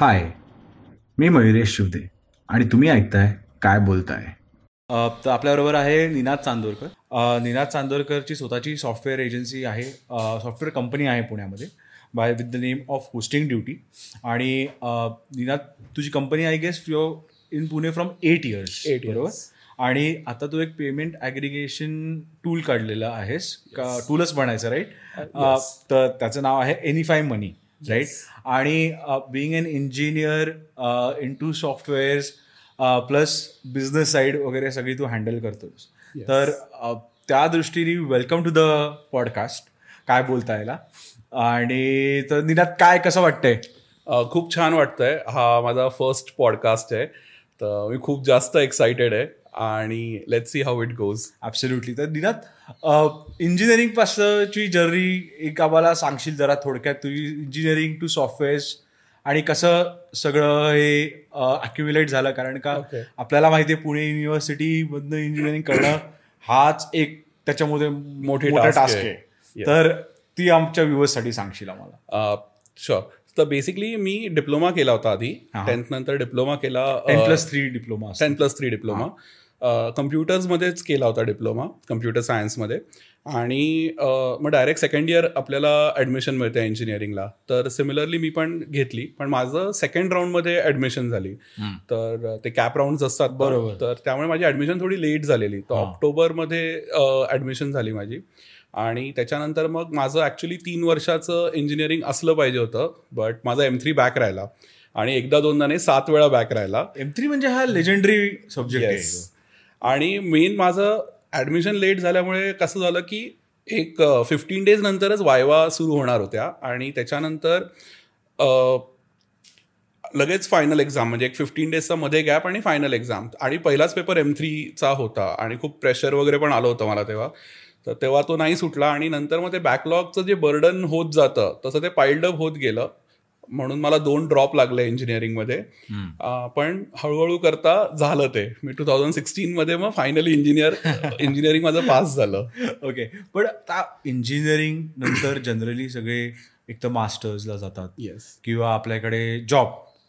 हाय मी मयुरेश शिवदे. आणि तुम्ही ऐकताय काय बोलताय? अ, तर आपल्याबरोबर आहे निनाद चांदोरकर. अ, निनाद चांदोरकरची स्वतःची सॉफ्टवेअर एजन्सी आहे. सॉफ्टवेअर कंपनी आहे पुण्यामध्ये. By with the name of hosting duty. आणि अ, निनाद तुझी company I guess you in Pune from eight years. Eight बरोबर? years. आणि आता तू एक पेमेंट ॲग्रिगेशन टूल काढलेलं आहेस. का टूलच बनायचं राईट. तर त्याचं नाव आहे एनिफाय मनी. राईट आणि being an engineer in two softwares plus business side वगैरे सगळी तू हँडल करतोस. तर अ, त्या दृष्टीने वेलकम टू द पॉडकास्ट काय बोलता याला आणि तर निनाद काय कसं वाटतंय? खूप छान वाटतंय. हा माझा फर्स्ट पॉडकास्ट आहे. तर मी खूप जास्त एक्साइटेड आहे. आणि let see how it goes absolutely तर निनाद इंजिनिअरिंग पासची जर्नी एक आम्हाला सांगशील जरा थोडक्यात? तुझी इंजिनिअरिंग टू सॉफ्टवेअर्स आणि कसं सगळं हे अक्युम्युलेट झालं? कारण का. आपल्याला माहिती आहे पुणे युनिव्हर्सिटीमधनं इंजिनिअरिंग करणं हाच एक त्याच्यामध्ये मोठी टास्क आहे. तर ती आमच्या व्ह्युअर्ससाठी सांगशील आम्हाला. शुअर तर बेसिकली मी डिप्लोमा केला होता आधी. टेन्थ नंतर डिप्लोमा केला ten plus three diploma ten plus three diploma कम्प्युटर्समध्येच केला होता डिप्लोमा कम्प्युटर सायन्समध्ये. आणि मग डायरेक्ट सेकंड इयर आपल्याला ॲडमिशन मिळते इंजिनिअरिंगला तर सिमिलरली मी पण घेतली पण माझं सेकंड राऊंडमध्ये ॲडमिशन झाली. तर ते कॅप राऊंड असतात बरोबर. तर त्यामुळे माझी ॲडमिशन थोडी लेट झालेली. तर. ऑक्टोबरमध्ये ॲडमिशन झाली माझी. आणि त्याच्यानंतर मग माझं ॲक्च्युली तीन वर्षाचं इंजिनिअरिंग असलं पाहिजे होतं बट माझा एम थ्री बॅक राहिला. आणि एकदा दोनदा नाही सात वेळा बॅक राहिला. एम थ्री म्हणजे हा लेजंडरी सब्जेक्ट आहे. आणि मेन माझं ॲडमिशन लेट झाल्यामुळे कसं झालं की एक फिफ्टीन डेज नंतरच वायवा सुरू होणार होत्या. आणि त्याच्यानंतर लगेच फायनल एक्झाम म्हणजे एक फिफ्टीन डेजचा मध्ये गॅप आणि फायनल एक्झाम आणि पहिलाच पेपर एम थ्रीचा होता. आणि खूप प्रेशर वगैरे पण आलं होतं मला तेव्हा. तर तेव्हा तो नाही सुटला. आणि नंतर मग ते बॅकलॉगचं जे बर्डन होत जातं तसं ते पाईल्डअप होत गेलं. म्हणून मला दोन ड्रॉप लागले इंजिनिअरिंगमध्ये पण हळूहळू करता झालं ते. मी टू थाउजंड सिक्स्टीनमध्ये मग फायनली इंजिनियर इंजिनिअरिंग माझं पास झालं. ओके पण आता इंजिनिअरिंग नंतर जनरली सगळे एक तर मास्टर्सला जातात. येस किंवा आपल्याकडे जॉब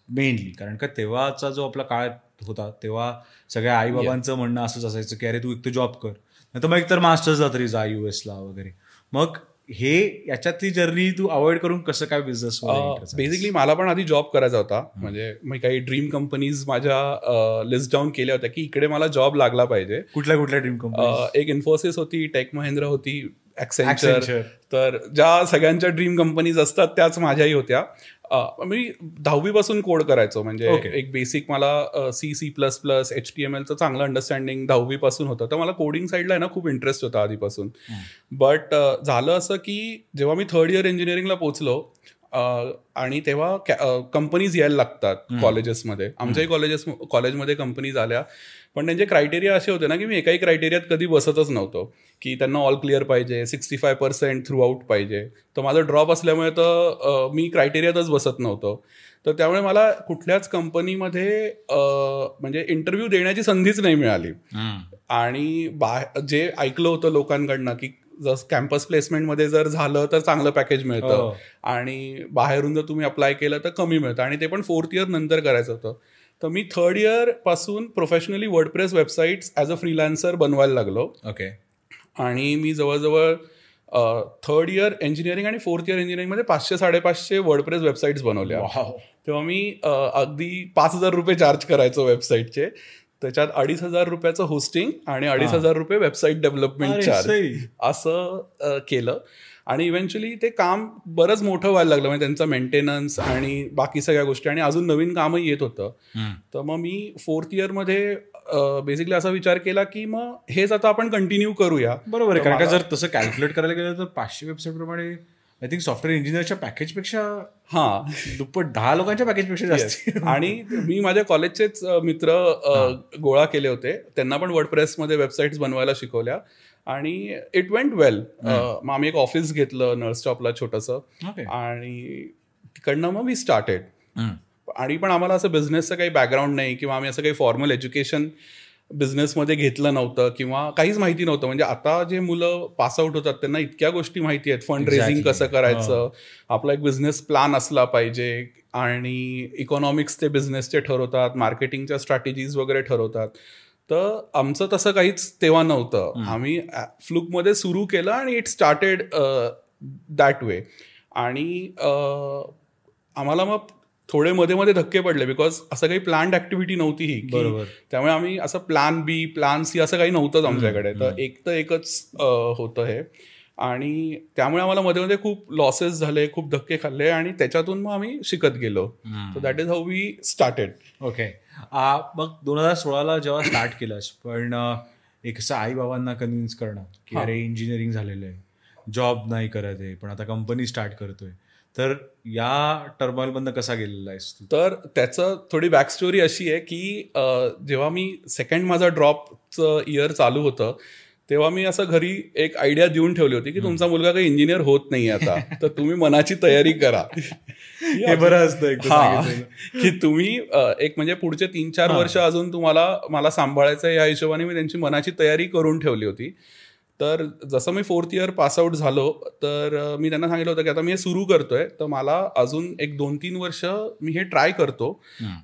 मेनली कारण का तेव्हाचा जो आपला काळ होता तेव्हा सगळ्या आईबाबांचं म्हणणं असंच असायचं की अरे तू एक तर जॉब कर. नाही तर मग एकतर मास्टर्सला तरी जा यू एसला वगैरे. मग हे याच्यातली जर्नी तू अवॉइड करून कसं काय बिझनेस बेसिकली मला पण आधी जॉब करायचा होता. म्हणजे मी काही ड्रीम कंपनीज माझ्या लिस्ट डाऊन केल्या होत्या की इकडे मला जॉब लागला पाहिजे. कुठल्या कुठल्या ड्रीम कंपनी एक इन्फोसिस होती टेक महिंद्रा होती Accenture. तर ज्या सगळ्यांच्या ड्रीम कंपनीज असतात त्याच माझ्याही होत्या. मी दहावीपासून कोड करायचो. म्हणजे Okay. एक बेसिक मला C C plus plus H T M एलचं चांगलं अंडरस्टँडिंग दहावीपासून होतं. तर मला कोडिंग साईडला आहे ना खूप इंटरेस्ट होता आधीपासून. बट झालं असं की जेव्हा मी थर्ड इयर इंजिनिअरिंगला पोहोचलो अ, आणि तेव्हा कंपनीज यायला लागतात कॉलेजेसमध्ये आमच्याही कॉलेजेस कॉलेजमध्ये कंपनीज आल्या. पण त्यांचे क्रायटेरिया असे होते ना की मी एकाही क्रायटेरियात कधी बसतच नव्हतो. की त्यांना ऑल क्लिअर पाहिजे sixty five percent throughout पाहिजे. तर माझं ड्रॉप असल्यामुळे तर मी क्रायटेरियातच बसत नव्हतो. तर त्यामुळे मला कुठल्याच कंपनीमध्ये म्हणजे इंटरव्ह्यू देण्याची संधीच नाही मिळाली. आणि बा जे ऐकलं होतं लोकांकडनं की जर कॅम्पस प्लेसमेंटमध्ये जर झालं तर चांगलं पॅकेज मिळतं. हो. आणि बाहेरून जर तुम्ही अप्लाय केलं तर कमी मिळतं. आणि ते पण फोर्थ इयर नंतर करायचं होतं. तर मी third इयरपासून professionally WordPress websites as a freelancer बनवायला लागलो. ओके आणि मी जवळजवळ थर्ड इयर इंजिनिअरिंग आणि फोर्थ इयर इंजिनिअरिंगमध्ये पाचशे साडेपाचशे वर्डप्रेस वेबसाईट्स बनवल्या तेव्हा मी अगदी पाच हजार रुपये चार्ज करायचो वेबसाईटचे त्याच्यात अडीच हजार रुपयाचं होस्टिंग आणि अडीच. हजार रुपये वेबसाईट डेव्हलपमेंट चार्ज. असं केलं. आणि इव्हेंच्युअली ते काम बरंच मोठं व्हायला लागलं. म्हणजे त्यांचं मेंटेनन्स आणि बाकी सगळ्या गोष्टी. आणि अजून नवीन कामही येत होतं. तर मग मी फोर्थ इयरमध्ये बेसिकली असा विचार केला की मग हेच आता आपण कंटिन्यू करूया. बरोबर आहे. कारण का जर तसं कॅल्क्युलेट करायला गेलं तर पाचशे वेबसाईट प्रमाणे आय थिंक सॉफ्टवेअर इंजिनिअरच्या पॅकेजपेक्षा हां. दुप्पट दहा लोकांच्या पॅकेजपेक्षा जास्त. आणि मी माझ्या कॉलेजचेच मित्र गोळा केले होते. त्यांना पण वर्डप्रेसमध्ये वेबसाईट्स बनवायला शिकवल्या. आणि इट वेंट वेल मग आम्ही एक ऑफिस घेतलं नर्स स्टॉपला छोटंसं. आणि तिकडनं मग मी स्टार्टेड आणि पण आम्हाला असं बिझनेसचं काही बॅकग्राऊंड नाही किंवा आम्ही असं काही फॉर्मल एज्युकेशन बिझनेसमध्ये घेतलं नव्हतं किंवा काहीच माहिती नव्हतं. म्हणजे आता जे मुलं पासआउट होतात त्यांना इतक्या गोष्टी माहिती आहेत. Fund raising. कसं करायचं? आपला एक बिझनेस प्लॅन असला पाहिजे आणि इकॉनॉमिक्स ते बिझनेसचे ठरवतात मार्केटिंगच्या स्ट्रॅटेजीज वगैरे ठरवतात. तर आमचं तसं काहीच तेव्हा नव्हतं. आम्ही फ्लुकमध्ये सुरू केलं आणि इट स्टार्टेड दॅट वे आणि आम्हाला मग थोडे मध्ये मध्ये धक्के पडले बिकॉज असं काही प्लॅन्ड ऍक्टिव्हिटी नव्हती ही. त्यामुळे आम्ही असं प्लॅन बी प्लॅन सी असं काही नव्हतंच आमच्याकडे. तर एक तर एकच होतं हे. आणि त्यामुळे आम्हाला मध्ये मध्ये खूप लॉसेस झाले खूप धक्के खाल्ले आणि त्याच्यातून मग आम्ही शिकत गेलो. So that is how we started okay मग दोन हजार सोळाला जेव्हा स्टार्ट केलंस पण एक असं आई बाबांना कन्व्हिन्स करणं की. अरे इंजिनिअरिंग झालेलं आहे. जॉब नाही करत आहे पण आता कंपनी स्टार्ट करतोय. तर या टर्मॉलमधनं कसा गेलेला आहेस तर त्याचं थोडी बॅक स्टोरी अशी आहे की जेव्हा मी सेकंड माझा ड्रॉपचं इयर चालू होतं तेव्हा मी असं घरी एक आयडिया देऊन ठेवली होती की तुमचा मुलगा काही इंजिनियर होत नाही आता तर तुम्ही मनाची तयारी करा. हे बरं असतं. की तुम्ही एक म्हणजे पुढचे तीन चार वर्ष अजून तुम्हाला मला सांभाळायचं या हिशोबाने मी त्यांची मनाची तयारी करून ठेवली होती. तर जसं मी फोर्थ इयर पासआउट झालो तर मी त्यांना सांगितलं होतं की आता मी हे सुरू करतोय तर मला अजून एक दोन तीन वर्ष मी हे ट्राय करतो.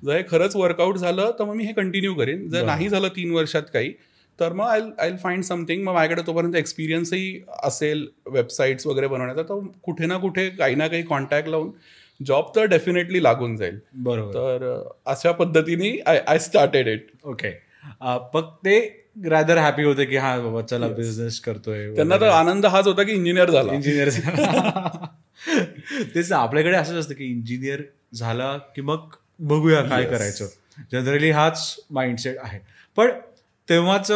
जर हे खरंच वर्कआउट झालं तर मग मी हे कंटिन्यू करेन. जर नाही झालं तीन वर्षात काही तर मग आय आय फाइंड समथिंग मग माझ्याकडे तोपर्यंत एक्सपिरियन्सही असेल वेबसाईट्स वगैरे बनवण्याचा तर कुठे ना कुठे काही ना काही कॉन्टॅक्ट लावून जॉब तर डेफिनेटली लागून जाईल. बरोबर. तर अशा पद्धतीने I I started it okay मग ते रॅदर हॅपी होते की हा बाबा चला बिझनेस करतोय त्यांना तर आनंद हाच होता की इंजिनियर झाला. इंजिनियर तेच ना, आपल्याकडे असंच असतं की इंजिनियर झाला की मग बघूया काय करायचं. जनरली हाच माइंडसेट आहे. पण तेव्हाच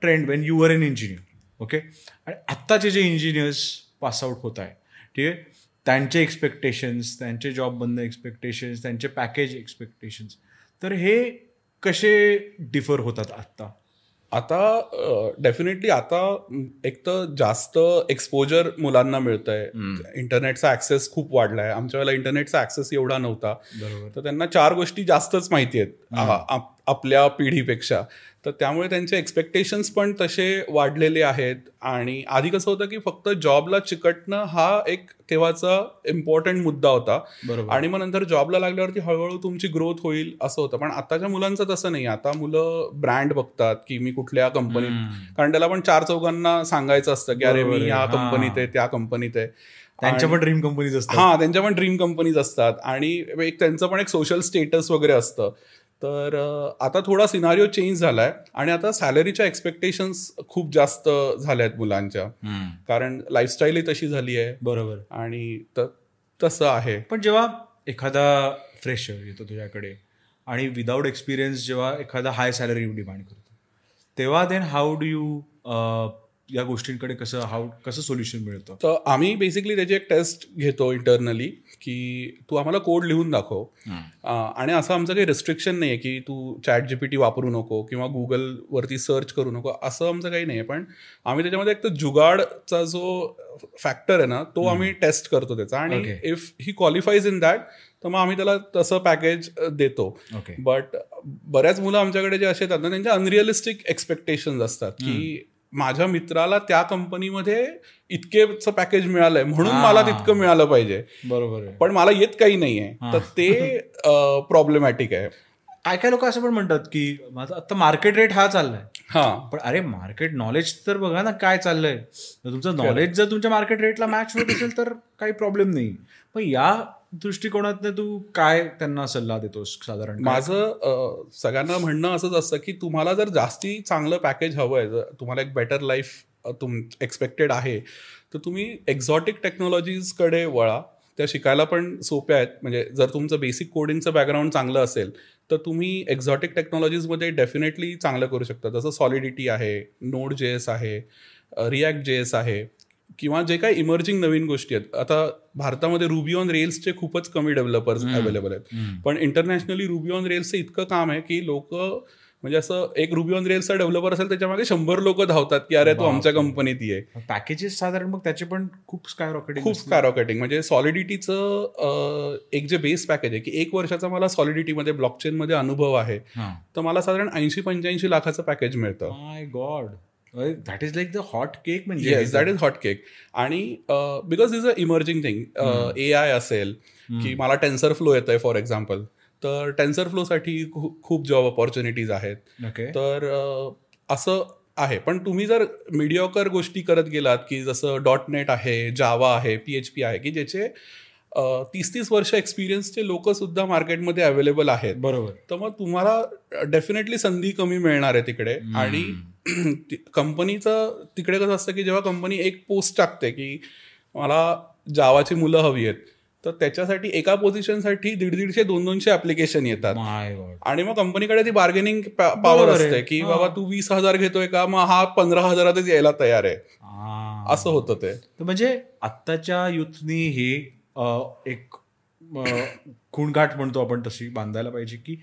trend when you were an engineer okay आणि आत्ताचे जे इंजिनियर्स पासआउट होत आहे ठीक आहे? त्यांचे एक्सपेक्टेशन्स त्यांचे जॉबमधनं एक्सपेक्टेशन्स त्यांचे पॅकेज एक्सपेक्टेशन्स तर हे कसे डिफर होतात आत्ता? आता डेफिनेटली आता एक तर जास्त एक्सपोजर मुलांना मिळत आहे इंटरनेटचा ऍक्सेस खूप वाढलाय. आमच्या वेळेला इंटरनेटचा ऍक्सेस एवढा नव्हता. तर त्यांना चार गोष्टी जास्तच माहिती आहेत. आपल्या पिढीपेक्षा. तर त्यामुळे त्यांचे एक्सपेक्टेशन्स पण तसे वाढलेले आहेत. आणि आधी कसं होतं की फक्त जॉबला चिकटणं हा एक तेव्हाचा इम्पॉर्टंट मुद्दा होता. बरोबर. आणि मग नंतर जॉबला लागल्यावरती हळूहळू तुमची ग्रोथ होईल असं होतं. पण आताच्या मुलांचं तसं नाही. आता मुलं ब्रँड बघतात की मी कुठल्या कंपनीत कारण त्याला पण चार चौघांना सांगायचं असतं की अरे मी. या. कंपनीत आहे त्या कंपनीत आहे. त्यांच्या पण ड्रीम कंपनीज असतात. हा त्यांच्या पण ड्रीम कंपनीज असतात. आणि एक त्यांचं पण एक सोशल स्टेटस वगैरे असतं. तर आता थोडा सिनारिओ चेंज झालाय आणि आता सॅलरीच्या एक्सपेक्टेशन्स खूप जास्त झाल्या आहेत मुलांच्या. कारण लाईफस्टाईलही तशी झाली आहे. बरोबर. आणि त- तसं आहे. पण जेव्हा एखादा फ्रेशर येतो तुझ्याकडे आणि विदाऊट एक्सपिरियन्स जेव्हा एखादा हाय सॅलरी डिमांड करतो तेव्हा देन हाऊ डू यू या गोष्टींकडे कसं हाऊ कसं सोल्युशन मिळतं? तर आम्ही बेसिकली त्याची एक टेस्ट घेतो इंटरनली की तू आम्हाला कोड लिहून दाखव. आणि असं आमचं काही रिस्ट्रिक्शन नाही आहे की तू चॅट जीपीटी वापरू नको किंवा गुगलवरती सर्च करू नको असं आमचं काही नाही आहे पण आम्ही त्याच्यामध्ये एक तर जुगाडचा जो फॅक्टर आहे ना तो आम्ही टेस्ट करतो त्याचा. आणि. If he qualifies in that तर मग आम्ही त्याला तसं पॅकेज देतो. बट बऱ्याच मुलं आमच्याकडे जे असे येतात ना त्यांच्या अनरिअलिस्टिक एक्सपेक्टेशन असतात की माझ्या मित्राला त्या कंपनीमध्ये इतकेच पॅकेज मिळालंय म्हणून. मला तितकं मिळालं पाहिजे. बरोबर पण मला येत काही नाहीये. तर ते प्रॉब्लेमॅटिक आहे. काय काय लोक असं पण म्हणतात की माझा आता मार्केट रेट हा चाललाय. हा. पण अरे मार्केट नॉलेज तर बघा ना काय चाललंय. तुमचं नॉलेज जर तुमच्या मार्केट रेटला मॅच होत असेल तर काही प्रॉब्लेम नाही. पण या दृष्टिकोनातनं तू काय त्यांना सल्ला देतोस साधारण? माझं सगळ्यांना म्हणणं असंच असतं की तुम्हाला जर जास्ती चांगलं पॅकेज हवं आहे जर तुम्हाला एक बेटर लाईफ तुम एक्सपेक्टेड आहे तर तुम्ही एक्झॉटिक टेक्नॉलॉजीजकडे वळा. त्या शिकायला पण सोप्या आहेत. म्हणजे जर तुमचं बेसिक कोडिंगचं बॅकग्राऊंड चांगलं असेल तर तुम्ही एक्झॉटिक टेक्नॉलॉजीजमध्ये डेफिनेटली चांगलं करू शकता. जसं सॉलिडिटी आहे नोड जे एस आहे रिॲक्ट जे एस आहे. किंवा जे काही इमर्जिंग नवीन गोष्टी आहेत. आता भारतामध्ये रुबी ऑन रेल्सचे खूपच कमी डेव्हलपर्स अवेलेबल आहेत. पण इंटरनॅशनली रुबी ऑन रेल्सचं इतकं काम आहे की लोक म्हणजे असं एक रुबी ऑन रेल्सचा डेव्हलपर असेल त्याच्यामागे शंभर लोक धावतात की अरे तू आमच्या कंपनीत ये पॅकेजेस साधारण मग त्याचे पण खूप स्काय रॉकेटिंग खूप स्कायरॉकेटिंग म्हणजे सॉलिडिटीचं एक जे बेस पॅकेज आहे की एक वर्षाचा मला सॉलिडिटीमध्ये ब्लॉकचेनमध्ये अनुभव आहे. तर मला साधारण ऐंशी पंच्याऐंशी लाखाचं पॅकेज मिळतं. My god that is like the hot cake म्हणजे yes that is hot cake आणि because is a emerging thing A I असेल की मला टेन्सर फ्लो येत आहे फॉर एक्झाम्पल तर टेन्सर फ्लोसाठी खूप जॉब ऑपॉर्च्युनिटीज आहेत. तर असं आहे. पण तुम्ही जर मीडिओकर गोष्टी करत गेलात की जसं. डॉट नेट आहे जावा आहे पी एच पी आहे की ज्याचे तीस तीस वर्ष एक्सपिरियन्सचे लोक सुद्धा मार्केटमध्ये अवेलेबल आहेत. बरोबर. तर मग तुम्हाला डेफिनेटली संधी कमी मिळणार आहे तिकडे. आणि कंपनीचं तिकडे कसं असतं की जेव्हा कंपनी एक पोस्ट टाकते की मला जावाची मुलं हवी आहेत तर त्याच्यासाठी एका पोझिशनसाठी दीड दीडशे दोन दोनशे ऍप्लिकेशन येतात. आणि मग कंपनीकडे ती बार्गेनिंग पॉवर. असते की. बाबा तू वीस हजार घेतोय का? मग हा पंधरा हजारातच यायला तयार आहे. असं होतं ते. तर म्हणजे आत्ताच्या युथनी हे एक खूणगाठ म्हणतो आपण तशी बांधायला पाहिजे की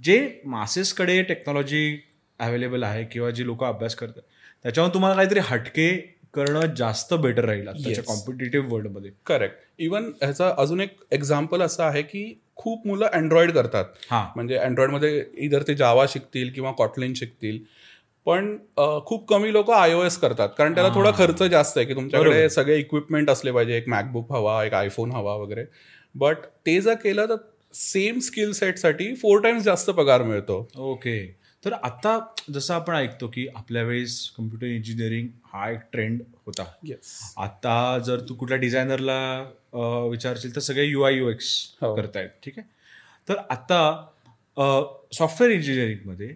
जे मासेसकडे टेक्नॉलॉजी अवेलेबल आहे किंवा जे लोक अभ्यास करतात. त्याच्यावर तुम्हाला काहीतरी हटके करणं जास्त बेटर राहील Yes. कॉम्पिटेटिव्ह वर्ल्डमध्ये करेक्ट इवन ह्याचा अजून एक एक्झाम्पल असं आहे की खूप मुलं अँड्रॉइड करतात. हां. म्हणजे अँड्रॉइडमध्ये इधर ते जावा शिकतील किंवा कॉटलिन शिकतील. पण खूप कमी लोक आय ओ एस करतात. कारण त्याला थोडा खर्च जास्त आहे की तुमच्याकडे. सगळे इक्विपमेंट असले पाहिजे. एक मॅकबुक हवा एक आयफोन हवा वगैरे. बट ते जर केलं तर सेम स्किल सेटसाठी फोर टाइम्स जास्त पगार मिळतो. ओके तर आता जसं आपण ऐकतो की आपल्या वेळेस कम्प्युटर इंजिनिअरिंग हा एक ट्रेंड होता. येस आता जर तू कुठल्या डिझायनरला विचारशील तर सगळे यू आय यू एक्स. करतायत ठीक आहे? तर आता सॉफ्टवेअर इंजिनिअरिंगमध्ये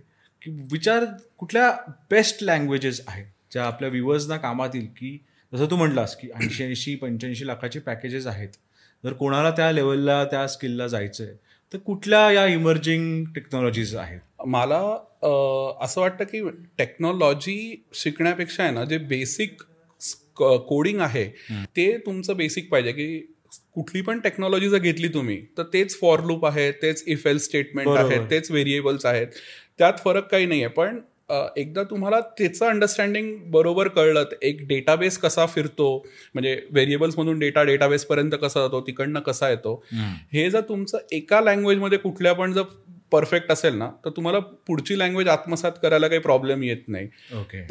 की विचार कुठल्या बेस्ट लँग्वेजेस आहेत ज्या आपल्या व्ह्युअर्सना कामात येईल की जसं तू म्हटलास की ऐंशी ऐंशी पंच्याऐंशी लाखाचे पॅकेजेस आहेत. जर कोणाला त्या लेवलला त्या स्किलला जायचं आहे तर कुठल्या या इमर्जिंग टेक्नॉलॉजीज आहेत? मला असं वाटतं की टेक्नॉलॉजी शिकण्यापेक्षा आहे ना जे बेसिक कोडिंग आहे ते तुमचं बेसिक पाहिजे की कुठली पण टेक्नॉलॉजी जर घेतली तुम्ही तर तेच फॉर लूप आहे तेच इफ एल स्टेटमेंट. आहेत तेच व्हेरिएबल्स आहेत. त्यात फरक काही नाही आहे पण एकदा तुम्हाला त्याचं अंडरस्टँडिंग बरोबर कळलं एक डेटाबेस कसा फिरतो म्हणजे व्हेरिएबल्समधून डेटा डेटाबेसपर्यंत कसा जातो तिकडनं कसा येतो हे जर तुमचं एका लँग्वेजमध्ये कुठल्या पण जर परफेक्ट असेल ना तर तुम्हाला पुढची लँग्वेज आत्मसात करायला काही प्रॉब्लेम येत नाही.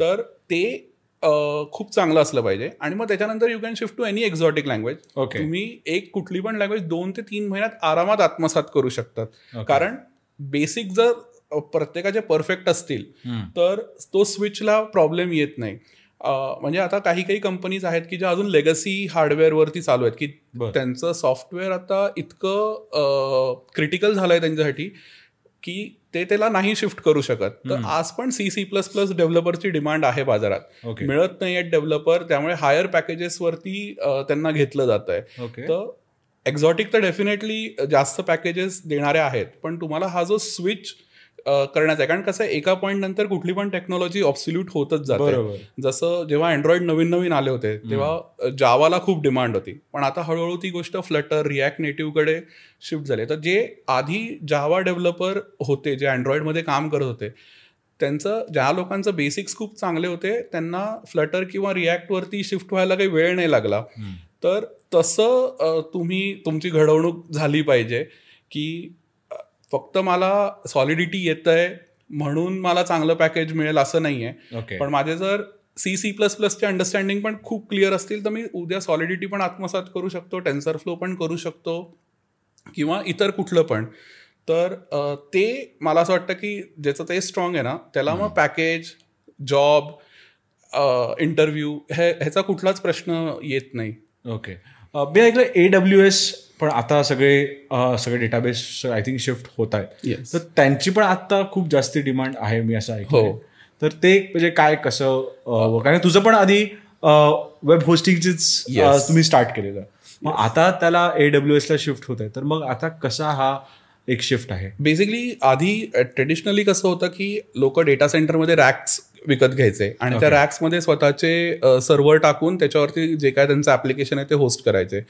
तर ते खूप चांगलं असलं पाहिजे. आणि मग त्याच्यानंतर you can shift to any exotic language okay तुम्ही एक कुठली पण लँग्वेज दोन ते तीन महिन्यात आरामात आत्मसात करू शकतात. Okay. कारण बेसिक जर प्रत्येकाचे परफेक्ट असतील. तर तो स्विचला प्रॉब्लेम येत नाही. म्हणजे आता काही काही कंपनीज आहेत की ज्या अजून लेगसी हार्डवेअरवरती चालू आहेत की. त्यांचं सॉफ्टवेअर आता इतकं क्रिटिकल झालंय त्यांच्यासाठी की ते त्याला नाही शिफ्ट करू शकत. तर आज पण सी सी प्लस प्लस डेव्हलपरची डिमांड आहे बाजारात. ओके मिळत नाही आहेत डेव्हलपर त्यामुळे हायर पॅकेजेसवरती त्यांना घेतलं जात आहे ओके तर एक्झॉटिक तर डेफिनेटली जास्त पॅकेजेस देणारे आहेत पण तुम्हाला हा जो स्विच करण्याचा आहे. कारण कसं आहे एका पॉईंट नंतर कुठली पण टेक्नॉलॉजी ऑब्सोल्यूट होतच जाते. जसं जेव्हा अँड्रॉइड नवीन नवीन आले होते तेव्हा जावाला खूप डिमांड होती. पण आता हळूहळू ती गोष्ट फ्लटर रिॲक्ट नेटिव्हकडे शिफ्ट झाली. तर जे आधी जावा डेव्हलपर होते जे अँड्रॉइडमध्ये काम करत होते त्यांचं ज्या लोकांचं बेसिक्स खूप चांगले होते त्यांना फ्लटर किंवा रिॲक्टवरती शिफ्ट व्हायला काही वेळ नाही लागला. तर तसं तुम्ही तुमची घडवणूक झाली पाहिजे की फक्त मला सॉलिडिटी येत आहे म्हणून मला चांगलं पॅकेज मिळेल असं नाही आहे पण माझे जर सी सी प्लस प्लसचे अंडरस्टँडिंग पण खूप क्लिअर असतील तर मी उद्या सॉलिडिटी पण आत्मसात करू शकतो टेन्सर फ्लो पण करू शकतो किंवा इतर कुठलं पण. तर ते मला असं वाटतं की ज्याचं ते स्ट्रॉंग आहे ना त्याला मग पॅकेज जॉब इंटरव्ह्यू हे ह्याचा कुठलाच प्रश्न येत नाही. ओके मी ऐकलं ए डब्ल्यू एस पण आता सगळे सगळे डेटाबेस आय थिंक शिफ्ट होत आहेत तर त्यांची पण आता खूप जास्ती डिमांड आहे मी असं ऐकलं हो. तर ते म्हणजे काय कसं कारण तुझं पण आधी वेब होस्टिंगचीच. तुम्ही स्टार्ट केलेलं. मग आता त्याला ए डब्ल्यू एसला शिफ्ट होत आहे तर मग आता कसा हा एक शिफ्ट आहे? बेसिकली आधी ट्रेडिशनली कसं होतं की लोक डेटा सेंटरमध्ये रॅक्स विकत घ्यायचे आणि त्या रॅक्समध्ये स्वतःचे सर्व्हर टाकून त्याच्यावरती जे काय त्यांचं ऍप्लिकेशन आहे ते होस्ट करायचे.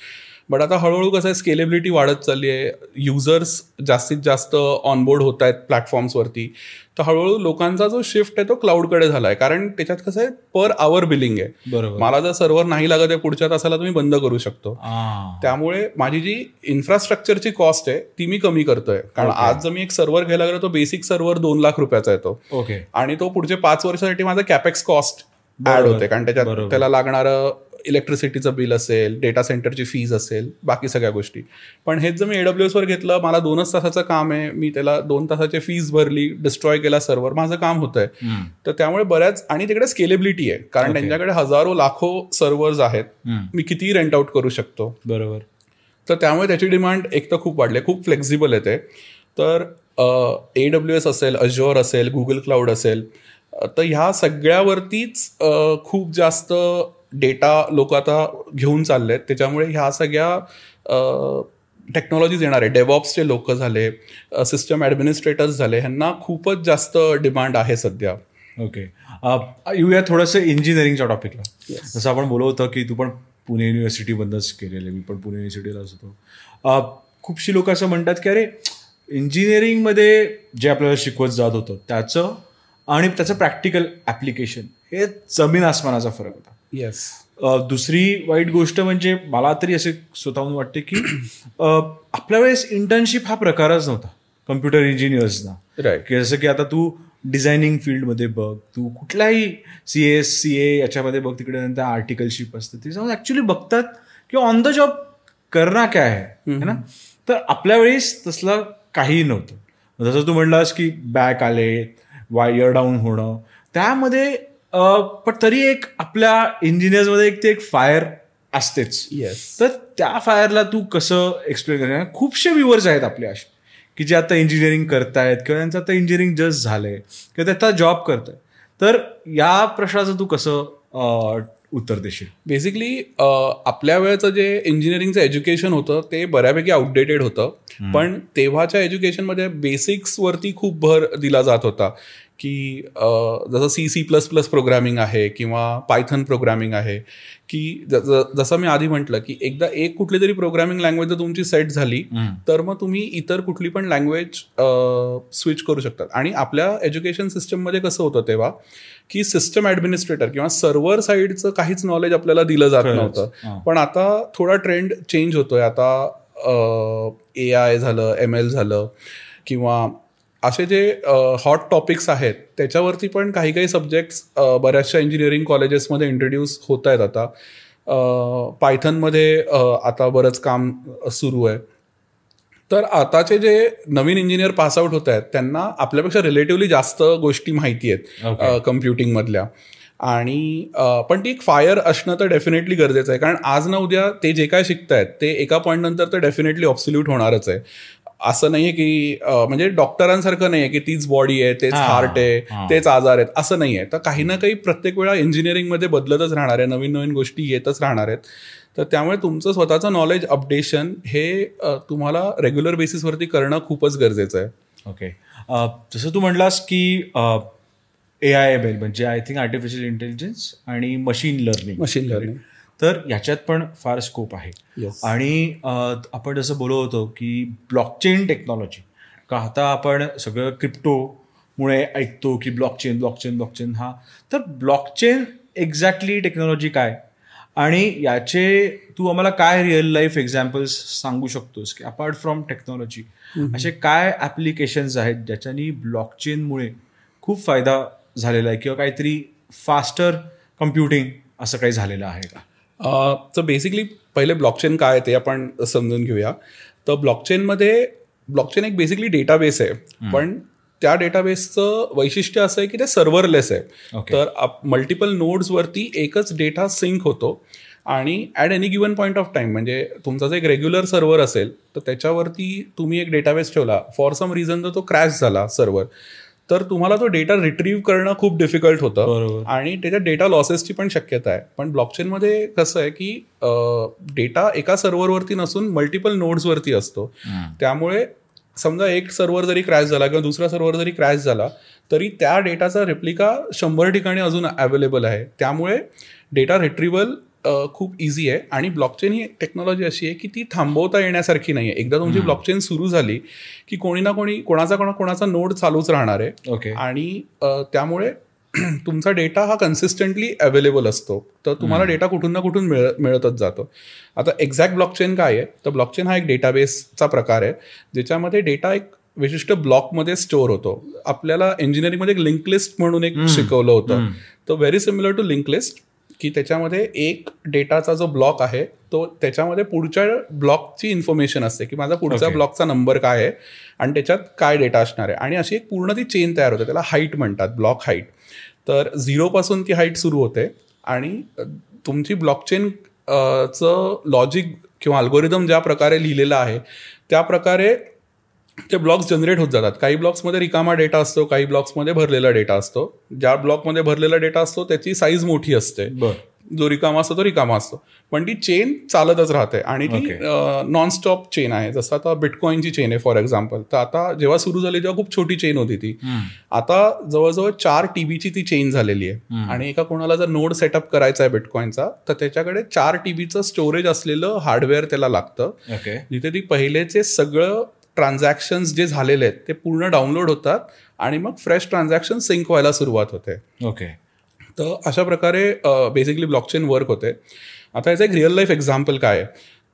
बट आता हळूहळू कसं आहे स्केलेबिलिटी वाढत चालली आहे. युजर्स जास्तीत जास्त ऑनबोर्ड होत आहेत प्लॅटफॉर्म्सवरती तर हळूहळू लोकांचा जो शिफ्ट आहे तो क्लाउडकडे झाला आहे कारण त्याच्यात कसं आहे पर आवर बिलिंग आहे. बरोबर. मला जर सर्व्हर नाही लागत आहे पुढच्या तासाला तुम्ही बंद करू शकतो. त्यामुळे माझी जी इन्फ्रास्ट्रक्चरची कॉस्ट आहे ती मी कमी करतोय. कारण आज जर मी एक सर्व्हर घ्यायला गेलो तो बेसिक सर्व्हर दोन लाख रुपयाचा येतो. ओके. आणि तो पुढचे पाच वर्षासाठी माझा कॅपेक्स कॉस्ट ऍड होते. कारण त्याच्यात. त्याला लागणारं इलेक्ट्रिसिटीचं बिल असेल डेटा सेंटरची फीज असेल बाकी सगळ्या गोष्टी. पण हेच जर मी एडब्ल्यूएस वर घेतलं मला दोनच तासाचं काम आहे मी त्याला दोन तासाची फीज भरली डिस्ट्रॉय केला सर्व्हर माझं काम होतंय. हम्म, तर त्यामुळे बऱ्याच आणि तिकडे स्केलेबिलिटी आहे कारण Okay. त्यांच्याकडे हजारो लाखो सर्व्हर्स आहेत. मी किती रेंट आउट करू शकतो. बरोबर. तर त्यामुळे त्याची डिमांड एक तर खूप वाढली आहे. खूप फ्लेक्झिबल आहे ते. तर ए डब्ल्यू एस असेल अज्योर असेल गुगल क्लाउड असेल तर ह्या सगळ्यावरतीच खूप जास्त डेटा लोक आता घेऊन चालले आहेत त्याच्यामुळे ह्या सगळ्या टेक्नॉलॉजीज येणार आहे डेव्हॉप्सचे लोक झाले सिस्टम ॲडमिनिस्ट्रेटर्स झाले ह्यांना खूपच जास्त डिमांड आहे सध्या. ओके येऊया थोडंसं इंजिनिअरिंगच्या टॉपिकला जसं आपण बोलत होतं की तू पण पुणे युनिव्हर्सिटीमधनंच केलेलं आहे. मी पण पुणे युनिव्हर्सिटीलाच होतो खूपशी लोक असं म्हणतात की अरे इंजिनिअरिंगमध्ये जे आपल्याला शिकवत जात होतं त्याचं आणि त्याचं प्रॅक्टिकल ॲप्लिकेशन हे जमीन आसमानाचा फरक होता. येस दुसरी वाईट गोष्ट म्हणजे मला तरी असे स्वतःहून वाटते की आपल्या वेळेस इंटर्नशिप हा प्रकारच नव्हता कम्प्युटर इंजिनियर्सना राईट की जसं की आता तू डिझायनिंग फील्डमध्ये बघ तू कुठल्याही सी एस सी ए याच्यामध्ये बघ तिकडे नंतर आर्टिकलशिप असतं ते जाऊन ॲक्च्युली बघतात की ऑन द जॉब करणार काय आहे है ना? तर आपल्या वेळेस तसलं काहीही नव्हतं. जसं तू म्हणलास की बॅक आले वायर डाऊन होणं त्यामध्ये पण तरी एक आपल्या इंजिनियर्समध्ये एक ते एक फायर असतेच. येस तर त्या फायरला तू कसं एक्सप्लेन करणार? खूपशे व्ह्युअर्स आहेत आपले असे की जे आता इंजिनिअरिंग करतायत किंवा त्यांचं आता इंजिनिअरिंग जस्ट झालंय किंवा ते आता जॉब करतायत. तर या प्रश्नाचं तू कसं उत्तर देशील? बेसिकली आपल्या वेळेचं जे इंजिनिअरिंगचं एज्युकेशन होतं ते बऱ्यापैकी आउटडेटेड होतं. पण तेव्हाच्या एज्युकेशनमध्ये बेसिक्सवरती खूप भर दिला जात होता. की जसं C C plus plus programming आहे किंवा पायथन प्रोग्रामिंग आहे की जसं मी आधी म्हटलं की एकदा एक कुठली तरी प्रोग्रामिंग लँग्वेज जर तुमची सेट झाली तर मग तुम्ही इतर कुठली पण लँग्वेज स्विच करू शकतात आणि आपल्या एज्युकेशन सिस्टममध्ये कसं होतं तेव्हा की सिस्टम ॲडमिनिस्ट्रेटर किंवा सर्व्हर साईडचं काहीच नॉलेज आपल्याला दिलं जात. नव्हतं. पण आता थोडा ट्रेंड चेंज होतोय आता ए आय झालं एम एल झालं किंवा असे जे हॉट टॉपिक्स आहेत त्याच्यावरती पण काही काही सब्जेक्ट्स बऱ्याचशा इंजिनिअरिंग कॉलेजेसमध्ये इंट्रोड्यूस होत आहेत आता. पायथनमध्ये आता बरंच काम सुरू आहे. तर आताचे जे नवीन इंजिनियर पास आउट होत आहेत त्यांना आपल्यापेक्षा रिलेटिव्हली जास्त गोष्टी माहिती Okay. आहेत कम्प्युटिंगमधल्या आणि पण ती एक फायर असणं तर डेफिनेटली गरजेचं आहे. कारण आज ना उद्या ते जे काय शिकतायत ते एका पॉईंट नंतर तर डेफिनेटली ऑब्सोल्यूट होणारच आहे. असं नाहीये की म्हणजे डॉक्टरांसारखं नाहीये की तीच बॉडी आहे तेच हार्ट आहे. तेच आजार आहेत असं नाही आहे तर काही ना काही प्रत्येक वेळा इंजिनिअरिंगमध्ये बदलतच राहणार आहे नवीन नवीन गोष्टी येतच राहणार आहेत. तर त्यामुळे तुमचं स्वतःचं नॉलेज अपडेशन हे तुम्हाला रेग्युलर बेसिसवरती करणं खूपच गरजेचं आहे. ओके जसं तू म्हणलास की ए आय एम एल म्हणजे आय थिंक आर्टिफिशियल इंटेलिजन्स आणि मशीन लर्निंग मशीन लर्निंग तर याच्यात पण फार स्कोप आहे. Yes. आणि आपण जसं बोलत होतो की ब्लॉकचेन टेक्नॉलॉजी का आता आपण सगळं क्रिप्टोमुळे ऐकतो की ब्लॉकचेन ब्लॉकचेन ब्लॉकचेन हा. तर ब्लॉकचेन एक्झॅक्टली टेक्नॉलॉजी काय? आणि याचे तू आम्हाला काय रिअल लाईफ एक्झाम्पल्स सांगू शकतोस की अपार्ट फ्रॉम टेक्नॉलॉजी असे काय ॲप्लिकेशन्स आहेत ज्याच्यानी ब्लॉकचेनमुळे खूप फायदा झालेला आहे किंवा काहीतरी फास्टर कम्प्युटिंग असं काही झालेलं आहे का? तर बेसिकली पहिले ब्लॉकचेन काय आहे ते आपण समजून घेऊया. तर ब्लॉकचेनमध्ये ब्लॉकचेन एक बेसिकली डेटाबेस आहे. पण त्या डेटाबेसचं वैशिष्ट्य असं आहे की ते सर्व्हरलेस आहे. Okay. तर मल्टिपल नोड्सवरती एकच डेटा सिंक होतो. आणि at any given point of time म्हणजे तुमचा जर एक रेग्युलर सर्व्हर असेल तर त्याच्यावरती तुम्ही एक डेटाबेस ठेवला. फॉर सम रिझन जर तो क्रॅश झाला सर्व्हर तर तुम्हाला तो डेटा रिट्रीव्ह करणं खूप डिफिकल्ट होतं. आणि त्याच्यात डेटा लॉसेसची पण शक्यता आहे. पण ब्लॉकचेनमध्ये कसं आहे की डेटा एका सर्व्हरवरती नसून मल्टिपल नोड्सवरती असतो. त्यामुळे समजा एक सर्व्हर जरी क्रॅश झाला किंवा दुसरा सर्व्हर जरी क्रॅश झाला तरी त्या डेटाचा रेप्लिका शंभर ठिकाणी अजून अवेलेबल आहे. त्यामुळे डेटा रिट्रिव्हल खूप इझी आहे. आणि ब्लॉकचेन ही टेक्नॉलॉजी अशी आहे की ती थांबवता येण्यासारखी नाही आहे एकदा तुमची ब्लॉकचेन सुरू झाली की कोणी ना कोणी कोणाचा कोणा कोणाचा नोड चालूच राहणार आहे. ओके. आणि त्यामुळे तुमचा डेटा हा कन्सिस्टंटली अवेलेबल असतो. तर तुम्हाला डेटा कुठून ना कुठून मिळ मिळतच जातो. आता एक्झॅक्ट ब्लॉकचेन काय आहे? तर ब्लॉकचेन हा एक डेटाबेसचा प्रकार आहे ज्याच्यामध्ये डेटा एक विशिष्ट ब्लॉकमध्ये स्टोअर होतो. आपल्याला इंजिनिअरिंगमध्ये एक लिंक लिस्ट म्हणून एक शिकवलं होतं. तर very similar to link list की त्याच्यामध्ये एक डेटाचा जो ब्लॉक आहे तो त्याच्यामध्ये पुढच्या ब्लॉकची इन्फॉर्मेशन असते की माझा पुढचा Okay. ब्लॉकचा नंबर काय आहे आणि त्याच्यात काय डेटा असणार आहे आणि अशी एक पूर्ण ती चेन तयार होते त्याला हाईट म्हणतात ब्लॉक हाईट तर झिरोपासून ती हाईट सुरू होते आणि तुमची ब्लॉकचेन चं लॉजिक किंवा अल्गोरिदम ज्या प्रकारे लिहिलेलं आहे त्या प्रकारे ते ब्लॉक्स जनरेट होत जातात. काही ब्लॉक्समध्ये रिकामा डेटा असतो काही ब्लॉक्समध्ये भरलेला डेटा असतो. ज्या ब्लॉकमध्ये भरलेला डेटा असतो त्याची साईज मोठी असते. जो रिकामा असतो तो रिकामा असतो. पण ती चेन चालतच राहते आणि ती. नॉनस्टॉप चेन आहे. जसं आता बिटकॉईनची चेन आहे फॉर एक्झाम्पल तर आता जेव्हा सुरू झाली तेव्हा खूप छोटी चेन होती ती. आता जवळजवळ चार टीबीची ती चेन झालेली आहे. आणि एका कोणाला जर नोड सेटअप करायचा आहे बिटकॉईनचा तर त्याच्याकडे चार टीबीचं स्टोरेज असलेलं हार्डवेअर त्याला लागतं. जिथे ती पहिलेचे सगळं ट्रान्झॅक्शन्स जे झालेले आहेत ते पूर्ण डाउनलोड होतात आणि मग फ्रेश ट्रान्झॅक्शन सिंक व्हायला सुरुवात होते. ओके तर अशा प्रकारे बेसिकली ब्लॉकचेन वर्क होते. आता याचं एक रिअल लाईफ एक्झाम्पल काय आहे?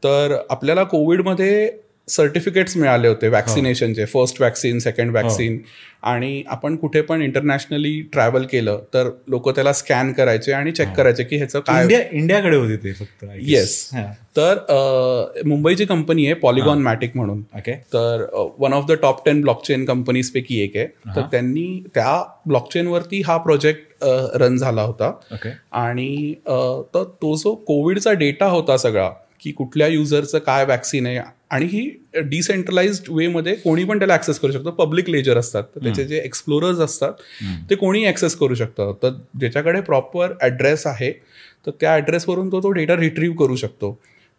तर आपल्याला कोविडमध्ये सर्टिफिकेट्स मिळाले होते वॅक्सिनेशनचे फर्स्ट वॅक्सिन सेकंड वॅक्सिन आणि आपण कुठे पण इंटरनॅशनली ट्रॅव्हल केलं तर लोक त्याला स्कॅन करायचे आणि चेक करायचे की ह्याचं काय इंडिया इंडियाकडे होते ते फक्त. येस हा. तर मुंबईची कंपनी आहे पॉलिगॉन मॅटिक म्हणून. ओके तर one of the top ten blockchain companies पैकी एक आहे. तर त्यांनी त्या ब्लॉकचेनवरती हा प्रोजेक्ट रन झाला होता. आणि तर तो जो कोविडचा डेटा होता सगळा की कुठल्या युजरचं काय वॅक्सिन आहे आणि ही डिसेंट्रलाइज्ड वेमध्ये कोणी पण त्याला ऍक्सेस करू शकतो. पब्लिक लेजर असतात. त्याचे जे एक्सप्लोरर्स असतात ते कोणी ऍक्सेस करू शकतं. तर ज्याच्याकडे प्रॉपर ॲड्रेस आहे तर त्या ॲड्रेसवरून तो तो डेटा रिट्रीव्ह करू शकतो.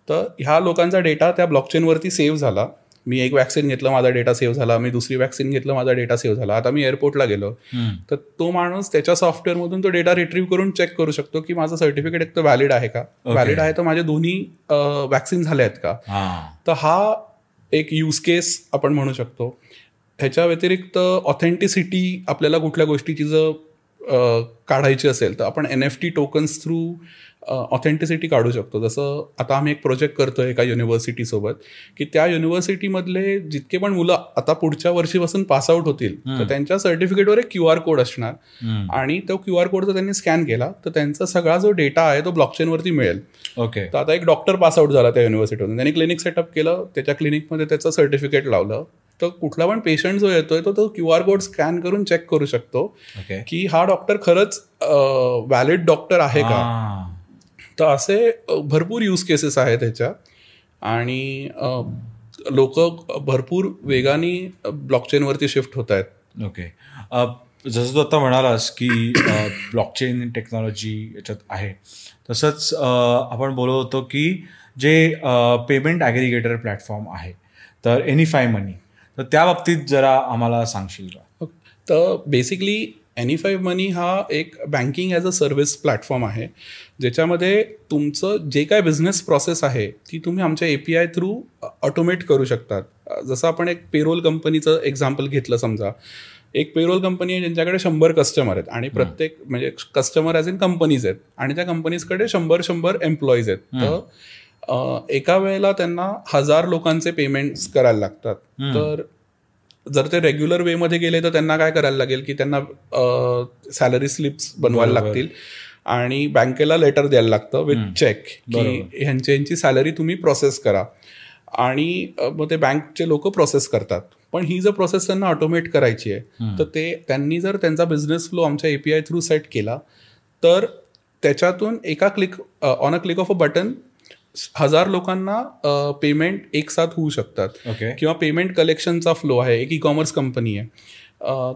तर ह्या लोकांचा डेटा त्या ब्लॉकचेनवरती सेव्ह झाला. मी एक वॅक्सिन घेतलं माझा डेटा सेव्ह झाला. मी दुसरी वॅक्सिन घेतलं माझा डेटा सेव्ह झाला. आता मी एअरपोर्टला गेलो. तर तो माणूस त्याच्या सॉफ्टवेअरमधून तो डेटा रिट्रीव्ह करून चेक करू शकतो की माझं सर्टिफिकेट एक तर व्हॅलिड आहे का? व्हॅलिड आहे तर माझे दोन्ही वॅक्सिन झाले आहेत का? हा. तर हा एक यूज केस आपण म्हणू शकतो. ह्याच्या व्यतिरिक्त ऑथेंटिसिटी आपल्याला कुठल्या गोष्टीची जर काढायची असेल तर आपण N F T tokens through authenticity काढू शकतो. जसं आता आम्ही एक प्रोजेक्ट करतोय एका युनिव्हर्सिटीसोबत की त्या युनिव्हर्सिटीमधले जितके पण मुलं आता पुढच्या वर्षीपासून पासआउट होतील तर त्यांच्या सर्टिफिकेटवर एक क्यू आर कोड असणार. आणि तो क्यू आर कोड जर त्यांनी स्कॅन केला तर त्यांचा सगळा जो डेटा आहे तो ब्लॉकचेनवरती मिळेल. ओके तर आता एक डॉक्टर पास आउट झाला त्या युनिव्हर्सिटीतून त्यांनी क्लिनिक सेटअप केलं त्याच्या क्लिनिकमध्ये त्याचं सर्टिफिकेट लावलं. तर कुठला पण पेशंट जो येतोय तो तो क्यू आर कोड स्कॅन करून चेक करू शकतो. की हा डॉक्टर खरंच व्हॅलिड डॉक्टर आहे का? तर असे भरपूर यूज केसेस आहेत ह्याच्या. आणि लोक भरपूर वेगाने ब्लॉकचेनवरती शिफ्ट होत आहेत. ओके जसं तू आता म्हणालास की ब्लॉकचेन टेक्नॉलॉजी याच्यात आहे. तसंच आपण बोलत होतो की जे पेमेंट ॲग्रिगेटर प्लॅटफॉर्म आहे तर एनी फाय मनी तर त्या बाबतीत जरा आम्हाला सांगशील का? तर बेसिकली एनी फाईव्ह मनी हा एक banking as a service platform आहे. ज्याच्यामध्ये तुमचं जे काय बिझनेस प्रोसेस आहे ती तुम्ही आमच्या A P I through automate करू शकतात. जसं आपण एक पेरोल कंपनीचं एक्झाम्पल घेतलं समजा. एक पेरोल कंपनी आहे ज्यांच्याकडे शंभर कस्टमर आहेत आणि प्रत्येक म्हणजे कस्टमर ॲज इन कंपनीज आहेत आणि त्या कंपनीजकडे शंभर शंभर एम्प्लॉईज आहेत. तर एका वेळेला त्यांना हजार लोकांचे पेमेंट्स करायला लागतात. तर जर ते रेग्युलर वेमध्ये गेले तर त्यांना काय करायला लागेल की त्यांना सॅलरी स्लिप्स बनवायला. लागतील. आणि बँकेला लेटर द्यायला लागतं विथ चेक की. ह्यांची यांची सॅलरी तुम्ही प्रोसेस करा. आणि मग ते बँकचे लोक प्रोसेस करतात. पण ही जर प्रोसेस त्यांना ऑटोमेट करायची आहे तर ते त्यांनी जर त्यांचा बिझनेस फ्लो आमच्या एपीआय थ्रू सेट केला तर त्याच्यातून एका click on a click of a button हजार लोकांना पेमेंट एक साथ होऊ शकतात. ओके किंवा पेमेंट कलेक्शनचा फ्लो आहे एक ई कॉमर्स कंपनी आहे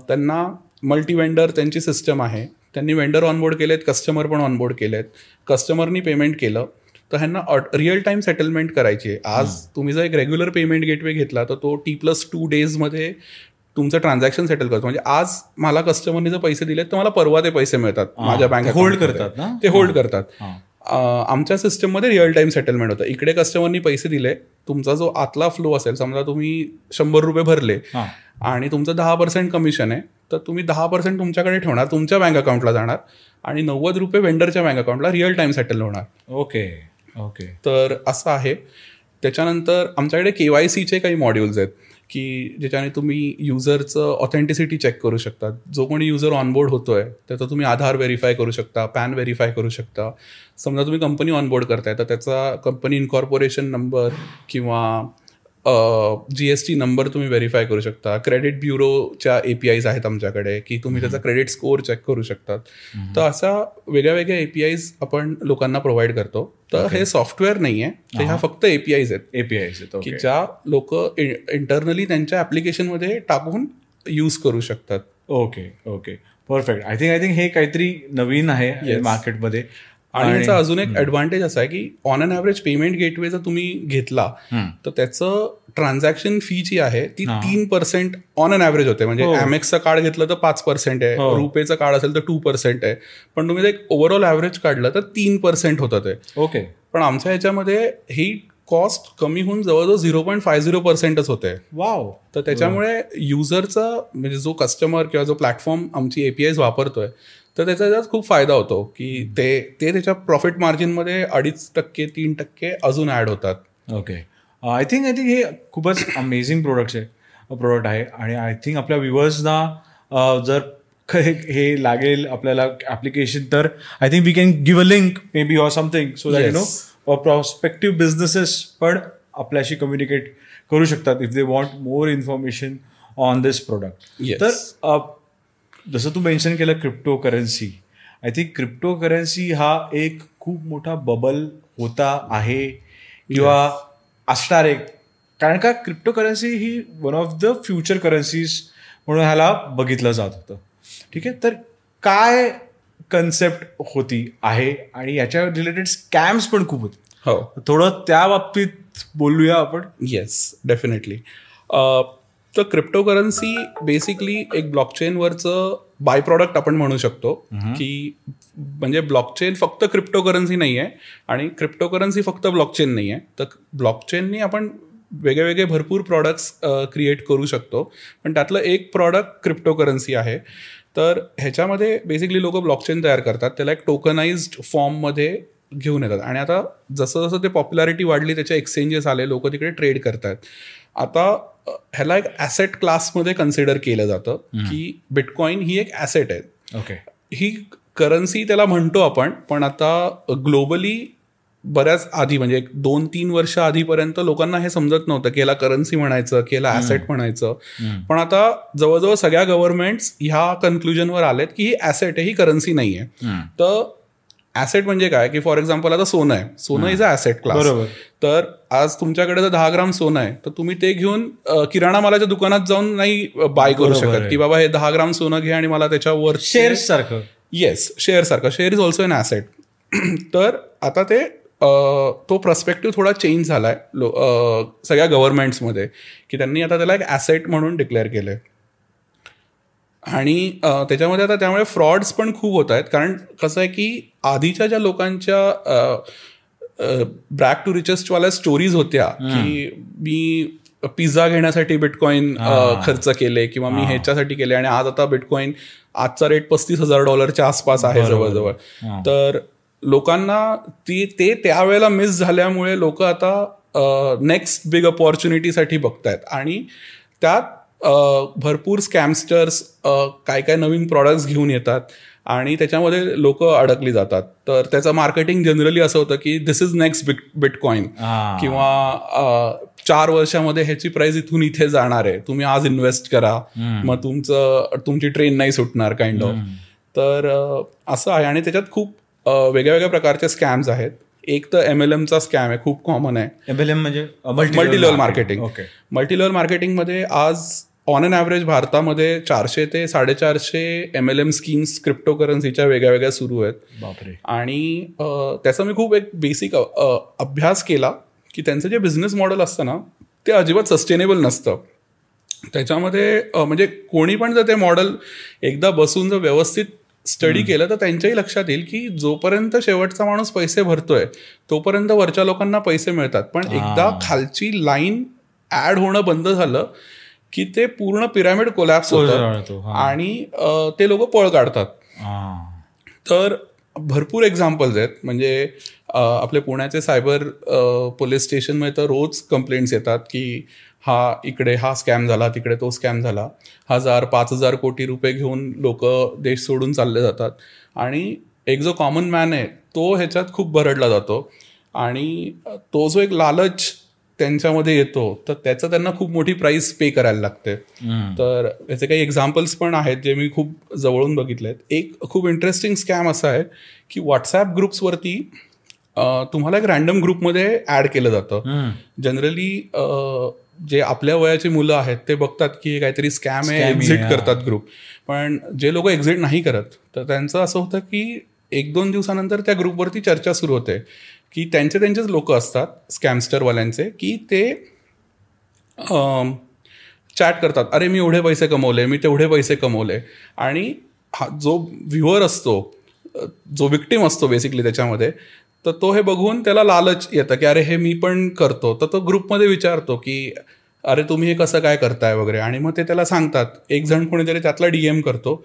त्यांना मल्टी वेंडर त्यांची सिस्टम आहे. त्यांनी वेंडर ऑनबोर्ड केलेत कस्टमर पण ऑनबोर्ड केलेत. कस्टमरनी पेमेंट केलं तर ह्यांना रिअल टाइम सेटलमेंट करायची आहे. आज तुम्ही जर एक रेग्युलर पेमेंट गेटवे घेतला तर तो टी प्लस टू डेजमध्ये तुमचं ट्रान्झॅक्शन सेटल करतो. म्हणजे आज मला कस्टमरने जर पैसे दिले तर मला परवा ते पैसे मिळतात माझ्या बँक hold करतात? ते होल्ड करतात. आमच्या सिस्टममध्ये रिअल टाइम सेटलमेंट होतं. इकडे कस्टमरनी पैसे दिले तुमचा जो आतला फ्लो असेल समजा तुम्ही शंभर रुपये भरले. आणि तुमचं दहा पर्सेंट कमिशन आहे तर तुम्ही दहा पर्सेंट तुमच्याकडे ठेवणार तुमच्या बँक अकाउंटला जाणार आणि नव्वद रुपये वेंडरच्या बँक अकाउंटला रिअल टाइम सेटल होणार. Okay okay. तर असं आहे. त्याच्यानंतर आमच्याकडे के वाय सीचे काही मॉड्यूल्स आहेत की ज्याच्याने तुम्ही युजरचं ऑथेंटिसिटी चेक करू शकता. जो कोणी युजर ऑनबोर्ड होतोय त्याचा तुम्ही आधार व्हेरीफाय करू शकता पॅन व्हेरीफाय करू शकता. समजा तुम्ही कंपनी ऑनबोर्ड करताय तर त्याचा कंपनी इन्कॉर्पोरेशन नंबर किंवा जी एस टी नंबर तुम्ही व्हेरीफाय करू शकता. क्रेडिट ब्युरोच्या एपीआयज आहेत आमच्याकडे की तुम्ही त्याचा क्रेडिट स्कोअर चेक करू शकतात. तर अशा वेगळ्या वेगळ्या एपीआयज आपण लोकांना प्रोव्हाइड करतो. तर हे सॉफ्टवेअर नाही आहे ते ह्या फक्त एपीआयज आहेत. एपीआय की ज्या लोक इंटरनली त्यांच्या ऍप्लिकेशनमध्ये टाकून यूज करू शकतात. Okay okay perfect I think I think हे काहीतरी नवीन आहे. मार्केटमध्ये आणि याचा अजून एक ऍडव्हान्टेज असा आहे की on an average payment gateway जर तुम्ही घेतला तर त्याचं ट्रान्झॅक्शन फी जी आहे ती तीन पर्सेंट ऑन अन ॲव्हरेज होते. म्हणजे एमएक्सचं कार्ड घेतलं तर पाच पर्सेंट आहे रुपेचं कार्ड असेल तर टू पर्सेंट आहे. पण तुम्ही एक ओव्हरऑल ॲव्हरेज काढलं तर तीन पर्सेंट होतं ते. ओके. पण आमच्या ह्याच्यामध्ये ही कॉस्ट कमी होऊन जवळजवळ झिरो पॉईंट फाय झिरो पर्सेंटच होते. वाव. तर त्याच्यामुळे युजरचा म्हणजे जो कस्टमर किंवा जो प्लॅटफॉर्म आमची एपीआयज वापरतोय तर त्याचा त्यात खूप फायदा होतो की ते ते त्याच्या प्रॉफिट मार्जिनमध्ये अडीच टक्के तीन टक्के अजून ॲड होतात. Okay I think I think हे खूपच अमेझिंग प्रोडक्ट आहे. प्रोडक्ट आहे. आणि आय थिंक आपल्या व्ह्युअर्सना जर ख- हे- लागेल आपल्याला ॲप्लिकेशन तर I think we can give a link maybe or something so that you. Know prospective businesses पण आपल्याशी कम्युनिकेट करू शकतात if they want more information on this product. तर अ, जसं तू मेन्शन केलं crypto currency I think crypto currency हा एक खूप मोठा बबल होता आहे. किंवा असणार आहे कारण का crypto currency he one of the future currencies म्हणून ह्याला बघितलं जात होतं. ठीक आहे? तर काय कन्सेप्ट होती आहे? आणि याच्या रिलेटेड स्कॅम्स पण खूप होते. हो. थोडं त्या बाबतीत बोलूया आपण. येस डेफिनेटली तर क्रिप्टो करन्सी बेसिकली एक ब्लॉकचेनवरचं बाय प्रॉडक्ट आपण म्हणू शकतो की म्हणजे ब्लॉकचेन फक्त क्रिप्टो करन्सी नाही आहे आणि क्रिप्टो करन्सी फक्त ब्लॉकचेन नाही आहे तर ब्लॉकचेननी आपण वेगळे वेगळे भरपूर प्रॉडक्ट्स क्रिएट करू शकतो. पण त्यातलं एक प्रॉडक्ट क्रिप्टो करन्सी आहे. तर ह्याच्यामध्ये बेसिकली लोक ब्लॉकचेन तयार करतात. त्याला एक टोकनाइज्ड फॉर्ममध्ये घेऊन येतात. आणि आता जसं जसं ते पॉप्युलॅरिटी वाढली त्याचे एक्सचेंजेस आले लोक तिकडे ट्रेड करतात आता ह्याला एक ॲसेट क्लासमध्ये कन्सिडर केलं जातं की बिटकॉइन ही एक ॲसेट आहे. ओके ही करन्सी त्याला म्हणतो आपण पण आता ग्लोबली बऱ्याच आधी म्हणजे एक दोन तीन वर्ष आधीपर्यंत लोकांना हे समजत नव्हतं की याला करन्सी म्हणायचं की याला ॲसेट म्हणायचं. पण आता जवळजवळ सगळ्या गव्हर्नमेंट्स ह्या कन्क्लुजनवर आलेत की ही ॲसेट आहे ही करन्सी नाही आहे तर ॲसेट म्हणजे काय? की फॉर एक्झाम्पल आता सोनं आहे. सोनं इज अ ॲसेट क्लास बरोबर. तर आज तुमच्याकडे जर दहा ग्राम सोनं आहे तर तुम्ही ते घेऊन किराणा मालाच्या दुकानात जाऊन नाही बाय करू शकत. की बाबा हे दहा ग्राम सोनं घे आणि मला त्याच्यावर शेअर्स सारखं. येस शेअर सारखं. Share is also an asset तर आता ते तो प्रस्पेक्टिव्ह थोडा चेंज झालाय लो सगळ्या गव्हर्नमेंट्समध्ये की त्यांनी आता त्याला एक ॲसेट म्हणून डिक्लेअर केलंय. आणि त्याच्यामध्ये आता त्यामुळे फ्रॉड्स पण खूप होत आहेत. कारण कसं आहे की आधीच्या ज्या लोकांच्या ब्रॅक टू रिचेस्टवाल्या स्टोरीज होत्या की मी पिझ्झा घेण्यासाठी बिटकॉइन खर्च केले किंवा मी ह्याच्यासाठी केले आणि आज आता बिटकॉइन आजचा रेट पस्तीस हजार डॉलरच्या आसपास आहे जवळजवळ. तर लोकांना ती ते त्यावेळेला मिस झाल्यामुळे लोक आता नेक्स्ट बिग अपॉर्च्युनिटीसाठी बघतायत. आणि त्यात भरपूर स्कॅमस्टर्स काय काय नवीन प्रॉडक्ट्स घेऊन येतात आणि त्याच्यामध्ये लोक अडकली जातात. तर त्याचं मार्केटिंग जनरली असं होतं की this is next bit bitcoin Ah. किंवा चार वर्षामध्ये ह्याची प्राइस इथून इथे जाणार आहे. तुम्ही आज इन्व्हेस्ट करा. मग तुमचं तुमची ट्रेन नाही सुटणार काइंड ऑफ तर असं आहे. आणि त्याच्यात खूप वेगळ्या वेगळ्या प्रकारचे स्कॅम्स आहेत. एक तर एम एल एमचा स्कॅम आहे खूप कॉमन आहे. एम एल एम म्हणजे multi level marketing okay multi level मार्केटिंगमध्ये आज ऑन अन ॲव्हरेज भारतामध्ये चारशे ते साडेचारशे M L M schemes crypto करन्सीच्या वेगळ्या वेगळ्या सुरू आहेत. बापरे. आणि त्याचा मी खूप एक बेसिक अभ्यास केला की त्यांचं जे बिझनेस मॉडेल असतं ना ते अजिबात सस्टेनेबल नसतं. त्याच्यामध्ये म्हणजे कोणी पण जर ते मॉडेल एकदा बसून जर व्यवस्थित स्टडी केलं तर त्यांच्याही लक्षात येईल की जोपर्यंत शेवटचा माणूस पैसे भरतोय तोपर्यंत वरच्या लोकांना पैसे मिळतात. पण एकदा खालची लाईन ऍड होणं बंद झालं की ते पूर्ण पिरामिड कोलॅप्स होतं आणि ते लोक पळ काढतात. तर भरपूर एक्झाम्पल्स आहेत. म्हणजे आपले पुण्याचे सायबर पोलीस स्टेशनमध्ये तर रोज कंप्लेंट्स येतात की हा इकडे हा स्कॅम झाला तिकडे तो स्कॅम झाला. हजार पाच हजार कोटी रुपये घेऊन लोक देश सोडून चालले जातात. आणि एक जो कॉमन मॅन आहे तो ह्याच्यात खूप भरडला जातो. आणि तो जो एक लालच त्यांच्यामध्ये येतो तर त्याचं त्यांना खूप मोठी प्राईस पे करायला लागते. तर याचे काही एक्झाम्पल्स पण आहेत जे मी खूप जवळून बघितले आहेत एक खूप इंटरेस्टिंग स्कॅम असा आहे की व्हॉट्सॲप ग्रुप्सवरती तुम्हाला एक रॅन्डम ग्रुपमध्ये ॲड केलं जातं. जनरली जे आपल्या वयाची मुलं आहेत ते बघतात की काहीतरी स्कॅम आहे एक्झिट. करतात ग्रुप पण जे लोक एक्झिट नाही करत तर त्यांचं असं होतं की एक दोन दिवसानंतर त्या ग्रुपवरती चर्चा सुरू होते. की त्यांचे त्यांचेच लोक असतात स्कॅमस्टरवाल्यांचे की ते चॅट करतात. अरे मी एवढे पैसे कमवले मी तेवढे पैसे कमवले. आणि हा जो व्ह्युअर असतो जो विक्टीम असतो बेसिकली त्याच्यामध्ये तर तो हे बघून त्याला लालच येतं की अरे हे मी पण करतो. तर तो ग्रुपमध्ये विचारतो की अरे तुम्ही हे कसं काय करताय वगैरे? आणि मग ते त्याला सांगतात. एक जण कोणीतरी त्यातला डीएम करतो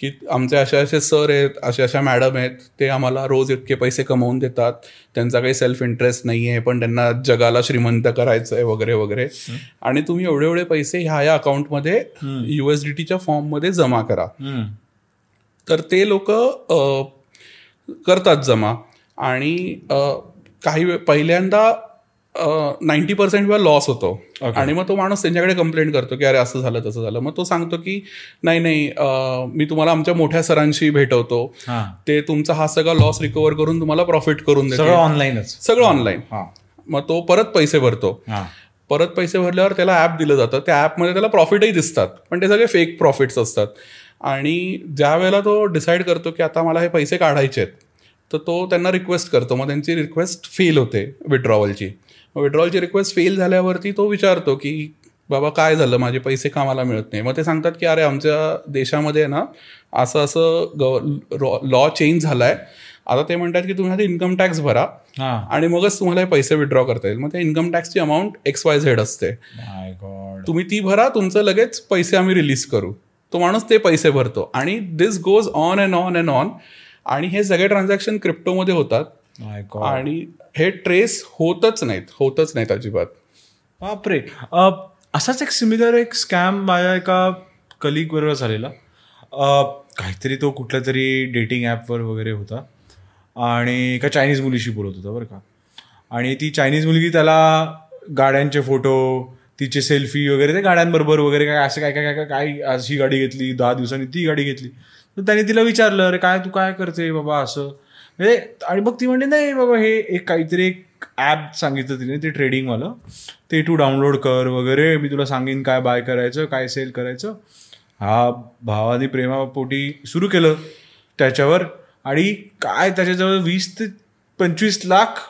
की आमचे असे असे सर आहेत अशा अशा मॅडम आहेत ते आम्हाला रोज इतके पैसे कमवून देतात. त्यांचा काही सेल्फ इंटरेस्ट नाही आहे पण त्यांना जगाला श्रीमंत करायचं आहे वगैरे. वगैरे आणि तुम्ही एवढे एवढे पैसे ह्या या अकाउंटमध्ये युएसडीटीच्या फॉर्ममध्ये जमा करा. तर ते लोक करतात जमा. आणि काही पहिल्यांदा नाईन्टी पर्सेंट वेळा लॉस होतो. आणि मग तो माणूस त्यांच्याकडे कंप्लेंट करतो की अरे असं झालं तसं झालं. मग तो सांगतो की नाही नाही मी तुम्हाला आमच्या मोठ्या सरांशी भेटवतो. हा. ते तुमचा हा सगळा लॉस रिकवर करून तुम्हाला प्रॉफिट करून सगळं देतो ऑनलाईनच सगळं ऑनलाईन मग तो परत पैसे भरतो. परत पैसे भरल्यावर त्याला ॲप दिलं जातं. त्या ॲपमध्ये त्याला प्रॉफिटही दिसतात. पण ते सगळे फेक प्रॉफिट्स असतात. आणि ज्या वेळेला तो डिसाईड करतो की आता मला हे पैसे काढायचे आहेत तर तो त्यांना रिक्वेस्ट करतो. मग त्यांची रिक्वेस्ट फेल होते विड्रॉवलची मग विड्रॉवलची रिक्वेस्ट फेल झाल्यावरती तो विचारतो की बाबा काय झालं? माझे पैसे का मला मिळत नाही. मग ते सांगतात की अरे आमच्या देशामध्ये ना असं असं लॉ चेंज झालाय. आता ते म्हणतात की तुम्ही आधी इन्कम टॅक्स भरा आणि मगच तुम्हाला हे पैसे विड्रॉ करता येईल. मग त्या इन्कम टॅक्सची अमाऊंट एक्स वाय झेड असते. तुम्ही ती भरा तुमचं लगेच पैसे आम्ही रिलीज करू. तो माणूस ते पैसे भरतो. आणि this goes on and on and on आणि हे सगळे ट्रान्झॅक्शन क्रिप्टोमध्ये होतात. आणि हे ट्रेस होतच नाहीत होतच नाहीत अजिबात. बापरे. असाच एक सिमिलर एक स्कॅम माझ्या एका कलिग बरोबर झालेला. अ, काहीतरी तो कुठल्या तरी डेटिंग ॲपवर वगैरे होता. आणि एका चायनीज मुलीशी बोलत होता बरं का. आणि ती चायनीज मुलगी त्याला गाड्यांचे फोटो तिचे सेल्फी वगैरे ते गाड्यांबरोबर वगैरे काय असं काय काय काय काय काय आज ही गाडी घेतली दहा दिवसांनी ती गाडी घेतली. तर त्याने तिला विचारलं अरे काय तू काय करते बाबा? असं. म्हणजे आणि मग ती म्हणते नाही बाबा हे एक काहीतरी एक ॲप सांगितलं तिने ते ट्रेडिंगवालं ते तू डाउनलोड कर वगैरे मी तुला सांगेन काय बाय करायचं काय सेल करायचं. हा भावाने प्रेमापोटी सुरू केलं त्याच्यावर आणि काय त्याच्याजवळ वीस ते पंचवीस लाख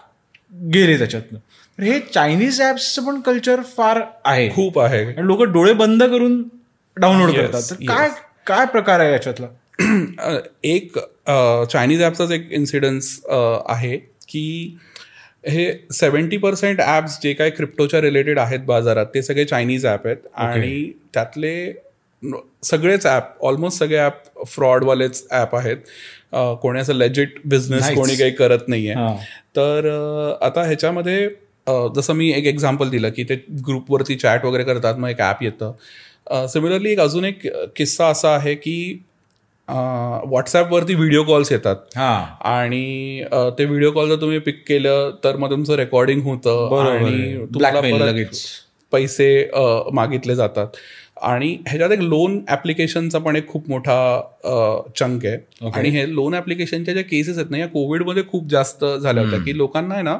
गेले त्याच्यातनं. तर हे चायनीज ॲप्सचं पण कल्चर फार आहे. खूप आहे. आणि लोक डोळे बंद करून डाउनलोड करतात. तर काय काय प्रकार आहे याच्यातला? एक चायनीज ॲपचाच एक इन्सिडन्स आहे की हे सेवन्टी पर्सेंट ॲप्स जे काही क्रिप्टोच्या रिलेटेड आहेत बाजारात ते सगळे चायनीज ॲप आहेत. आणि त्यातले सगळेच ॲप ऑलमोस्ट सगळे ॲप फ्रॉडवालेच ॲप आहेत. कोणी असं लेजिट बिझनेस. कोणी काही करत नाहीये. हा. तर आता ह्याच्यामध्ये जसं मी एक एक्झाम्पल दिलं की ते ग्रुपवरती चॅट वगैरे करतात मग एक ॲप येतं. सिमिलरली एक अजून एक किस्सा असा आहे की व्हॉट्सॲपवरती व्हिडिओ कॉल्स येतात. हा. आणि ते व्हिडिओ कॉल जर तुम्ही पिक केलं तर मग तुमचं रेकॉर्डिंग होतं आणि. पैसे मागितले जातात. आणि ह्याच्यात एक लोन ऍप्लिकेशनचा पण एक खूप मोठा चंक आहे. आणि हे लोन ऍप्लिकेशनच्या ज्या केसेस आहेत ना या कोविडमध्ये खूप जास्त झाल्या होत्या. की लोकांना आहे ना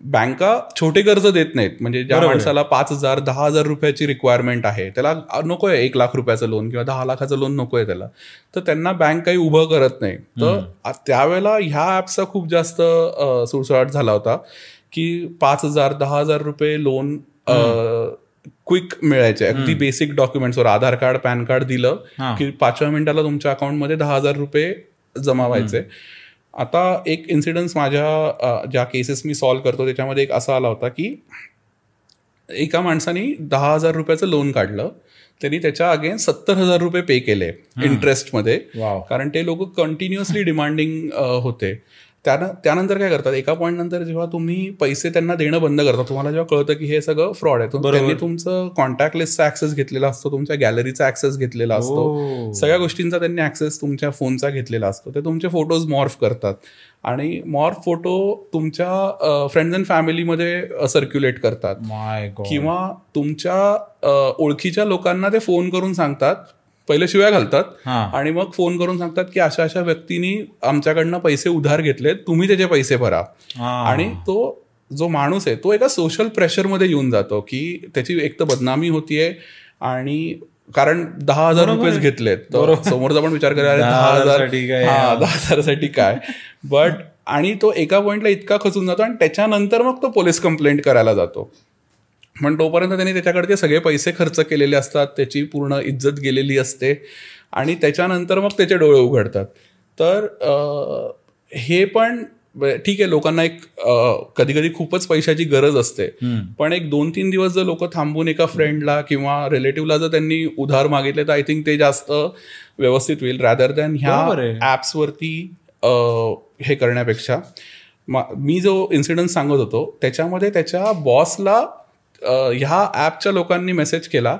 बँका छोटे कर्ज देत नाहीत. म्हणजे ज्या आहे. माणसाला पाच हजार दहा हजार रुपयाची रिक्वायरमेंट आहे त्याला नकोय एक लाख रुपयाचं लोन किंवा दहा लाखाचं लोन नकोय त्याला. तर त्यांना बँक काही उभं करत नाही. तर त्यावेळेला ह्या ऍपचा खूप जास्त सुळसुळाट झाला होता की पाच हजार दहा हजार रुपये लोन क्विक मिळायचे. अगदी बेसिक डॉक्युमेंट्सवर आधार कार्ड पॅन कार्ड दिलं. की पाचव्या मिनिटाला तुमच्या अकाउंटमध्ये दहा हजार रुपये जमा व्हायचे आता एक इन्सिडन्स माझ्या ज्या केसेस मी सॉल्व्ह करतो त्याच्यामध्ये एक असा आला होता की एका माणसाने दहा हजार रुपयाचं लोन काढलं. त्यांनी त्याच्या अगेन्स्ट सत्तर हजार रुपये पे केले इंटरेस्टमध्ये. कारण ते लोक कंटिन्युअसली डिमांडिंग होते. त्यानं त्यानंतर काय करतात? एका पॉईंट नंतर जेव्हा तुम्ही पैसे त्यांना देणं बंद करता तुम्हाला जेव्हा कळतं की हे सगळं फ्रॉड आहे. त्यांनी तुमचं कॉन्टॅक्ट लिस्टचा ऍक्सेस घेतलेला असतो तुमच्या गॅलरीचा ऍक्सेस घेतलेला असतो. ओ. सगळ्या गोष्टींचा त्यांनी ऍक्सेस तुमच्या फोनचा घेतलेला असतो. ते तुमचे फोटोज मॉर्फ करतात. आणि मॉर्फ फोटो तुमच्या फ्रेंड्स अँड फॅमिलीमध्ये सर्क्युलेट करतात. किंवा तुमच्या ओळखीच्या लोकांना ते फोन करून सांगतात पहिले शिव्या घालतात. आणि मग फोन करून सांगतात की अशा अशा व्यक्तींनी आमच्याकडनं पैसे उधार घेतले तुम्ही त्याचे पैसे भरा. आणि तो जो माणूस आहे तो एका सोशल प्रेशरमध्ये येऊन जातो की त्याची एक तर बदनामी होतीये आणि कारण दहा हजार रुपयेच. घेतलेत तर समोरचा पण विचार करा अरे दहा हजार? हा दहा हजारासाठी काय बट आणि तो एका पॉइंटला इतका खचून जातो आणि त्याच्यानंतर मग तो पोलीस कंप्लेंट करायला जातो पण तोपर्यंत त्यांनी त्याच्याकडे ते सगळे पैसे खर्च केलेले असतात त्याची पूर्ण इज्जत गेलेली असते आणि त्याच्यानंतर मग त्याचे डोळे उघडतात. तर हे पण ठीक आहे लोकांना एक कधी कधी खूपच पैशाची गरज असते. पण एक दोन तीन दिवस जर लोक थांबून एका फ्रेंडला किंवा रिलेटिव्हला जर त्यांनी उधार मागितले तर आय थिंक ते जास्त व्यवस्थित होईल. Rather than. ह्या ॲप्सवरती हे करण्यापेक्षा. मा- जो इन्सिडन्ट सांगत होतो त्याच्यामध्ये त्याच्या बॉसला ह्या ॲपच्या लोकांनी मेसेज केला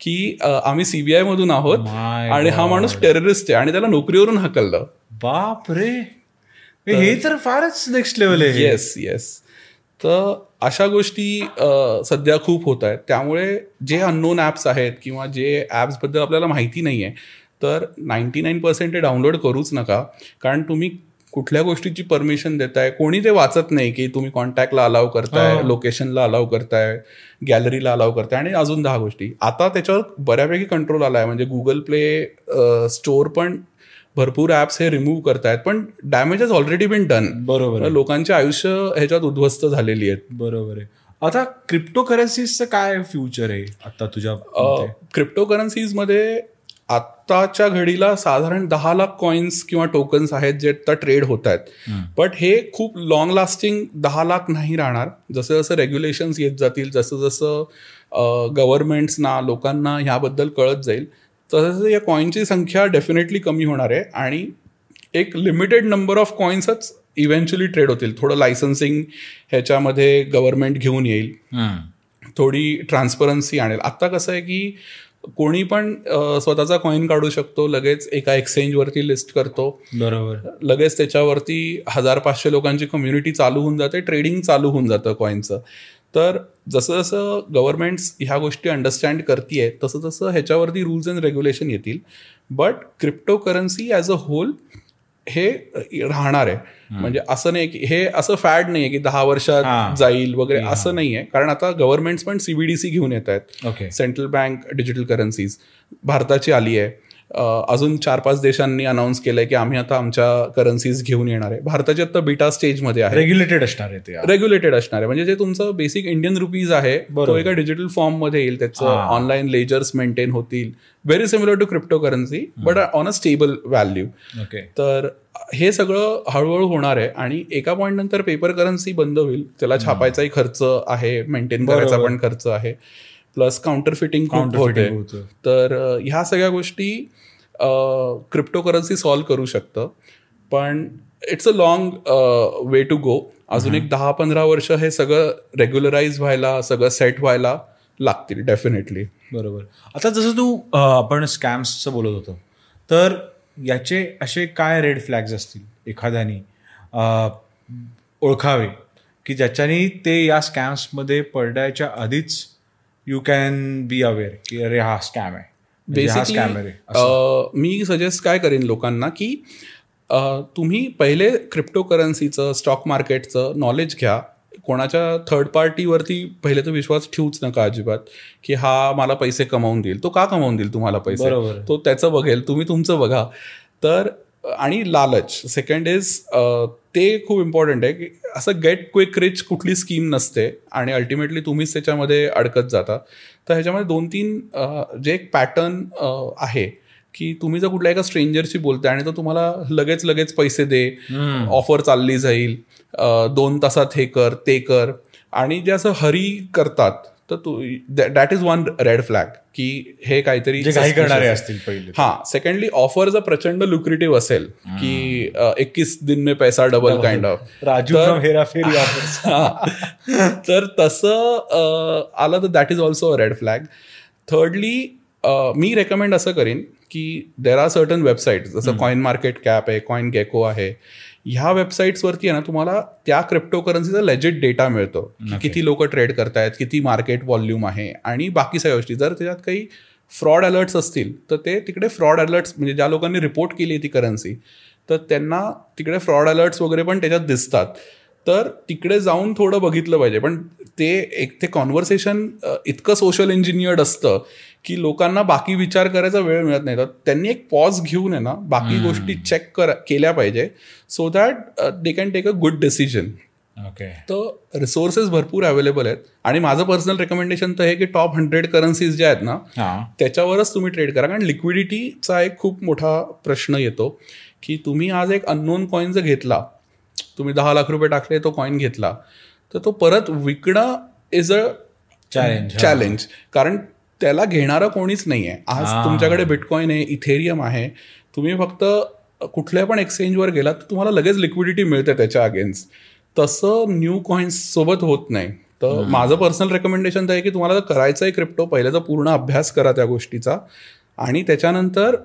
की आम्ही सीबीआय मधून आहोत आणि हा माणूस टेररिस्ट आहे आणि त्याला नोकरीवरून हकललं. बाप रे. हे हे तर फारच नेक्स्ट लेवल आहे येस येस तर अशा गोष्टी सध्या खूप होत आहेत. त्यामुळे जे अननोन ॲप्स आहेत किंवा जे ॲप्सबद्दल आपल्याला माहिती नाही आहे तर नाईन्टी नाईन पर्सेंट ते डाउनलोड करूच नका. कारण तुम्ही कुठल्या गोष्टीची परमिशन देताय? कोणी ते वाचत नाही की तुम्ही कॉन्टॅक्टला अलाव करताय. लोकेशनला अलाव करताय गॅलरीला अलाव करताय आणि अजून दहा गोष्टी. आता त्याच्यावर बऱ्यापैकी कंट्रोल आलाय. म्हणजे गुगल प्ले स्टोअर पण भरपूर ॲप्स हे रिमूव्ह करतायत. पण damage has already been done बरोबर. लोकांचे आयुष्य ह्याच्यात उद्ध्वस्त झालेली आहेत. बरोबर आहे. आता क्रिप्टो करन्सीजचं काय फ्युचर आहे? आता तुझ्या? क्रिप्टो करन्सीजमध्ये आत्ताच्या घडीला साधारण दहा लाख कॉइन्स किंवा टोकन्स आहेत जे आता ट्रेड होत आहेत. बट हे खूप लॉंग लास्टिंग दहा लाख नाही राहणार. जसं जसं रेग्युलेशन्स येत जातील जसं जसं गव्हर्नमेंट्सना लोकांना ह्याबद्दल कळत जाईल तसं तसं या कॉईनची संख्या डेफिनेटली कमी होणार आहे. आणि एक लिमिटेड नंबर ऑफ कॉईन्सच इव्हेंच्युअली ट्रेड होतील. थोडं लायसन्सिंग ह्याच्यामध्ये गव्हर्नमेंट घेऊन येईल. थोडी ट्रान्सपरन्सी आणेल. आत्ता कसं आहे की कोणी पण स्वतःचा कॉईन काढू शकतो लगेच एका एक्सचेंजवरती लिस्ट करतो. बरोबर. लगेच त्याच्यावरती हजार पाचशे लोकांची कम्युनिटी चालू होऊन जाते ट्रेडिंग चालू होऊन जातं कॉईनचं तर जसं जसं गव्हर्नमेंट्स ह्या गोष्टी अंडरस्टँड करतीये तसं तसं ह्याच्यावरती रूल्स अँड रेग्युलेशन येतील. But crypto currency as a whole हे राहणार आहे. म्हणजे असं नाही की हे असं फॅड नाही आहे की दहा. वर्षात जाईल वगैरे असं नाही आहे. कारण आता गव्हर्नमेंट्स पण सीबीडीसी घेऊन येत आहेत. Okay central bank digital currencies भारताची आली आहे. अजून चार पाच देशांनी अनाऊन्स केलंय की आम्ही आता आमच्या करन्सीज घेऊन येणार आहे. भारताची आता बीटा स्टेजमध्ये आहे. रेग्युलेटेड असणार आहे ते रेग्युलेटेड असणार आहे. म्हणजे जे तुमचं बेसिक इंडियन रुपीज आहे तो. एका डिजिटल फॉर्ममध्ये येईल. त्याचं. ऑनलाईन लेजर्स मेंटेन होतील. Very similar to crypto currency but on a stable value okay तर हे सगळं हळूहळू होणार आहे आणि एका पॉईंट नंतर पेपर करन्सी बंद होईल. त्याला छापायचाही खर्च आहे मेंटेन करायचा. पण खर्च आहे. प्लस काउंटर फिटिंग खूप होते. तर ह्या सगळ्या गोष्टी क्रिप्टो करन्सी सॉल्व्ह करू शकतं. पण it's a long way to go अजून एक दहा पंधरा वर्ष हे सगळं रेग्युलराईज व्हायला सगळं सेट व्हायला लागतील डेफिनेटली बरोबर. आता जसं तू आपण स्कॅम्सचं बोलत होतो तर याचे असे काय रेड फ्लॅग्स असतील एखाद्याने ओळखावे की ज्याच्याने ते या स्कॅम्समध्ये पडण्याच्या आधीच यू कॅन बी अवेअर की अरे हा स्कॅम आहे. म्हणजे बेसिकली असं. मी सजेस्ट काय करेन लोकांना की तुम्ही पहिले क्रिप्टो करन्सीचं स्टॉक मार्केटचं नॉलेज घ्या. कोणाच्या थर्ड पार्टीवरती पहिले तर विश्वास ठेवूच नका अजिबात की हा मला पैसे कमावून देईल. तो का कमावून देईल तुम्हाला पैसे? बरोबर. तो त्याचं बघेल तुम्ही तुमचं बघा. तर आणि लालच. सेकंड इज ते खूप इम्पॉर्टंट आहे की असं गेट क्विक रिच कुठली स्कीम नसते आणि अल्टिमेटली तुम्हीच त्याच्यामध्ये अडकत जाता. तर ह्याच्यामध्ये दोन तीन जे एक पॅटर्न आहे की तुम्ही जर कुठल्या एका स्ट्रेंजरशी बोलताय आणि तो तुम्हाला लगेच लगेच पैसे दे ऑफर चालली जाईल दोन तासात हे कर ते कर आणि जे असं हरी करतात तर तू that is one red flag की हे काहीतरी करणारे. असतील पहिले. हा सेकंडली ऑफर जर प्रचंड लुक्रेटिव्ह असेल की इक्कीस दिन में पैसा डबल काइंड ऑफ राजू तर- तसं आलं तर that is also a red flag thirdly me recommend असं करीन की देर आर सर्टन वेबसाईट जसं कॉईन मार्केट कॅप आहे कॉईन गेको आहे. ह्या वेबसाईट्सवरती आहे ना तुम्हाला त्या क्रिप्टो करन्सीचा लेजिट डेटा मिळतो. की किती लोक ट्रेड करतायत किती मार्केट व्हॉल्यूम आहे आणि बाकी सगळ्या गोष्टी. जर त्याच्यात काही फ्रॉड अलर्ट्स असतील तर ते तिकडे फ्रॉड अलर्ट्स म्हणजे ज्या लोकांनी रिपोर्ट केली ती करन्सी तर त्यांना तिकडे फ्रॉड अलर्ट्स वगैरे पण त्याच्यात दिसतात. तर तिकडे जाऊन थोडं बघितलं पाहिजे. पण ते एक ते कॉन्व्हर्सेशन इतकं सोशल इंजिनियर्ड असतं की लोकांना बाकी विचार करायचा वेळ मिळत नाही. तर त्यांनी एक पॉज घेऊन आहे ना बाकी गोष्टी चेक कर केल्या पाहिजे. So that they can take a good decision okay तर रिसोर्सेस भरपूर अवेलेबल आहेत. आणि माझं पर्सनल रेकमेंडेशन तर आहे की टॉप हंड्रेड करन्सीज ज्या आहेत ना हा. त्याच्यावरच तुम्ही ट्रेड करा. कारण लिक्विडिटीचा एक खूप मोठा प्रश्न येतो की तुम्ही आज एक अननोन कॉईन जर घेतला तुम्ही दहा लाख रुपये टाकले तो कॉईन घेतला तर तो परत विकणं इज अ हा. चॅलेंज कारण त्याला घेणारं कोणीच नाही आहे आज. तुमच्याकडे बिटकॉईन आहे इथेरियम आहे. तुम्ही फक्त कुठल्या पण एक्सचेंजवर गेलात तर तुम्हाला लगेच लिक्विडिटी मिळते त्याच्या अगेन्स्ट तसं न्यू कॉईन्स सोबत होत नाही. तर माझं पर्सनल रेकमेंडेशन तर आहे की तुम्हाला करायचं आहे क्रिप्टो पहिल्याचा पूर्ण अभ्यास करा त्या गोष्टीचा. आणि त्याच्यानंतर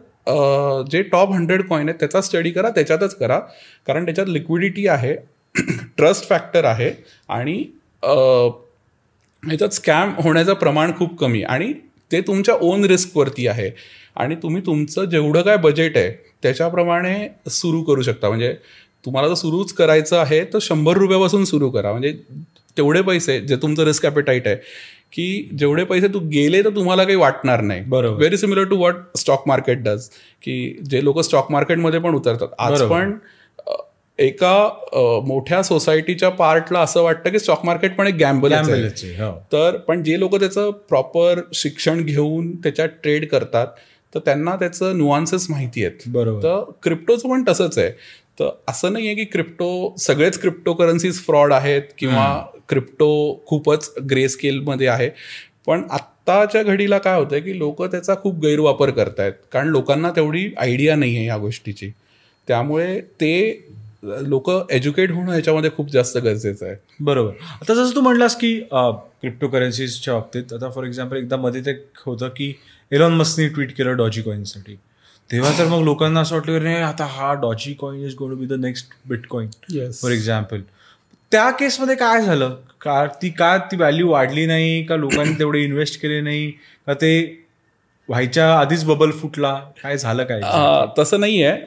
जे टॉप हंड्रेड कॉईन आहेत त्याचा स्टडी करा त्याच्यातच करा. कारण त्याच्यात लिक्विडिटी आहे ट्रस्ट फॅक्टर आहे. आणि ह्याच्यात स्कॅम होण्याचं प्रमाण खूप कमी. आणि ते तुमच्या ओन रिस्कवरती आहे. आणि तुम्ही तुमचं जेवढं काय बजेट आहे त्याच्याप्रमाणे सुरू करू शकता. म्हणजे तुम्हाला जर सुरूच करायचं आहे तर शंभर रुपयापासून सुरू करा. म्हणजे तेवढे पैसे जे तुमचं रिस्क कॅपिटाईट आहे की जेवढे पैसे तू गेले तर तुम्हाला काही वाटणार नाही. बरोबर. Very similar to what stock market does की जे लोक स्टॉक मार्केटमध्ये पण उतरतात. आज. पण एका मोठ्या सोसायटीच्या पार्टला असं वाटतं की स्टॉक मार्केट पण एक गॅम्बल हो. तर पण जे लोक त्याचं प्रॉपर शिक्षण घेऊन त्याच्यात ट्रेड करतात तर त्यांना त्याचं नुआन्सेस माहिती आहेत. बरोबर. तर क्रिप्टोचं पण तसंच आहे. तर असं नाही आहे की क्रिप्टो सगळेच क्रिप्टो करन्सीज फ्रॉड आहेत किंवा क्रिप्टो खूपच ग्रे स्केलमध्ये आहे. पण आत्ताच्या घडीला काय होतंय की लोक त्याचा खूप गैरवापर करतायत. कारण लोकांना तेवढी आयडिया नाही आहे या गोष्टीची. त्यामुळे ते लोक एज्युकेट होणं याच्यामध्ये खूप जास्त गरजेचं आहे. बरोबर. आता जसं तू म्हणलास की क्रिप्टो करन्सीजच्या बाबतीत आता फॉर एक्झाम्पल एकदा मध्ये ते होतं की एलॉन मस्कनी ट्विट केलं डॉजी कॉईनसाठी तेव्हा तर मग लोकांना असं वाटलं की नाही आता हा doge coin is gonna be the next bitcoin Yes. For example त्या केसमध्ये काय झालं? का ती का ती व्हॅल्यू वाढली नाही? का लोकांनी तेवढे इन्व्हेस्ट केले नाही? का ते व्हायच्या आधीच बबल फुटला? काय झालं काय? अं, तसं नाही आहे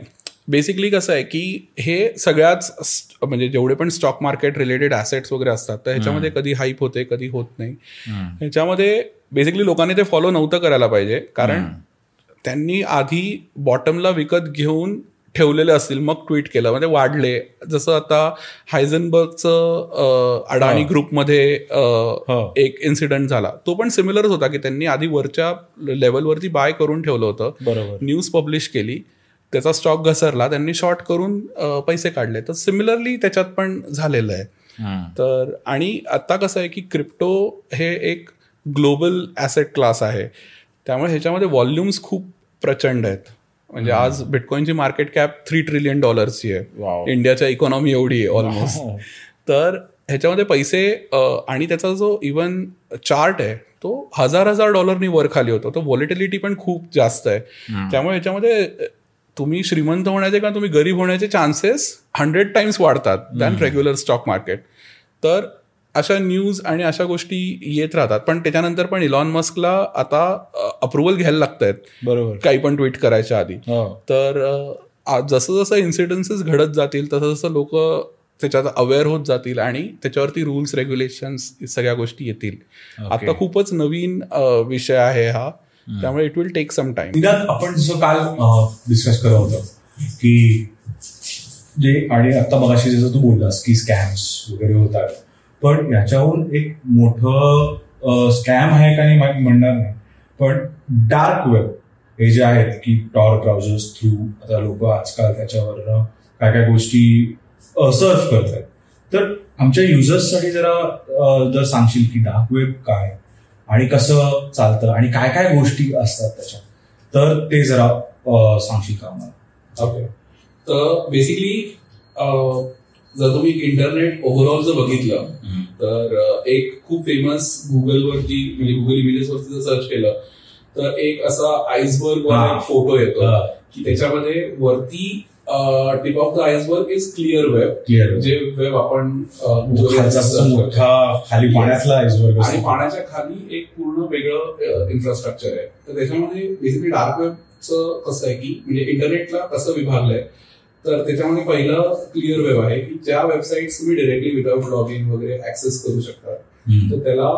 बेसिकली कसं आहे की हे सगळ्याच म्हणजे जेवढे पण स्टॉक मार्केट रिलेटेड ॲसेट्स वगैरे असतात तर ह्याच्यामध्ये कधी हाईप होते कधी होत नाही. ह्याच्यामध्ये बेसिकली लोकांनी ते फॉलो नव्हतं करायला पाहिजे. कारण त्यांनी आधी बॉटमला विकत घेऊन ठेवलेले असतील मग ट्विट केलं. म्हणजे वाढले. जसं आता हायझनबर्गचं अडाणी ग्रुपमध्ये. एक इन्सिडेंट झाला. तो पण सिमिलरच होता की त्यांनी आधी वरच्या लेवलवरती बाय करून ठेवलं होतं. बरोबर. न्यूज पब्लिश केली. त्याचा स्टॉक घसरला त्यांनी शॉर्ट करून पैसे काढले. तर सिमिलरली त्याच्यात पण झालेलं आहे. तर आणि आता कसं आहे की क्रिप्टो हे एक ग्लोबल ॲसेट क्लास आहे. त्यामुळे ह्याच्यामध्ये व्हॉल्युम्स खूप प्रचंड आहेत. म्हणजे आज बिटकॉईनची मार्केट कॅप थ्री ट्रिलियन डॉलर्सची. आहे. इंडियाच्या इकॉनॉमी एवढी आहे ऑलमोस्ट तर ह्याच्यामध्ये पैसे आणि त्याचा जो इवन चार्ट आहे तो हजार हजार डॉलरनी वर खाली होतो. तो व्हॉलिटिलिटी पण खूप जास्त आहे. त्यामुळे ह्याच्यामध्ये तुम्ही श्रीमंत होण्याचे किंवा तुम्ही गरीब होण्याचे चान्सेस हंड्रेड टाइम्स वाढतात दॅन रेग्युलर स्टॉक मार्केट तर अशा न्यूज आणि अशा गोष्टी येत राहतात. पण त्याच्यानंतर पण इलॉन मस्कला आता अप्रुव्हल घ्यायला लागत आहेत बरोबर. काही पण ट्विट करायच्या आधी. हो. तर जसं जसं इन्सिडन्सेस घडत जातील तसं जसं लोक त्याच्यात अवेअर होत जातील आणि त्याच्यावरती रूल्स रेग्युलेशन्स सगळ्या गोष्टी येतील. Okay. आता खूपच नवीन विषय आहे हा. त्यामुळे it will take some time आपण जसं काल डिस्कस करत होतो की जे आणि आता मगाशी जसं तू बोललास की स्कॅम्स वगैरे होतात पण याच्याहून एक मोठं स्कॅम आहे का नाही मा- म्हणणार नाही. पण डार्क वेब हे जे आहेत की टॉर ब्राउझर्स थ्रू आता लोक आजकाल त्याच्यावर काय काय गोष्टी सर्च करतात. तर आमच्या युजर्ससाठी जरा जर सांगशील की डार्क वेब काय? आणि कसं चालतं आणि काय काय गोष्टी असतात त्याच्यात. तर ते जरा सांगशील का आम्हाला ओके तर बेसिकली जर तुम्ही इंटरनेट ओव्हरऑल जर बघितलं तर एक खूप फेमस गुगलवरती म्हणजे गुगल इमेजेसवरती जर सर्च केलं तर एक असा आईसबर्ग फोटो येतो. की त्याच्यामध्ये वरती tip of the iceberg is clear web clear जे वेब आपण. मोठा खाली पाण्यातला आईसबर्ग आणि पाण्याच्या खाली एक पूर्ण वेगळं इन्फ्रास्ट्रक्चर आहे. तर त्याच्यामध्ये बेसिकली डार्क वेबचं कसं आहे की म्हणजे इंटरनेटला कसं विभागलंय तर त्याच्यामध्ये पहिलं क्लिअर वेब आहे की ज्या वेबसाईट तुम्ही डिरेक्टली विदाउट लॉग इन वगैरे ऍक्सेस करू शकता. तर त्याला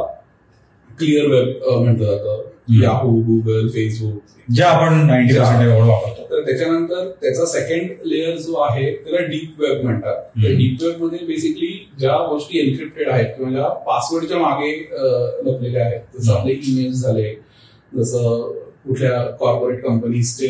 क्लिअर वेब म्हटलं जातं. याहू गुगल फेसबुक जे आपण नाईन्टी वापरतो. तर त्याच्यानंतर त्याचा सेकंड लेअर जो आहे त्याला डीप वेब म्हणतात. तर. डीप वेबमध्ये बेसिकली ज्या गोष्टी एन्क्रिप्टेड आहेत किंवा ज्या पासवर्डच्या मागे लपलेल्या आहेत जसं आपले ईमेल झाले जसं कुठल्या कॉर्पोरेट कंपनीजचे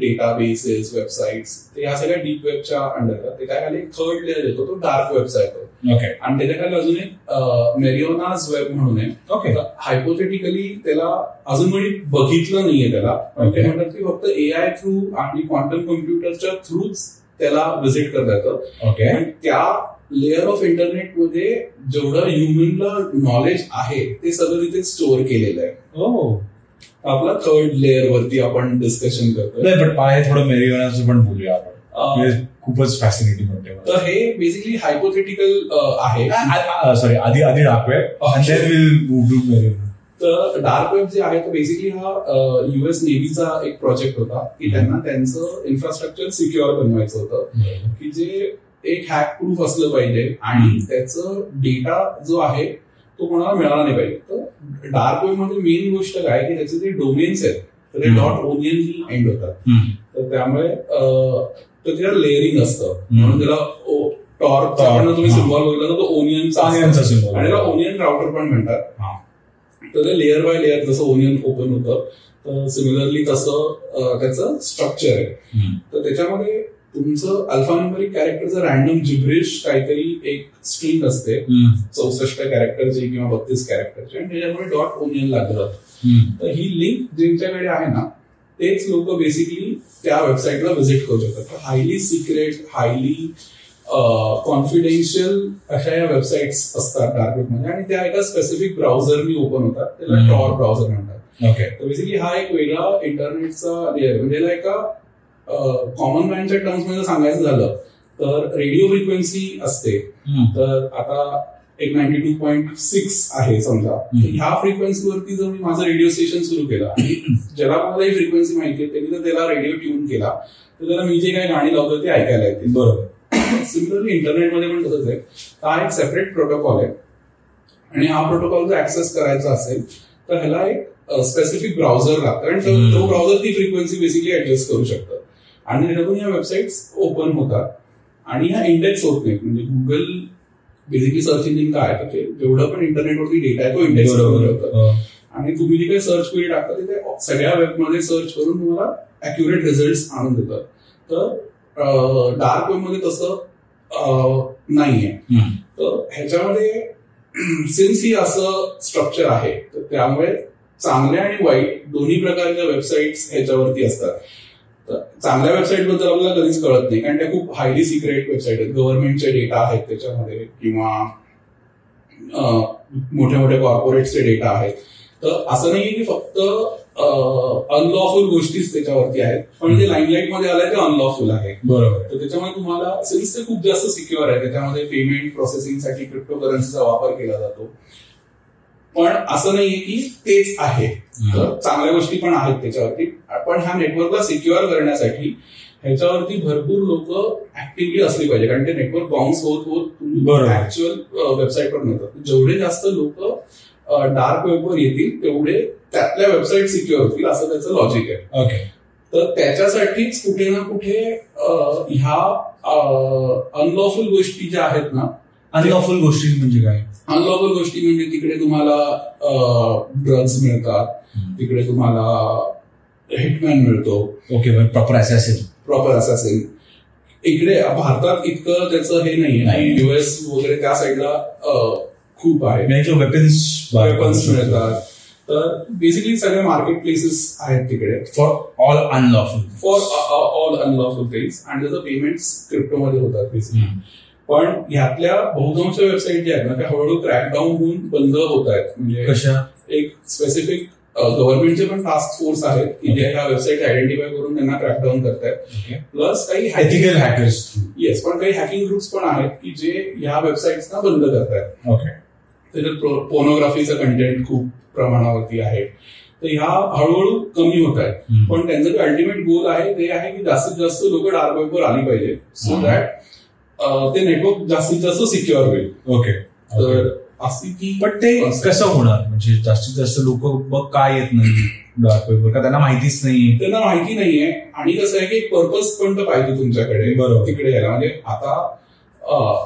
डेटाबेसेस वेबसाईट्स ते ह्या सगळ्या डीप वेबच्या अंडर ते काय खाली थर्ड लेअर येतो तो डार्क वेबचा येतो ओके आणि त्याच्याखाली अजून एक मेरिओनाज वेब म्हणून आहे. ओके हायपोथेटिकली त्याला अजून कोणी बघितलं नाहीये त्याला. ते. म्हणतात की फक्त ए आय थ्रू आणि क्वांटम कम्प्युटरच्या थ्रूच त्याला व्हिजिट करता येतं ओके आणि त्या लेअर ऑफ इंटरनेटमध्ये जेवढं ह्युमनला नॉलेज आहे ते सगळं तिथे स्टोअर केलेलं आहे. हो आपला थर्ड लेअर वरती आपण डिस्कशन करतोय. नाही पण हे थोडं मेरिओनाचं पण बोलूया आपण. खूपच फॅसिनेटिंग वाटते मला. तर हे बेसिकली हायपोथेटिकल आहे. सॉरी आधी आधी टू मेरिओना तर डार्क वेब जे आहे तो बेसिकली हा युएस नेव्हीचा एक प्रोजेक्ट होता की त्यांना त्यांचं इन्फ्रास्ट्रक्चर सिक्युअर बनवायचं होतं की जे एक हॅक प्रूफ असलं पाहिजे आणि त्याचं डेटा जो आहे तो कोणाला मिळाला नाही पाहिजे. तर डार्क वेबमध्ये मेन गोष्ट काय की त्याचे जे डोमेन्स आहेत तर ते. डॉट ओनियननी एंड होतात. तर त्यामुळे त्याला लेअरिंग असतं. म्हणून त्याला टॉर्क तुम्ही. सिम्बॉल बघितला तर तो ओनियनचा symbol. आणि त्याला ओनियन राउटर पण म्हणतात. तर ते लेअर बाय लेअर जसं ओनियन ओपन होतं तर सिमिलरली तसं त्याचं स्ट्रक्चर आहे. तर त्याच्यामध्ये तुमचं अल्फान्युमरिक कॅरेक्टरचं रॅन्डम जिब्रिश काहीतरी एक स्ट्रिंग असते चौसष्ट कॅरेक्टरची किंवा बत्तीस कॅरेक्टरची आणि त्याच्यामुळे डॉट ओनियन लागलं. तर ही लिंक ज्यांच्याकडे आहे ना तेच लोक बेसिकली त्या वेबसाईटला व्हिजिट करू शकतात. हायली सिक्रेट हायली कॉन्फिडेन्शियल अशा या वेबसाईट्स असतात डार्क वेबमध्ये आणि त्या एका स्पेसिफिक ब्राउझरनी ओपन होतात त्याला. टॉर ब्राउझर म्हणतात. ओके तर बेसिकली हा एक वेगळा इंटरनेटचा म्हणजे एका कॉमन मॅनच्या टर्म्समध्ये सांगायचं झालं तर रेडिओ फ्रिक्वेन्सी असते. तर आता एक नाईन्टी टू पॉईंट सिक्स आहे समजा. ह्या फ्रिक्वेन्सीवरती जर मी माझं रेडिओ स्टेशन सुरू केलं आणि ज्याला मला ही फ्रिक्वेन्सी माहिती आहे त्यांनी जर त्याला रेडिओ ट्यून केला तर त्याला मी जे काही गाणी लावतो ते ऐकायला येतील. बरोबर. सिमिलरली इंटरनेटमध्ये पण तसंच आहे. हा एक सेपरेट प्रोटोकॉल आहे. आणि हा प्रोटोकॉल जर ऍक्सेस करायचा असेल तर ह्याला एक स्पेसिफिक ब्राउझर लागतं. आणि. तो ब्राउझर ती फ्रिक्वेन्सी बेसिकली ऍडजस्ट करू शकतं. आणि त्याच्यातून या वेबसाईट ओपन होतात. आणि ह्या इंडेक्स होत नाहीत म्हणजे गुगल बेसिकली सर्च इंजिन काय तर ते जेवढं पण इंटरनेटवरती डेटा आहे तो इंडेक्स बरोबर आणि तुम्ही जी काही सर्च क्वेरी टाकता ते सगळ्या वेबमध्ये सर्च करून तुम्हाला अॅक्युरेट रिझल्ट आणून देतात. तर डार्क वेबमध्ये तसं नाहीये. तर ह्याच्यामध्ये सिन्स ही असं स्ट्रक्चर आहे तर त्यामुळे चांगल्या आणि वाईट दोन्ही प्रकारच्या वेबसाईट्स ह्याच्यावरती असतात. तर चांगल्या वेबसाईटबद्दल आपल्याला कधीच कळत नाही. कारण त्या खूप हायली सिक्रेट वेबसाईट आहेत. गव्हर्नमेंटचे डेटा आहेत त्याच्यामध्ये किंवा मोठ्या मोठ्या कॉर्पोरेटचे डेटा आहेत. तर असं नाहीये की फक्त अनलॉफुल गोष्टीच त्याच्यावरती आहेत. पण जे लाईमलाईटमध्ये आलंय ते अनलॉफुल आहे. बरोबर. तर त्याच्यामुळे तुम्हाला सिन्स ते खूप जास्त सिक्युअर आहे. त्याच्यामध्ये पेमेंट प्रोसेसिंगसाठी क्रिप्टो करन्सीचा वापर केला जातो. पण असं नाहीये की तेच आहे. तर चांगल्या गोष्टी पण आहेत त्याच्यावरती. पण ह्या नेटवर्कला सिक्युअर करण्यासाठी ह्याच्यावरती भरपूर लोक ऍक्टिव्हली असली पाहिजे. कारण ते नेटवर्क बाउन्स होत होत बरोबर. ऍक्च्युअल वेबसाईटवर मिळतात जेवढे जास्त लोक डार्क वेबवर येतील तेवढे त्यातल्या वेबसाईट सिक्युअर होतील असं त्याचं लॉजिक आहे. ओके तर त्याच्यासाठीच कुठे ना कुठे ह्या अनलॉफुल गोष्टी ज्या आहेत ना अनलॉफुल गोष्टी म्हणजे काय? अनलॉफुल गोष्टी म्हणजे तिकडे तुम्हाला ड्रग्ज मिळतात तिकडे तुम्हाला हिटमॅन मिळतो. ओके प्रॉपर असेल. प्रॉपर असेल. इकडे भारतात इतकं त्याचं हे नाही. युएस वगैरे त्या साईडला खूप आहे. वेपन्स वेपन्स मिळतात. तर बेसिकली सगळे मार्केट प्लेसेस आहेत तिकडे. For all unlawful for all unlawful things आणि त्याचं पेमेंट क्रिप्टोमध्ये होतात बेसिकली पण ह्यातल्या बहुतांश वेबसाईट ज्या आहेत ना त्या हळूहळू क्रॅकडाऊन होऊन बंद होत आहेत. म्हणजे कशा? एक स्पेसिफिक गव्हर्नमेंटचे पण टास्क फोर्स आहेत की जे ह्या वेबसाईट आयडेंटिफाय करून त्यांना क्रॅकडाऊन करतायत प्लस काही एथिकल हॅकर्स येस पण काही हॅकिंग ग्रुप्स पण आहेत की जे ह्या वेबसाईट्सना बंद करतायत ओके त्याच्यात पोर्नोग्राफीचं कंटेंट खूप प्रमाणावरती आहे. तर ह्या हळूहळू कमी होत आहेत. पण त्यांचं जे अल्टिमेट गोल आहे ते आहे की जास्तीत जास्त लोक डार्क वेबवर आली पाहिजे सो. दॅट ते नेटवर्क जास्तीत जास्त सिक्युअर होईल. ओके तर अशी ती पण ते कसं होणार? म्हणजे जास्तीत जास्त लोक मग काय येत नाही. डार्क वेबवर का त्यांना माहितीच नाही. त्यांना माहिती नाहीये. आणि कसं आहे की पर्पज पण तर पाहिजे तुमच्याकडे. बरोबर. तिकडे यायला. म्हणजे आता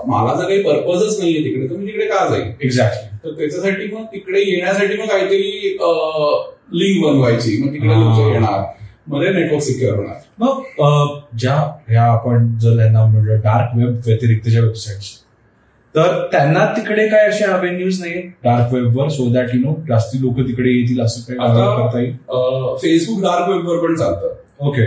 मला जर काही पर्पजच नाहीये तिकडे तर मी तिकडे का जाईल एक्झॅक्टली तर त्याच्यासाठी मग तिकडे येण्यासाठी मग काहीतरी लिंक बनवायची. मग तिकडे. लोक येणार. मध्ये नेटवर्क सिक्युअर होणार. मग ज्या ह्या आपण जर त्यांना म्हटलं डार्क वेब व्यतिरिक्तच्या वेबसाईट्स तर त्यांना तिकडे काय असे अवेन्यूज नाही डार्क वेबवर सो दॅट यु नो जास्ती लोक तिकडे येतील असं काही आता- करता येईल? फेसबुक डार्क वेबवर पण चालतं. ओके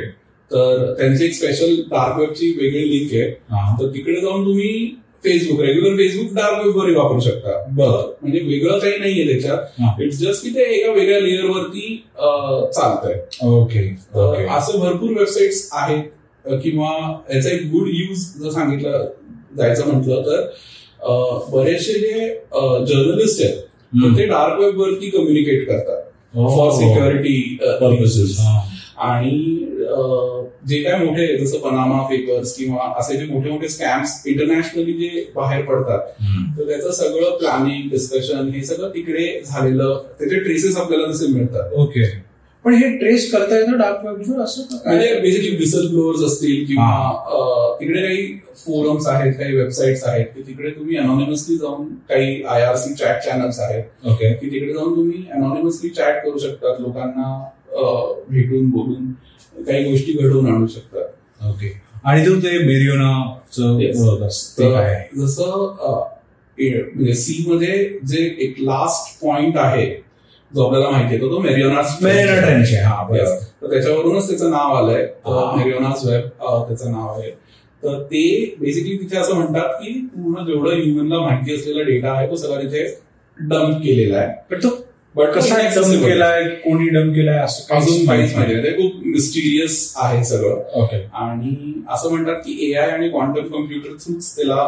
तर त्यांची एक स्पेशल डार्क वेबची वेगळी लिंक आहे. हा. तर तिकडे जाऊन तुम्ही फेसबुक रेग्युलर फेसबुक डार्क वेबवरही वापरू शकता. बरं. म्हणजे वेगळं काही नाहीये. त्याच्यात. इट्स जस्ट की ते एका वेगळ्या लेअरवरती चालतंय. ओके तर ओके असं भरपूर वेबसाईट्स आहेत किंवा याचा एक गुड यूज जर सांगितलं जायचं म्हटलं तर बरेचसे जे जर्नलिस्ट आहेत. ते डार्क वेब वरती कम्युनिकेट करतात. फॉर सिक्युरिटी पर्पसेस आणि जे काय मोठे जसं पनामा पेपर्स किंवा असे जे मोठे मोठे स्कॅम्स इंटरनॅशनली जे बाहेर पडतात तर त्याचं सगळं प्लॅनिंग डिस्कशन हे सगळं तिकडे झालेलं त्याचे ट्रेसेस आपल्याला तसे मिळतात. ओके पण हे ट्रेस करता येतं डार्क वेबवर असं? म्हणजे बेसिकली विसल ब्लोअर्स असतील किंवा तिकडे काही फोरम्स आहेत काही वेबसाईट्स आहेत की तिकडे तुम्ही अनॉनिमसली जाऊन काही I R C chat channels आहेत ओके की तिकडे जाऊन तुम्ही अनॉनिमसली चॅट करू शकतात लोकांना. भेटून बोलून काही गोष्टी घडवून आणू शकतात. ओके. आणि तो ते मेरिओनाचं? जसं म्हणजे सी मध्ये जे एक लास्ट पॉइंट आहे जो आपल्याला माहिती आहे तो मेरिओनास मेरिओना ट्रेंच आहे हा तर त्याच्यावरूनच त्याचं नाव आलंय. मेरिओनास वेब त्याचं नाव आहे. तर ते बेसिकली तिथे असं म्हणतात की पूर्ण जेवढं ह्युमनला माहिती असलेला डेटा आहे तो सगळा तिथे डम्प केलेला आहे. पण तो बट कसा डम केलाय? कोणी डम केलाय? असं अजून माहीत नाही. ते खूप मिस्टिरियस आहे सगळं. ओके आणि असं म्हणतात की एआय आणि क्वांटम कम्प्युटर थ्रूच त्याला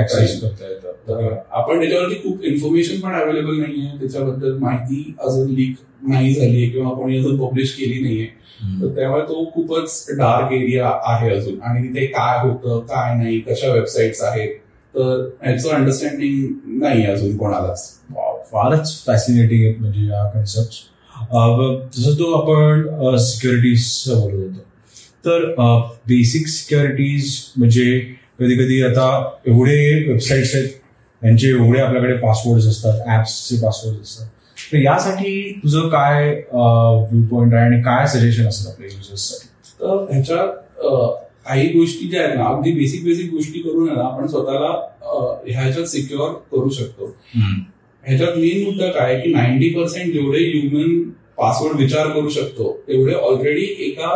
ऍक्सेस. करता येतं. आपण त्याच्यावरती खूप इन्फॉर्मेशन पण अवेलेबल नाहीये. त्याच्याबद्दल माहिती अजून लीक नाही झाली किंवा कोणी अजून पब्लिश केली नाहीये. तर त्यामुळे तो खूपच डार्क एरिया आहे अजून. आणि तिथे काय होतं काय नाही कशा वेबसाईट्स आहेत तर ह्याचं अंडरस्टँडिंग नाही अजून कोणालाच. फारच फॅसिनेटिंग आहे म्हणजे या कन्सेप्ट जसं तो आपण सिक्युरिटीज बोलत होतो. तर बेसिक सिक्युरिटीज म्हणजे कधी कधी आता एवढे वेबसाईट्स आहेत त्यांचे एवढे आपल्याकडे पासवर्ड असतात ऍप्सचे पासवर्ड असतात. तर यासाठी तुझं काय व्ह्यू पॉइंट आहे आणि काय सजेशन असेल आपल्या युजर्ससाठी तर ह्याच्यात अ, काही गोष्टी ज्या आहेत ना अगदी बेसिक बेसिक गोष्टी करून आहे ना आपण स्वतःला ह्याच्यात सिक्युअर करू शकतो. ह्याच्यात मेन मुद्दा काय की नाईन्टी पर्सेंट जेवढे ह्युमन पासवर्ड विचार करू शकतो तेवढे ऑलरेडी एका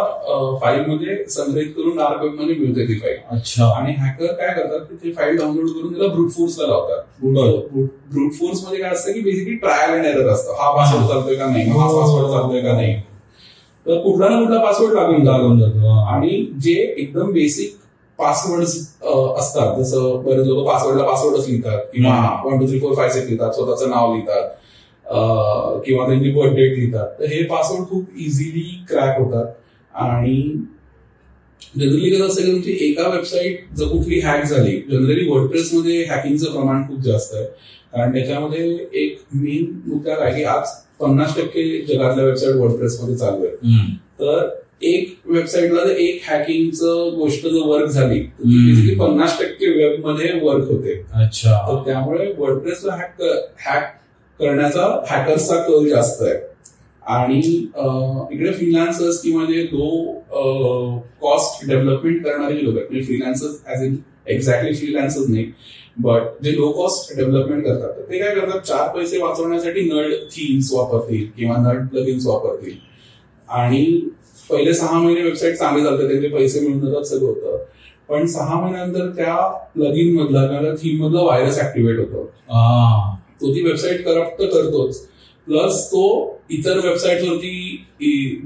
फाईलमध्ये संग्रहित करून डार्क वेबमध्ये मिळते ती फाईल अच्छा. आणि हॅकर काय करतात की ते फाईल डाउनलोड करून त्याला ब्रूट फोर्सला लावतात. बरं. ब्रूट फोर्समध्ये काय असतं की बेसिकली ट्रायल अँड एरर असतं. हा पासवर्ड चालतोय का नाही? हा पासवर्ड चालतोय का नाही? तर कुठला ना कुठला पासवर्ड लागून जातो. लागून जातो. आणि जे एकदम बेसिक पासवर्ड असतात. जसं बरेच लोक पासवर्डला पासवर्डच लिहितात किंवा. One two three four five six लिहितात स्वतःचं नाव लिहितात अं, किंवा त्यांची बर्थ डेट लिहितात. तर हे पासवर्ड खूप इझिली क्रॅक होतात. आणि जनरली कसं असतं की तुमची एका वेबसाईट जर कुठली हॅक झाली जनरली वर्डप्रेसमध्ये हॅकिंगचं प्रमाण खूप जास्त आहे. कारण त्याच्यामध्ये एक मेन मुद्दा काय की आज पन्नास टक्के जगातल्या वेबसाईट वर्डप्रेसमध्ये चालू आहे तर एक वेबसाईटला जर एक हॅकिंगचं गोष्ट जर वर्क झाली पन्नास टक्के वेबमध्ये वर्क होते. अच्छा. तर त्यामुळे वर्डप्रेसला हॅक हॅक करण्याचा हॅकर्सचा कल जास्त आहे. आणि इकडे फ्रीलान्सर्स किंवा जे लो कॉस्ट डेव्हलपमेंट करणारे जे लोक आहेत म्हणजे freelancers as in exactly freelancers नाही बट जे लो कॉस्ट डेव्हलपमेंट करतात ते काय करतात? चार पैसे वाचवण्यासाठी नळ थीम्स वापरतील किंवा नळ प्लगिन्स वापरतील. आणि पहिले सहा महिने वेबसाईट चांगले चालतात त्यांचे पैसे मिळून जातात सगळं होतं. पण सहा महिन्यानंतर त्या प्लगिन मधला किंवा थीम मधला व्हायरस ऍक्टिव्हेट होतो. तो ती वेबसाईट करप्ट तर करतोच. प्लस तो इतर वेबसाईटवरती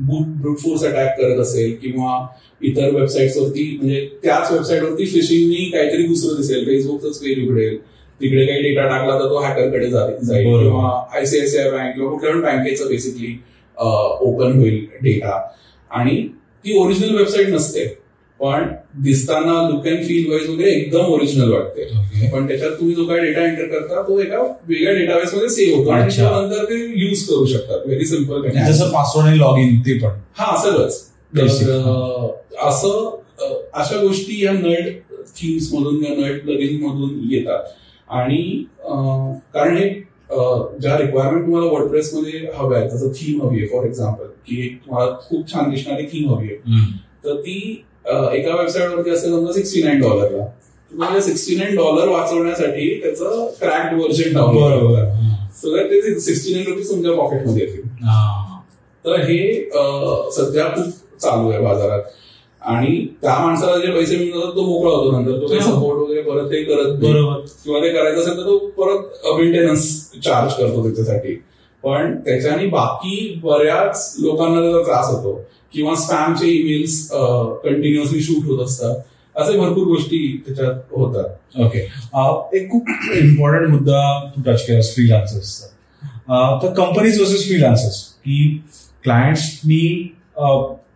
ब्रूट फोर्स अटॅक करत असेल किंवा इतर वेबसाईट्सवरती म्हणजे त्याच वेबसाईटवरती फिशिंगनी काहीतरी दुसरं दिसेल. फेसबुकच पेज उघडेल तिकडे काही डेटा टाकला तर तो हॅकरकडे जाईल. किंवा आयसीआयसीआय बँक किंवा कुठल्या पण बँकेचं बेसिकली ओपन होईल डेटा आणि ती ओरिजिनल वेबसाईट नसते. पण दिसताना लुक अँड फील वाईज वगैरे एकदम ओरिजिनल वाटते. पण त्याच्यात तुम्ही जो काय डेटा एंटर करता तो एका वेगळ्या डेटाबेस मध्ये सेव्ह होतो. आणि अच्छा. नंतर ते युज करू शकतात. व्हेरी सिंपल आणि जसं पासवर्ड आणि लॉग इन ते पण. हा सगळंच. असं अशा गोष्टी या नट थीम्स मधून या नट प्लगिन मधून येतात. आणि कारण हे ज्या रिक्वायरमेंट तुम्हाला वर्डप्रेस मध्ये हव्या आहेत जसं थीम हवी आहे फॉर एक्झाम्पल की एक तुम्हाला खूप छान दिसणारी थीम हवी आहे. तर ती एका वेबसाईटवरती असेल समजा सिक्स्टी नाईन डॉलरला तुम्हाला सिक्स्टी नाईन डॉलर वाचवण्यासाठी त्याचं cracked version download. So that ते सिक्स्टी नाईन रुपीज तुमच्या पॉकेटमध्ये येतील. तर हे सध्या खूप चालू आहे बाजारात आणि त्या माणसाला जे पैसे मिळतात तो मोकळा होतो नंतर तो काही. सपोर्ट परतही परत ते करत बरोबर किंवा ते करायचं असेल तर तो परत मेंटेनन्स चार्ज करतो त्याच्यासाठी. पण त्याच्याने बाकी बऱ्याच लोकांना त्याचा त्रास होतो. किंवा स्पॅमचे ईमेल्स कंटिन्युअसली शूट होत असतात. असे भरपूर गोष्टी त्याच्यात होतात. ओके एक खूप इम्पॉर्टंट मुद्दा तू टच केलास फ्रीलान्सर्सचा तर कंपनीज वर्सेस फ्रीलान्सर्स की क्लायंट्सनी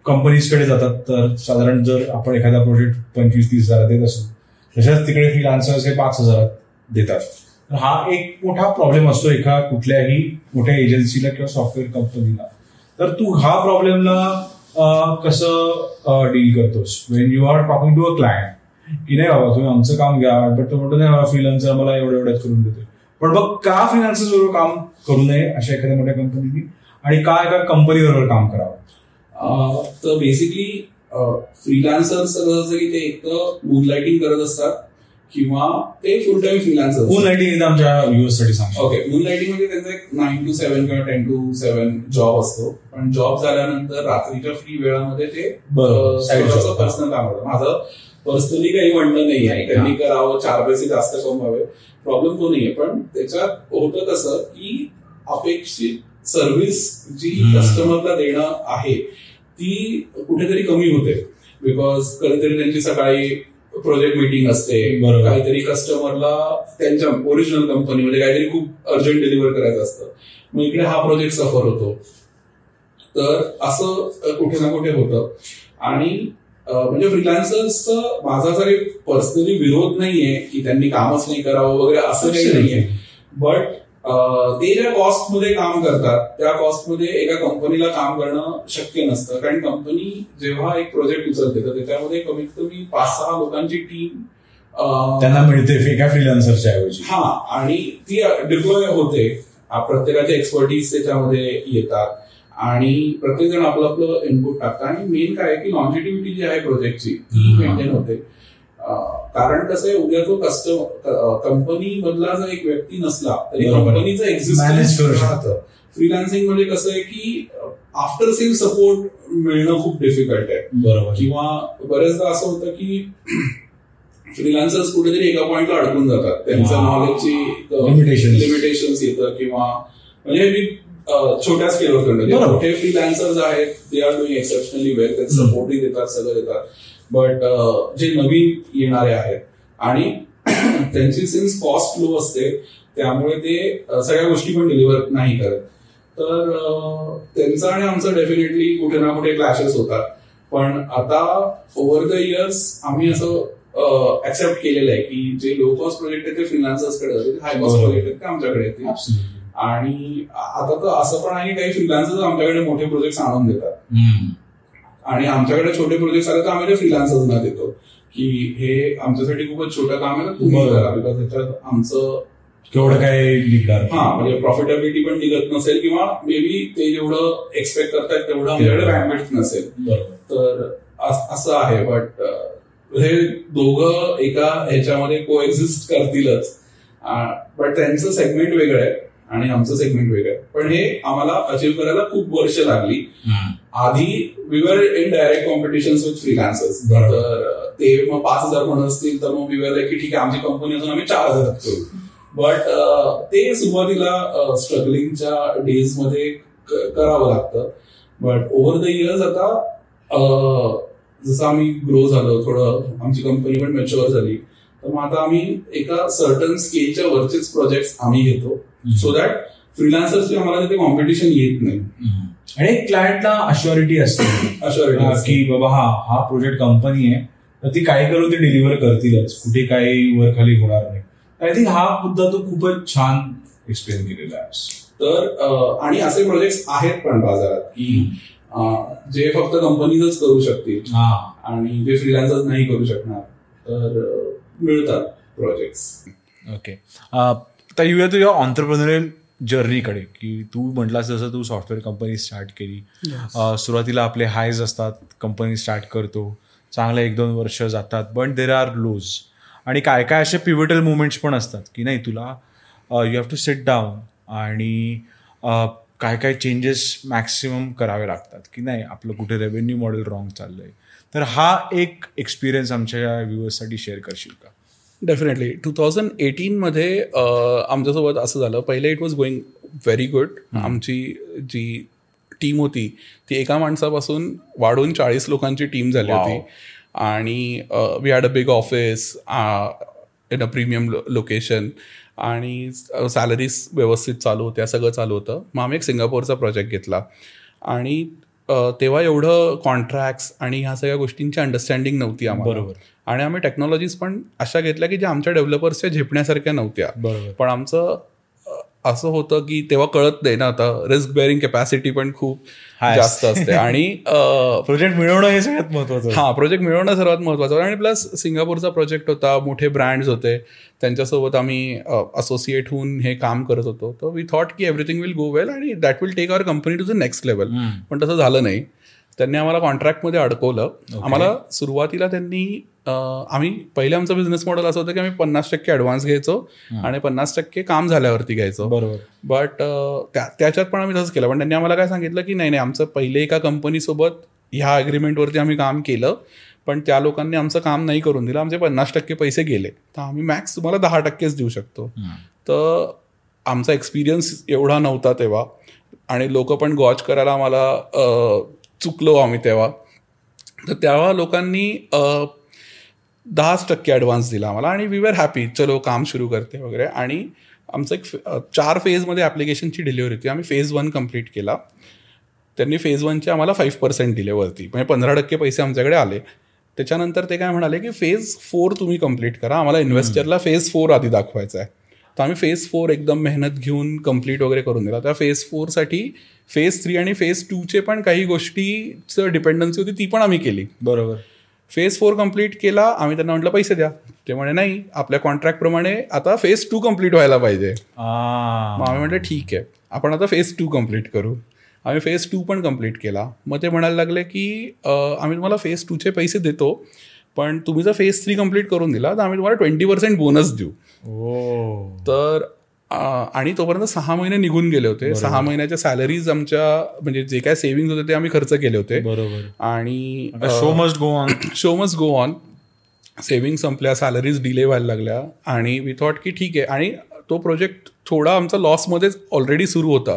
कंपनीजकडे जातात. तर साधारण जर आपण एखादा प्रोजेक्ट पंचवीस तीस हजार देत असू तशाच तिकडे फ्रीलान्सर्स हे पाच हजारात देतात. तर हा एक मोठा प्रॉब्लेम असतो एका कुठल्याही मोठ्या एजन्सीला किंवा सॉफ्टवेअर कंपनीला तर तू हा प्रॉब्लेमला कसं डील करतोस? When you are talking to a client की नाही बाबा तुम्ही आमचं काम घ्या बट तो म्हणतो नाही बाबा फ्रीलान्सर मला एवढं एवढंच करून देतो पण मग का फ्रीलान्सर बरोबर काम करू नये अशा एखाद्या मोठ्या कंपनीनी आणि का एका कंपनी बरोबर काम करावं? तर बेसिकली कसं असतं की ते एक तर मूनलाइटिंग करत असतात किंवा ते फुल टाइम फ्रीलान्सर ऊन आयटी आमच्या युएससाठी सांगतो. ओके मूनलाइटिंग म्हणजे त्यांचा एक नाईन टू सेव्हन किंवा टेन टू सेव्हन जॉब असतो. पण जॉब झाल्यानंतर रात्रीच्या फ्री वेळामध्ये ते. पर्सनल काम करतात माझं पर्सनली काही म्हणणं नाही आहे. त्यांनी करावं चार पैसे जास्त कमवावे. प्रॉब्लेम तो नाहीये. पण त्याच्यात होतं कसं की अपेक्षित सर्व्हिस जी. कस्टमरला देणं आहे ती कुठेतरी कमी होते. बिकॉज कधीतरी त्यांची सकाळी प्रोजेक्ट मीटिंग असते. काहीतरी कस्टमरला त्यांच्या ओरिजिनल कंपनीमध्ये काहीतरी खूप अर्जंट डिलिव्हर करायचं असतं. मग इकडे हा प्रोजेक्ट सफर होतो. तर असं कुठे ना कुठे होतं. आणि म्हणजे फ्रीलान्सर्सचं माझा जरी पर्सनली विरोध नाहीये की त्यांनी कामच नाही करावं वगैरे असं काही नाहीये. बट ते ज्या कॉस्टमध्ये काम करतात त्या कॉस्टमध्ये एका कंपनीला काम करणं शक्य नसतं. कारण कंपनी जेव्हा एक प्रोजेक्ट उचलते तर त्याच्यामध्ये कमीत कमी पाच सहा लोकांची टीम त्यांना मिळते एका फ्रीलान्सरच्या ऐवजी. हा आणि ती डिप्लॉय होते. प्रत्येकाचे एक्सपर्टीज त्याच्यामध्ये येतात. आणि प्रत्येक जण आपलं आपलं इनपुट टाकतं आणि मेन काय की लॉन्जिटिव्हिटी जी आहे प्रोजेक्टची ती. मेंटेन होते. कारण कसं आहे उद्या तो कस्टमर कंपनी मधला जर एक व्यक्ती नसला तरी. कंपनीचं एक्झिस्टन्स करू शकतो. फ्रीलान्सिंगमध्ये कसं आहे की आफ्टर सेल सपोर्ट मिळणं खूप डिफिकल्ट आहे बरोबर किंवा बरेचदा असं होतं की फ्रीलान्सर्स कुठेतरी एका पॉइंटला अडकून जातात त्यांचं हा. नॉलेजची. लिमिटेशन्स येतं किंवा म्हणजे मी छोट्या स्केलवर बरोबर. मोठे फ्रीलान्सर्स आहेत they are doing exceptionally well. सपोर्टही देतात सगळं देतात बट जे नवीन येणारे आहेत आणि त्यांची सिन्स कॉस्ट लो असते त्यामुळे ते सगळ्या गोष्टी पण डिलिव्हर नाही करत. तर त्यांचं आणि आमचं डेफिनेटली कुठे ना कुठे क्लॅशेस होतात. पण आता ओव्हर द इयर्स आम्ही असं ऍक्सेप्ट केलेलं आहे की जे लो कॉस्ट प्रोजेक्ट आहेत ते फ्रीलान्सर्सकडे जातील हाय कॉस्ट. प्रोजेक्ट आहेत ते आमच्याकडे येतील. आणि आता तर असं पण आहे काही फ्रीलान्सर्स आमच्याकडे मोठे प्रोजेक्ट आणून देतात. आणि आमच्याकडे छोटे प्रोजेक्ट आले तर आम्ही ते फ्रीलान्सर्सना देतो. की हे आमच्यासाठी खूपच छोटं काम आहे तर तुम्ही. करा बिकॉज त्याच्यात आमचं केवढं काय निघणार हा म्हणजे प्रॉफिटेबिलिटी पण निघत नसेल किंवा मे बी ते जेवढं एक्सपेक्ट करतात तेवढं आमच्याकडे बँडविड्थ नसेल. तर अस- असं आहे बट हे दोघं एका ह्याच्यामध्ये को एक्झिस्ट करतीलच बट त्यांचं सेगमेंट वेगळं आहे. आणि आमचं सेगमेंट वेगळं आहे. पण हे आम्हाला अचीव करायला खूप वर्ष लागली. आधी we were in direct competition with freelancers. तर ते मग पाच हजार म्हणत असतील तर मग वी वर की ठीक आहे आमची कंपनी असून आम्ही चार हजार करू बट ते सुरुवातीला स्ट्रगलिंगच्या डेजमध्ये करावं लागतं. बट ओव्हर द इयर्स आता जसं आम्ही ग्रो झालो थोडं आमची कंपनी पण मॅच्युअर झाली. तर मग आता आम्ही एका सर्टन स्केलच्या वरचेच प्रोजेक्ट आम्ही घेतो. सो दॅट फ्रीलान्सर्सची आम्हाला तिथे कॉम्पिटिशन येत नाही. आणि क्लायंटला अश्युरिटी असते. असते. की बाबा हा हा प्रोजेक्ट कंपनी आहे तर ती काय करून ते डिलिव्हर करतीलच. कुठे काही वर खाली होणार नाही. आय थिंक हा मुद्दा तू खूपच छान एक्सप्लेन केलेला आहे. तर आणि असे प्रोजेक्ट आहेत पण बाजारात की जे फक्त कंपनीजच करू शकतील हा. आणि जे फ्रीलान्सर्स नाही करू शकणार. तर मिळतात प्रोजेक्ट ओके आता येऊया तुझ्या ऑन्टरप्रिनरियल जर्नीकडे की तू म्हटलास जसं तू सॉफ्टवेअर कंपनी स्टार्ट केली. अ, सुरुवातीला आपले हायज असतात कंपनी स्टार्ट करतो चांगले एक दोन वर्ष जातात बट देर आर लोज आणि काय काय असे पिव्हटल मुवमेंट्स पण असतात की नाही तुला you have to sit down आणि काय काय चेंजेस मॅक्सिमम करावे लागतात की नाही आपलं कुठे रेव्हेन्यू मॉडेल रॉंग चाललं आहे तर हा एक एक्सपिरियन्स आमच्या व्ह्युअर्ससाठी शेअर करशील का? डेफिनेटली टू थाउजंड एटीनमध्ये आमच्यासोबत असं झालं. पहिले it was going very good आमची जी टीम होती ती एका माणसापासून वाढून चाळीस लोकांची टीम झाली. होती. आणि we had a big office in a premium location आणि सॅलरीज व्यवस्थित चालू होत्या सगळं चालू होतं. मग आम्ही एक सिंगापूरचा प्रोजेक्ट घेतला. आणि तेव्हा एवढं कॉन्ट्रॅक्ट्स आणि ह्या सगळ्या गोष्टींची अंडरस्टँडिंग नव्हती आम्हाला बरोबर. आणि आम्ही टेक्नॉलॉजीज पण अशा घेतल्या की ज्या आमच्या डेव्हलपर्सच्या झेपण्यासारख्या नव्हत्या बरोबर. पण आमचं असं होतं की तेव्हा कळत नाही ना आता. रिस्क बेअरिंग कॅपॅसिटी पण खूप. जास्त असते. आणि प्रोजेक्ट मिळवणं हे सगळ्यात महत्वाचं हा प्रोजेक्ट मिळवणं सर्वात महत्वाचं होतं आणि प्लस सिंगापूरचा प्रोजेक्ट होता मोठे ब्रँड्स होते. त्यांच्यासोबत आम्ही असोसिएट होऊन हे काम करत होतो. तर वी थॉट की एव्हरीथिंग विल गो वेल आणि that will take our company to the next level पण तसं झालं नाही. त्यांनी आम्हाला कॉन्ट्रॅक्टमध्ये अडकवलं. आम्हाला सुरुवातीला त्यांनी आम्ही पहिले आमचं बिझनेस मॉडेल असं होतं की आम्ही पन्नास टक्के ॲडव्हान्स घ्यायचो आणि पन्नास टक्के काम झाल्यावरती घ्यायचो. बरोबर. बट त्याच्यात पण आम्ही तसंच केलं. पण त्यांनी आम्हाला काय सांगितलं की नाही नाही आमचं पहिले एका कंपनीसोबत ह्या अग्रीमेंटवरती आम्ही काम केलं पण त्या लोकांनी आमचं काम नाही करून दिलं. आमचे पन्नास टक्के पैसे गेले. तर आम्ही मॅक्स तुम्हाला दहा टक्केच देऊ शकतो. तर आमचा एक्सपिरियन्स एवढा नव्हता तेव्हा. आणि लोक पण गॉच करायला आम्हाला चुकलो आम्ही तेव्हा. तर तेव्हा लोकांनी दहाच टक्के ॲडव्हान्स दिला आम्हाला आणि वी वर हॅपी चलो काम सुरू करते वगैरे. आणि आमचं एक चार फेजमध्ये ॲप्लिकेशनची डिलिव्हरी होती. आम्ही फेज वन कंप्लीट केला. त्यांनी फेज वनचे आम्हाला फाईव्ह पर्सेंट दिले वरती. म्हणजे पंधरा टक्के पैसे आमच्याकडे आले. त्याच्यानंतर ते काय म्हणाले की फेज फोर तुम्ही कंप्लीट करा. आम्हाला इन्व्हेस्टरला फेज फोर आधी दाखवायचा आहे तर आम्ही फेज फोर एकदम मेहनत घेऊन कंप्लीट वगैरे करून दिला. त्या फेज फोरसाठी फेज थ्री आणि फेज टूचे पण काही गोष्टीचं डिपेंडन्सी होती ती पण आम्ही केली. बरोबर. फेज फोर कंप्लीट केला आम्ही त्यांना म्हटलं पैसे द्या. ते म्हणे नाही आपल्या कॉन्ट्रॅक्टप्रमाणे आता फेज टू कंप्लीट व्हायला पाहिजे. मग आम्ही म्हटलं ठीक आहे. आपण आता फेज टू कंप्लीट करू. आम्ही फेज टू पण कंप्लीट केला. मग ते म्हणायला लागले की आम्ही तुम्हाला फेज टूचे पैसे देतो पण तुम्ही जर फेज थ्री कंप्लीट करून दिला तर आम्ही तुम्हाला ट्वेंटी पर्सेंट बोनस देऊ. तर आणि तोपर्यंत सहा महिने निघून गेले होते. सहा महिन्याच्या सॅलरीज आमच्या म्हणजे जे काय सेव्हिंग होते ते आम्ही खर्च केले होते. बरोबर. आणि show must go on show must go on saving संपल्या सॅलरीज डिले व्हायला लागल्या. आणि वी थॉट की ठीक आहे. आणि तो प्रोजेक्ट थोडा आमचा लॉसमध्येच ऑलरेडी सुरू होता.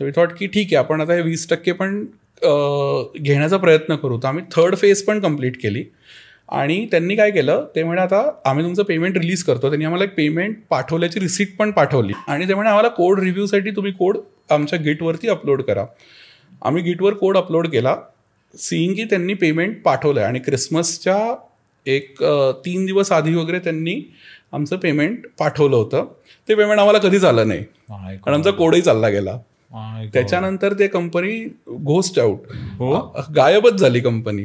तर वी थॉट की ठीक आहे. आपण आता हे वीस टक्के पण घेण्याचा प्रयत्न करू. तर आम्ही थर्ड फेज पण कंप्लीट केली. आणि त्यांनी काय केलं? ते म्हणे आता आम्ही तुमचं पेमेंट रिलीज करतो. त्यांनी आम्हाला एक पेमेंट पाठवल्याची रिसिप्ट पण पाठवली. आणि ते म्हणे आम्हाला कोड रिव्ह्यूसाठी तुम्ही कोड आमच्या गिटवरती अपलोड करा. आम्ही गिटवर कोड अपलोड केला सीईंग की त्यांनी पेमेंट पाठवलंय. आणि क्रिसमसच्या एक तीन दिवस आधी वगैरे त्यांनी आमचं पेमेंट पाठवलं होतं. ते पेमेंट आम्हाला कधीच आलं नाही. कारण आमचा कोडही चालला गेला. त्याच्यानंतर ते कंपनी घोस्ट आउट गायबच झाली कंपनी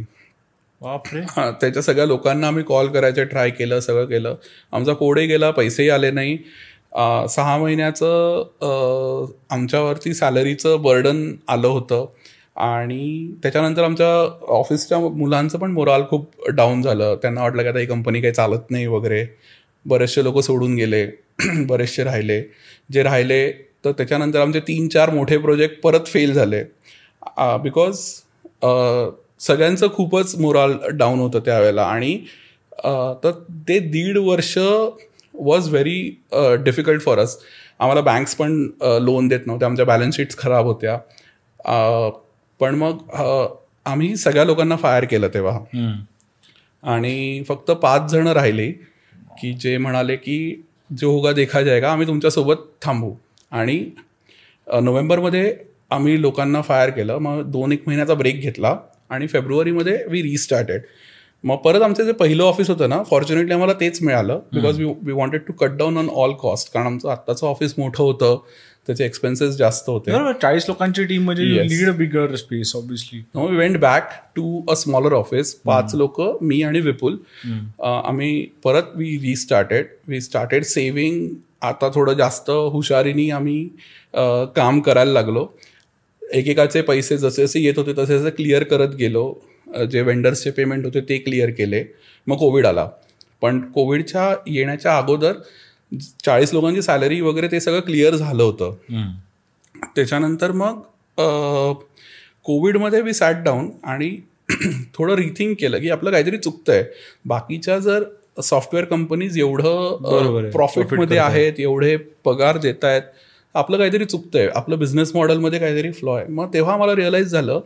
हा त्याच्या सगळ्या लोकांना आम्ही कॉल करायचे ट्राय केलं सगळं केलं. आमचा कोडही गेला पैसेही आले नाही. सहा महिन्याचं आमच्यावरती सॅलरीचं बर्डन आलं होतं. आणि त्याच्यानंतर आमच्या ऑफिसच्या मुलांचं पण मोराल खूप डाऊन झालं. त्यांना वाटलं की आता ही कंपनी काही चालत नाही वगैरे. बरेचसे लोक सोडून गेले बरेचसे राहिले. जे राहिले तर त्याच्यानंतर आमचे तीन चार मोठे प्रोजेक्ट परत फेल झाले. बिकॉज सगळ्यांचं खूपच मोराल डाऊन होतं त्यावेळेला. आणि तर ते दीड वर्ष was very difficult for us आम्हाला बँक्स पण लोन देत नव्हत्या आमच्या बॅलन्स शीट्स खराब होत्या. पण मग आम्ही सगळ्या लोकांना फायर केलं तेव्हा. आणि फक्त पाच जण राहिले की जे म्हणाले की जो होगा देखा जाएगा आम्ही तुमच्यासोबत थांबू. आणि नोव्हेंबरमध्ये आम्ही लोकांना फायर केलं. मग दोन एक महिन्याचा ब्रेक घेतला. आणि फेब्रुवारीमध्ये वी रिस्टार्टेड मग परत आमचं जे पहिलं ऑफिस होतं ना फॉर्च्युनेटली आम्हाला तेच मिळालं because we we wanted to cut down on all cost कारण आमचं आत्ताचं ऑफिस मोठं होतं त्याचे एक्सपेन्सेस जास्त होते. बरोबर चाळीस लोकांची टीम म्हणजे. Lead bigger space obviously no we went back to a smaller office पाच लोक मी आणि विपुल. आम्ही परत we restarted we started saving आता थोडं जास्त हुशारीने आम्ही काम करायला लागलो. एकेकाचे पैसे जसे जसे येत होते तसे जसे क्लिअर करत गेलो. जे वेंडर्सचे पेमेंट होते ते क्लिअर केले. मग कोविड आला. पण कोविडच्या येण्याच्या अगोदर चाळीस लोकांची सॅलरी वगैरे ते सगळं क्लिअर झालं होतं. त्याच्यानंतर मग कोविडमध्ये मी सॅट डाऊन आणि थोडं रिथिंक केलं की आपलं काहीतरी चुकतंय. बाकीच्या जर सॉफ्टवेअर कंपनीज एवढं. प्रॉफिटमध्ये आहेत एवढे पगार देत आहेत आपलं काहीतरी चुकतंय. आपलं बिझनेस मॉडेलमध्ये काहीतरी फ्लॉ आहे. मग तेव्हा मला रिअलाईज झालं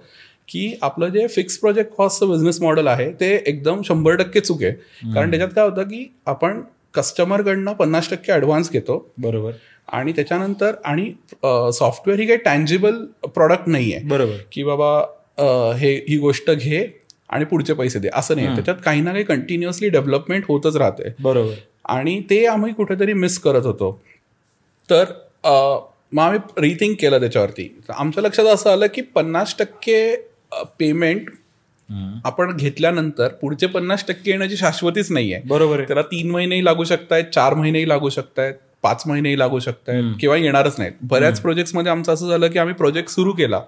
की आपलं जे फिक्स प्रोजेक्ट कॉस्टचं बिझनेस मॉडेल आहे ते एकदम शंभर टक्के चूक आहे. कारण त्याच्यात काय होतं की आपण कस्टमरकडनं पन्नास टक्के ॲडव्हान्स घेतो. बरोबर. आणि त्याच्यानंतर आणि सॉफ्टवेअर ही काही टँजिबल प्रॉडक्ट नाही आहे बरोबर. की बाबा हे ही गोष्ट घे आणि पुढचे पैसे दे. असं नाही त्याच्यात काही ना काही कंटिन्युअसली डेव्हलपमेंट होतच राहते बरोबर. आणि ते आम्ही कुठेतरी मिस करत होतो. तर मग आम्ही रिथिंक केलं त्याच्यावरती. तर आमच्या लक्षात असं आलं की पन्नास टक्के पेमेंट आपण घेतल्यानंतर पुढचे पन्नास टक्के येण्याची शाश्वतीच नाही आहे बरोबर आहे. त्याला तीन महिनेही लागू शकतायत चार महिनेही लागू शकतायत पाच महिनेही लागू शकतायत किंवा येणारच नाहीत. बऱ्याच प्रोजेक्ट्समध्ये आमचं असं झालं की आम्ही प्रोजेक्ट सुरू केला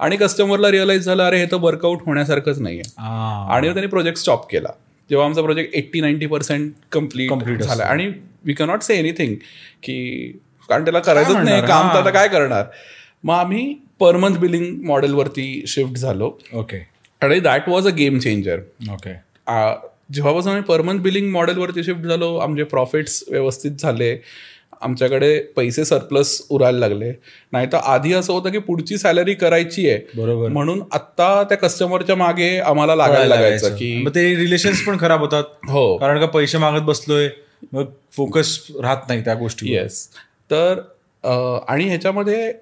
आणि कस्टमरला रिअलाईज झालं अरे हे तर वर्कआउट होण्यासारखंच नाहीये. आणि त्यांनी प्रोजेक्ट स्टॉप केला. जेव्हा आमचा project eighty ninety percent complete झाला. आणि वी कॅनॉट से एनिथिंग की कारण त्याला करायचंच नाही? काम तर. आता काय करणार? मग आम्ही पर मंथ बिलिंग मॉडेलवरती शिफ्ट झालो. ओके आणि that was a game changer okay जेव्हापासून आम्ही पर मंथ बिलिंग मॉडेलवरती शिफ्ट झालो आमचे प्रॉफिट्स व्यवस्थित झाले. आमच्याकडे पैसे सरप्लस उरायला लागले. नाही तर आधी असं होतं की पुढची सॅलरी करायची आहे. बरोबर. म्हणून आता त्या कस्टमरच्या मागे आम्हाला लागायला लागायचं की मग ते रिलेशन्स पण खराब होतात. हो. कारण का पैसे मागत बसलोय मग फोकस राहत नाही त्या गोष्टी येस तर आणि ह्याच्यामध्ये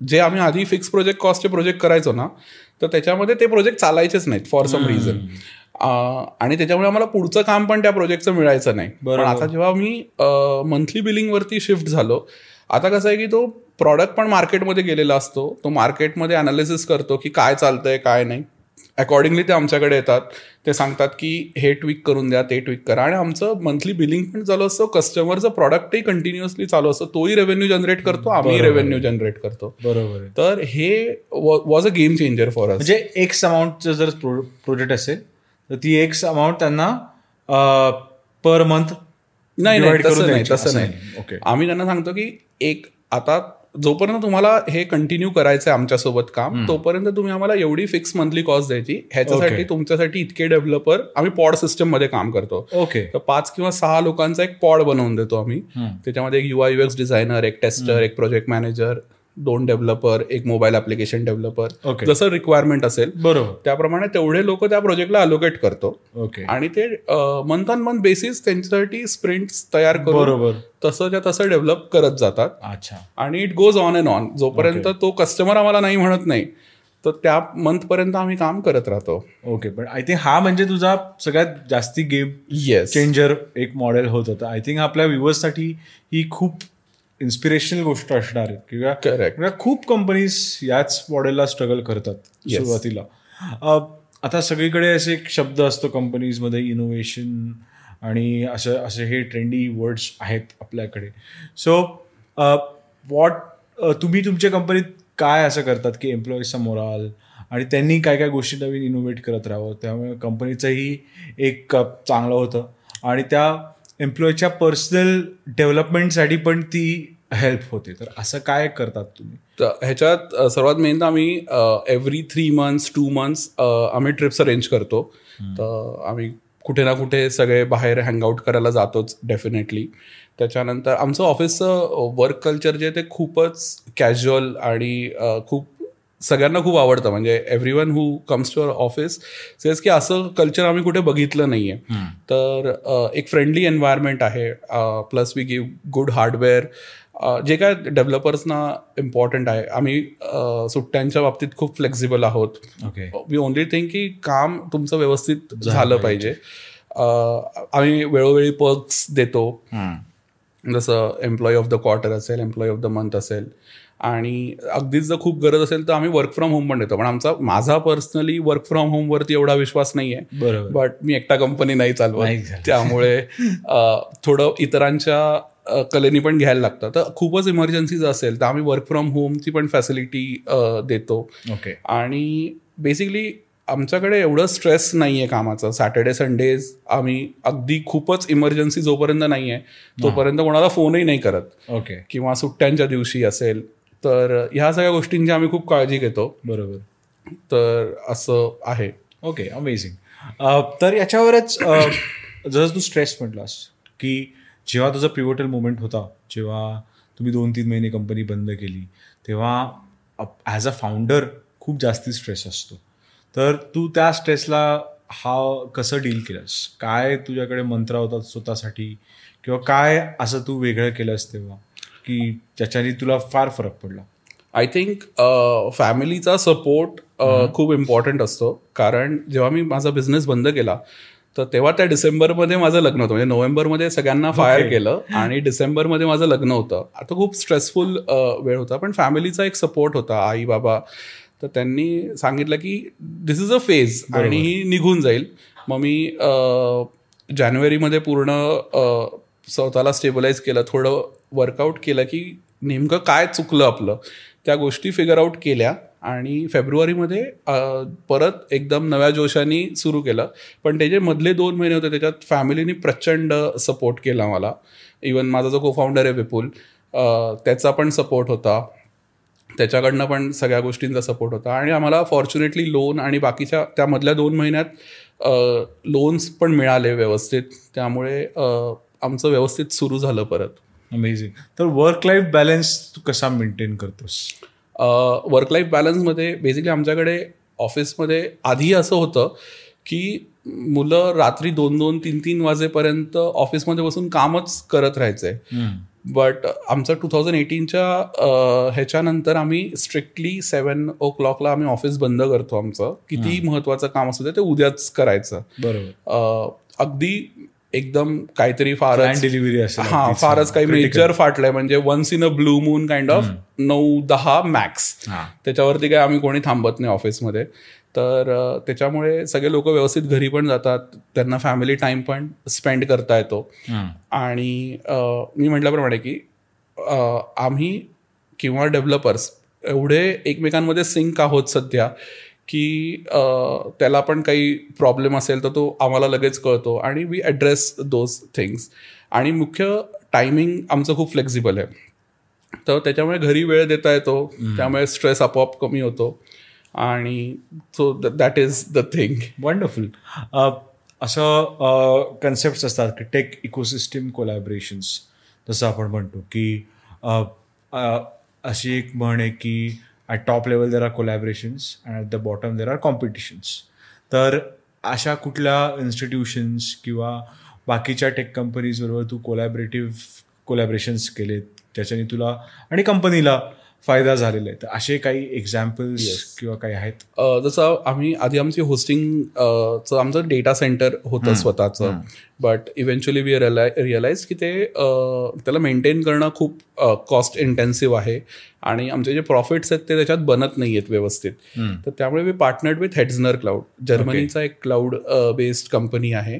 जे आम्ही आधी फिक्स प्रोजेक्ट कॉस्टचे प्रोजेक्ट करायचो ना तर त्याच्यामध्ये ते प्रोजेक्ट चालायचेच नाहीत फॉर सम रिझन आणि त्याच्यामुळे आम्हाला पुढचं काम पण त्या प्रोजेक्टचं मिळायचं नाही. पण. आता जेव्हा मी मंथली बिलिंगवरती शिफ्ट झालो आता कसं आहे की तो प्रॉडक्ट पण मार्केटमध्ये गेलेला असतो. तो मार्केटमध्ये अनालिसिस करतो की काय चालतंय काय नाही. अकॉर्डिंगली ते आमच्याकडे येतात. ते सांगतात की हे ट्विक करून द्या ते ट्विक करा. आणि आमचं मंथली बिलिंग पण चालू असतं. कस्टमरचं प्रॉडक्टही कंटिन्युअसली चालू असतं. तोही रेव्हेन्यू जनरेट करतो आम्ही. रेव्हेन्यू जनरेट करतो. बरोबर. तर हे was a game changer for us म्हणजे एक्स अमाऊंटचं जर प्रोजेक्ट असेल तर ती एक्स अमाऊंट त्यांना पर मंथ नाही तसं नाही तसं नाही. नाही. ओके. आम्ही त्यांना सांगतो की एक आता जोपर्यंत तुम्हाला हे कंटिन्यू करायचं आहे आमच्यासोबत काम तोपर्यंत तुम्ही आम्हाला एवढी फिक्स मंथली कॉस्ट द्यायची. ह्याच्यासाठी. तुमच्यासाठी इतके डेव्हलपर आम्ही पॉड सिस्टममध्ये काम करतो. ओके तर पाच किंवा सहा लोकांचा एक पॉड बनवून देतो आम्ही. त्याच्यामध्ये एक युआय युएक्स डिझायनर एक टेस्टर एक प्रोजेक्ट मॅनेजर दोन डेव्हलपर एक मोबाईल ऍप्लिकेशन डेव्हलपर. ओके. जसं रिक्वायरमेंट असेल बरोबर. त्याप्रमाणे तेवढे लोक त्या प्रोजेक्टला अलोकेट करतो. ओके आणि ते मंथ ऑन मंथ बेसिस त्यांच्यासाठी स्प्रिंट तयार करून बरोबर. तसंच्या तसं डेव्हलप करत जातात. अच्छा. आणि it goes on and on जोपर्यंत तो कस्टमर आम्हाला नाही म्हणत नाही तर त्या मंथपर्यंत आम्ही काम करत राहतो. ओके पण आय थिंक हा म्हणजे तुझा सगळ्यात जास्ती गेम येस चेंजर एक मॉडेल होत होतं. आय थिंक आपल्या व्ह्युअर्ससाठी ही खूप इन्स्पिरेशनल गोष्ट असणार आहे किंवा खूप कंपनीज याच मॉडेलला स्ट्रगल करतात. सुरुवातीला. अं, आता सगळीकडे असे एक शब्द असतो कंपनीजमध्ये इनोव्हेशन आणि असं असे हे ट्रेंडी वर्ड्स आहेत आपल्याकडे. सो वॉट तुम्ही तुमच्या कंपनीत काय असं करतात की एम्प्लॉईजचा मोराल आणि त्यांनी काय काय गोष्टी नवीन इनोव्हेट करत राहावं त्यामुळे कंपनीचंही एक चांगलं होतं. आणि त्या एम्प्लॉईच्या पर्सनल डेव्हलपमेंटसाठी पण ती हेल्प होते. तर असं काय करतात तुम्ही? तर ह्याच्यात सर्वात मेन तर आम्ही every three months two months आम्ही ट्रिप्स अरेंज करतो. तर आम्ही कुठे ना कुठे सगळे बाहेर हँगआउट करायला जातोच डेफिनेटली त्याच्यानंतर आमचं ऑफिसचं वर्क कल्चर जे आहे ते खूपच कॅज्युअल आणि खूप सगळ्यांना खूप आवडतं. म्हणजे every one who comes to our office says की असं कल्चर आम्ही कुठे बघितलं नाही आहे तर एक फ्रेंडली एन्व्हायरमेंट आहे. Plus we give good hardware जे काय डेव्हलपर्सना इम्पॉर्टंट आहे. आम्ही सुट्ट्यांच्या बाबतीत खूप फ्लेक्झिबल आहोत. ओके वी ओनली थिंक की काम तुमचं व्यवस्थित झालं पाहिजे. आम्ही वेळोवेळी पर्क्स देतो. जसं एम्प्लॉई ऑफ द क्वार्टर असेल एम्प्लॉई ऑफ द मंथ असेल. आणि अगदीच जर खूप गरज असेल तर आम्ही वर्क फ्रॉम होम पण देतो. पण आमचा माझा पर्सनली वर्क फ्रॉम होमवरती एवढा विश्वास नाही आहे बट मी एकटा कंपनी नाही चालवत. त्यामुळे थोडं इतरांच्या कलेनी पण घ्यायला लागतं. तर खूपच इमर्जन्सीज असेल तर आम्ही वर्क फ्रॉम होमची पण फॅसिलिटी देतो. ओके आणि बेसिकली आमच्याकडे एवढं स्ट्रेस नाही आहे कामाचं. सॅटर्डे संडेज आम्ही अगदी खूपच इमर्जन्सी जोपर्यंत नाही आहे तोपर्यंत कोणाला फोनही नाही करत. ओके किंवा सुट्ट्यांच्या दिवशी असेल तर ह्या सगळ्या गोष्टींची आम्ही खूप काळजी घेतो. बरोबर. तर असं आहे. ओके अमेझिंग तर याच्यावरच जसं तू स्ट्रेस म्हटलास की जेव्हा तुझा पिवोटल मुवमेंट होता जेव्हा तुम्ही दोन तीन महिने कंपनी बंद केली तेव्हा ॲज अ फाउंडर खूप जास्ती स्ट्रेस असतो. तर तू त्या स्ट्रेसला हा कसं डील केलंस? काय तुझ्याकडे मंत्र होता स्वतःसाठी? किंवा काय असं तू वेगळं केलंस तेव्हा? की ज्याच्याने तुला फार फरक पडला. आय थिंक फॅमिलीचा सपोर्ट खूप इम्पॉर्टंट असतो. कारण जेव्हा मी माझा बिझनेस बंद केला तर तेव्हा त्या डिसेंबरमध्ये माझं लग्न होतं. म्हणजे नोव्हेंबरमध्ये सगळ्यांना फायर केलं आणि डिसेंबरमध्ये माझं लग्न होतं. आता खूप स्ट्रेसफुल वेळ होता. पण फॅमिलीचा एक सपोर्ट होता आई बाबा. तर त्यांनी सांगितलं की दिस इज अ फेज आणि ही निघून जाईल. मग मी अ, जानेवारीमध्ये पूर्ण अ, स्वतःला स्टेबलाइज केलं. थोडं वर्कआउट केलं की नेमकं काय चुकलं आपलं त्या गोष्टी फिगर आउट केल्या आणि फेब्रुवारीमध्ये परत एकदम नव्या जोशाने सुरू केलं. पण त्याचे मधले दोन महिने होते त्याच्यात फॅमिलीने प्रचंड सपोर्ट केला मला. इवन माझा जो को फाउंडर आहे विपुल त्याचा पण सपोर्ट होता. त्याच्याकडनं पण सगळ्या गोष्टींचा सपोर्ट होता. आणि आम्हाला फॉर्च्युनेटली लोन आणि बाकीच्या त्यामधल्या दोन महिन्यात लोन्स पण मिळाले व्यवस्थित. त्यामुळे आमचं व्यवस्थित सुरू झालं परत. अमेझिंग तर वर्क लाईफ बॅलन्स तू कसा मेंटेन करतोस? वर्क लाईफ बॅलन्समध्ये बेसिकली आमच्याकडे ऑफिसमध्ये आधी असं होतं की मुलं रात्री दोन दोन तीन तीन वाजेपर्यंत ऑफिसमध्ये बसून कामच करत राहायचे. बट आमचं टू थाउजंड एटीनच्या ह्याच्यानंतर आम्ही स्ट्रिक्टली सेवन ओ क्लॉकला आम्ही ऑफिस बंद करतो आमचं. किती महत्वाचं काम असू दे ते उद्याच करायचं. बरोबर. अगदी एकदम काहीतरी फारच असेल हा. फारच काही. मेजर फाटलंय. म्हणजे once in a blue moon kind of नऊ दहा मॅक्स. त्याच्यावरती काय आम्ही कोणी थांबत नाही ऑफिसमध्ये तर त्याच्यामुळे सगळे लोक व्यवस्थित घरी पण जातात. त्यांना फॅमिली टाइम पण स्पेंड करता येतो. आणि मी म्हटल्याप्रमाणे की आम्ही किंवा डेव्हलपर्स एवढे एकमेकांमध्ये सिंक आहोत सध्या की त्याला पण काही प्रॉब्लेम असेल तर तो आम्हाला लगेच कळतो आणि वी ॲड्रेस दोज थिंग्स आणि मुख्य टायमिंग आमचं खूप फ्लेक्झिबल आहे. तर त्याच्यामुळे घरी वेळ देता येतो. त्यामुळे स्ट्रेस आपोआप कमी होतो. आणि so that is the thing wonderful असं कन्सेप्ट असतात की टेक इकोसिस्टम कोलॅबरेशन्स जसं आपण म्हणतो की अशी एक म्हण आहे की at top level there are collaborations and at the bottom there are competitions तर अशा कुठल्या इन्स्टिट्यूशन्स किंवा बाकीच्या टेक कंपनीजबरोबर तू कोलॅबरेटिव्ह कोलॅबरेशन्स केलेत त्याच्याने तुला आणि कंपनीला फायदा झालेला आहे. तर असे काही एक्झाम्पल्स किंवा काही आहेत? जसं आम्ही आधी आमची होस्टिंग आमचं डेटा सेंटर होतं स्वतःचं. बट इव्हेंच्युअली वी रिअलाइज की ते त्याला मेंटेन करणं खूप कॉस्ट इंटेन्सिव्ह आहे. आणि आमचे जे प्रॉफिट्स आहेत ते त्याच्यात बनत नाही आहेत व्यवस्थित तर त्यामुळे मी पार्टनर्ड विथ हेड्झनर क्लाउड जर्मनीचा एक क्लाउड बेस्ड कंपनी आहे.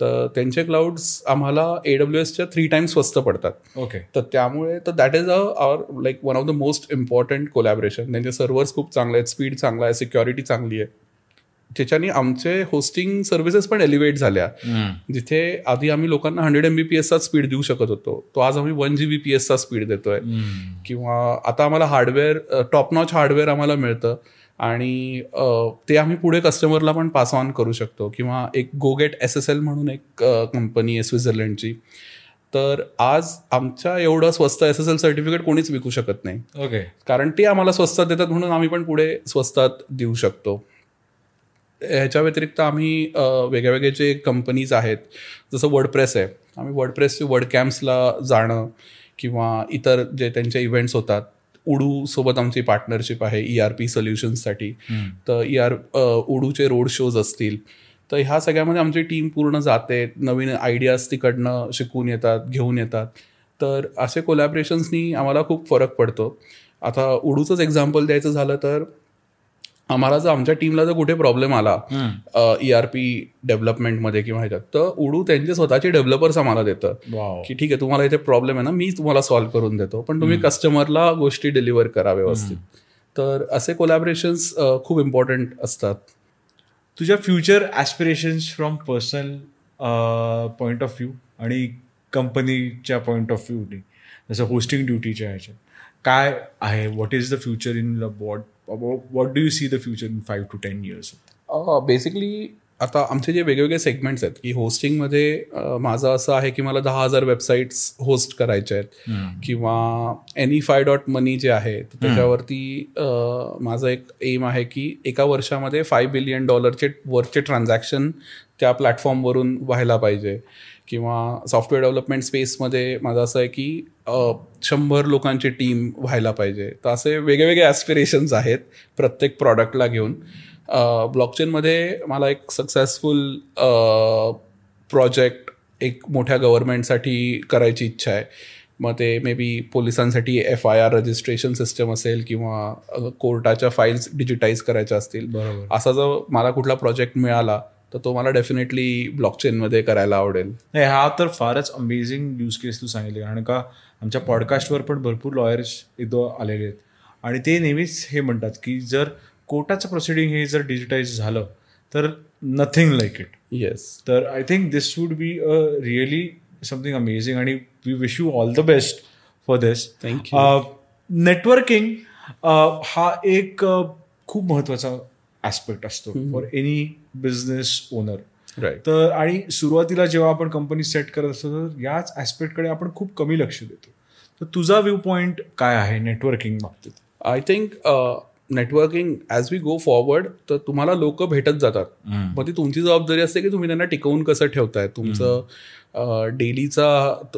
तर त्यांचे क्लाउड्स आम्हाला ए डब्ल्यू एसच्या थ्री टाइम्स स्वस्त पडतात. ओके तर त्यामुळे तर that is a our like one of the most important collaboration त्यांचे सर्व्हर्स खूप चांगले आहेत स्पीड चांगला आहे सिक्युरिटी चांगली आहे. त्याच्याने आमचे होस्टिंग सर्व्हिसेस पण एलिव्हेट झाल्या. जिथे आधी आम्ही लोकांना हंड्रेड एम बी पी एसचा स्पीड देऊ शकत होतो. तो आज आम्ही वन जी बी पी एसचा स्पीड देतोय किंवा आता आम्हाला हार्डवेअर टॉप नॉच हार्डवेअर आम्हाला मिळतं. आणि ते आम्ही पुढे कस्टमरला पण पास ऑन करू शकतो. किंवा एक गोगेट एस एस एल म्हणून एक कंपनी आहे स्वित्झर्लंडची. तर आज आमच्या एवढं स्वस्त एस एस एल सर्टिफिकेट कोणीच विकू शकत नाही. ओके कारण ते आम्हाला स्वस्तात देतात म्हणून आम्ही पण पुढे स्वस्तात देऊ शकतो. ह्याच्या व्यतिरिक्त आम्ही अ, वेगळे वेगळे जे कंपनीज आहेत जसं वर्डप्रेस आहे. आम्ही वर्डप्रेसचे वर्ड कॅम्प्सला जाणं किंवा इतर जे त्यांचे इव्हेंट्स होतात उडू सोबत आमची पार्टनरशिप आहे ई आर पी सोल्युशन्ससाठी तर ई आर उडूचे रोड शोज असतील. तर ह्या सगळ्यामध्ये आमची टीम पूर्ण जाते. नवीन आयडियाज तिकडनं शिकून येतात घेऊन येतात. तर असे कोलॅबरेशन्सनी आम्हाला खूप फरक पडतो. आता उडूचंच एक्झाम्पल द्यायचं झालं तर आम्हाला जर आमच्या टीमला जर कुठे प्रॉब्लेम आला ई आर पी डेव्हलपमेंटमध्ये किंवा ह्याच्यात तर उडू त्यांचे स्वतःचे डेव्हलपर्स आम्हाला देतं की ठीक आहे तुम्हाला इथे प्रॉब्लेम आहे ना मी तुम्हाला सॉल्व्ह करून देतो. पण तुम्ही कस्टमरला गोष्टी डिलिव्हर करा व्यवस्थित. तर असे कोलॅबरेशन्स खूप इम्पॉर्टंट असतात. तुझ्या future aspirations from personal point of view आणि कंपनीच्या पॉईंट ऑफ व्ह्यूने जसं होस्टिंग ड्युटीच्या ह्याच्यात. काय आहे? What is the future in what what do you see the future in five to ten years basically आता आमचे जे वेगवेगळे सेगमेंट्स आहेत की होस्टिंगमध्ये अ, माझं असं आहे की मला दहा हजार वेबसाईट्स होस्ट करायचे आहेत. किंवा एनी फाय डॉट मनी जे आहे तर त्याच्यावरती अ, माझं एक एम आहे की एका वर्षामध्ये फाय बिलियन डॉलरचे वरचे ट्रान्झॅक्शन त्या प्लॅटफॉर्मवरून व्हायला पाहिजे. किंवा सॉफ्टवेअर डेव्हलपमेंट स्पेसमध्ये माझं असं आहे की शंभर लोकांची टीम व्हायला पाहिजे. तर असे वेगवेगळे ॲस्पिरेशन्स आहेत प्रत्येक प्रॉडक्टला घेऊन. ब्लॉकचेनमध्ये मला एक सक्सेसफुल प्रोजेक्ट एक मोठ्या गव्हर्नमेंटसाठी करायची इच्छा आहे. मग ते मे बी पोलिसांसाठी F I R registration system असेल किंवा कोर्टाच्या फाईल्स डिजिटाईज करायच्या असतील. बरोबर. असा जर मला कुठला प्रोजेक्ट मिळाला तर तो मला डेफिनेटली ब्लॉकचेनमध्ये करायला आवडेल. नाही हा तर फारच अमेझिंग यूज केस तू सांगितले. कारण का आमच्या पॉडकास्टवर पण भरपूर लॉयर्स एकदा आलेले आहेत. आणि ते नेहमीच हे म्हणतात की जर कोर्टाचं प्रोसिडिंग हे जर डिजिटाईज झालं तर नथिंग लाईक इट येस तर I think this would be a really something amazing आणि we wish you all the best for this thank you networking हा एक uh, खूप महत्त्वाचा ॲस्पेक्ट असतो फॉर एनी बिझनेस ओनर तर आणि सुरुवातीला जेव्हा आपण कंपनी सेट करत असतो तर याच ॲस्पेक्टकडे आपण खूप कमी लक्ष देतो. तर तुझा व्ह्यू पॉईंट काय आहे नेटवर्किंग बाबतीत? I think networking as we go forward तर तुम्हाला लोक भेटत जातात. मग ती तुमची जबाबदारी असते की तुम्ही त्यांना टिकवून कसं ठेवताय? तुमचं डेलीचा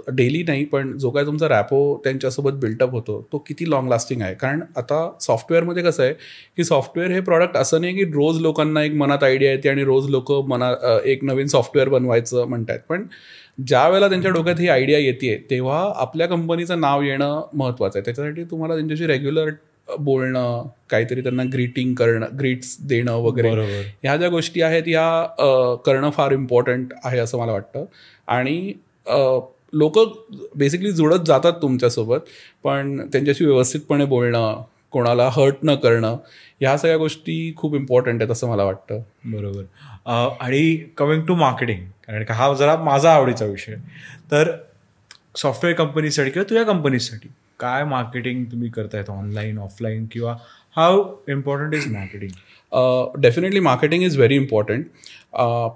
डेली नाही पण जो काय तुमचा रॅपो त्यांच्यासोबत बिल्टअप होतो तो किती लॉंग लास्टिंग आहे? कारण आता सॉफ्टवेअरमध्ये कसं आहे की सॉफ्टवेअर हे प्रॉडक्ट असं नाही की रोज लोकांना एक मनात आयडिया येते आणि रोज लोक मना एक नवीन सॉफ्टवेअर बनवायचं म्हणतायत. पण ज्या वेळेला त्यांच्या डोक्यात ही आयडिया येते तेव्हा आपल्या कंपनीचं नाव येणं महत्त्वाचं आहे. त्याच्यासाठी तुम्हाला त्यांच्याशी रेग्युलर बोलणं काहीतरी त्यांना ग्रीटिंग करणं ग्रीट्स देणं वगैरे. ह्या ज्या गोष्टी आहेत ह्या करणं फार इम्पॉर्टंट आहे असं मला वाटतं. आणि लोक बेसिकली जुळत जातात तुमच्यासोबत पण त्यांच्याशी व्यवस्थितपणे बोलणं कोणाला हर्ट न करणं ह्या सगळ्या गोष्टी खूप इम्पॉर्टंट आहेत असं मला वाटतं. बरोबर. आणि कमिंग टू मार्केटिंग कारण का हा जरा माझा आवडीचा विषय. तर सॉफ्टवेअर कंपनीसाठी किंवा तुझ्या कंपनीसाठी काय मार्केटिंग तुम्ही करतायत ऑनलाईन ऑफलाईन किंवा how important is marketing definitely marketing is very important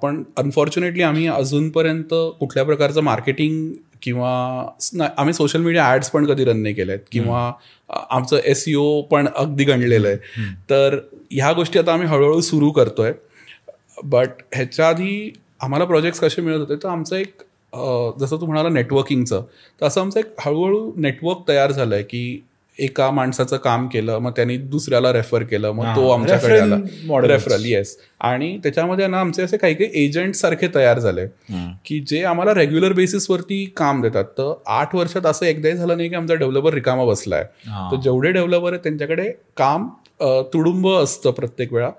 पण अनफॉर्च्युनेटली आम्ही अजूनपर्यंत कुठल्या प्रकारचं मार्केटिंग किंवा आम्ही सोशल मीडिया ॲड्स पण कधी रन नाही केल्या आहेत किंवा आमचं एस पण अगदी गणलेलं आहे. तर ह्या गोष्टी आता आम्ही हळूहळू सुरू करतोय. बट ह्याच्या आधी आम्हाला प्रोजेक्ट्स कसे मिळत होते? तर आमचं एक जसं तू म्हणाला नेटवर्किंगचं तर असं आमचं एक हळूहळू नेटवर्क तयार झालं आहे की एका माणसाचं काम केलं मग त्यांनी दुसऱ्याला रेफर केलं मग तो आमच्याकडे आला. रेफरल येस आणि त्याच्यामध्ये ना आमचे असे काही काही एजंट सारखे तयार झाले की जे आम्हाला रेग्युलर बेसिसवरती काम देतात. तर आठ वर्षात असं एकदाही झालं नाही की आमचा डेव्हलपर रिकामा बसलाय. तर जेवढे डेव्हलपर आहेत त्यांच्याकडे काम तुडुंब असतं प्रत्येक वेळा.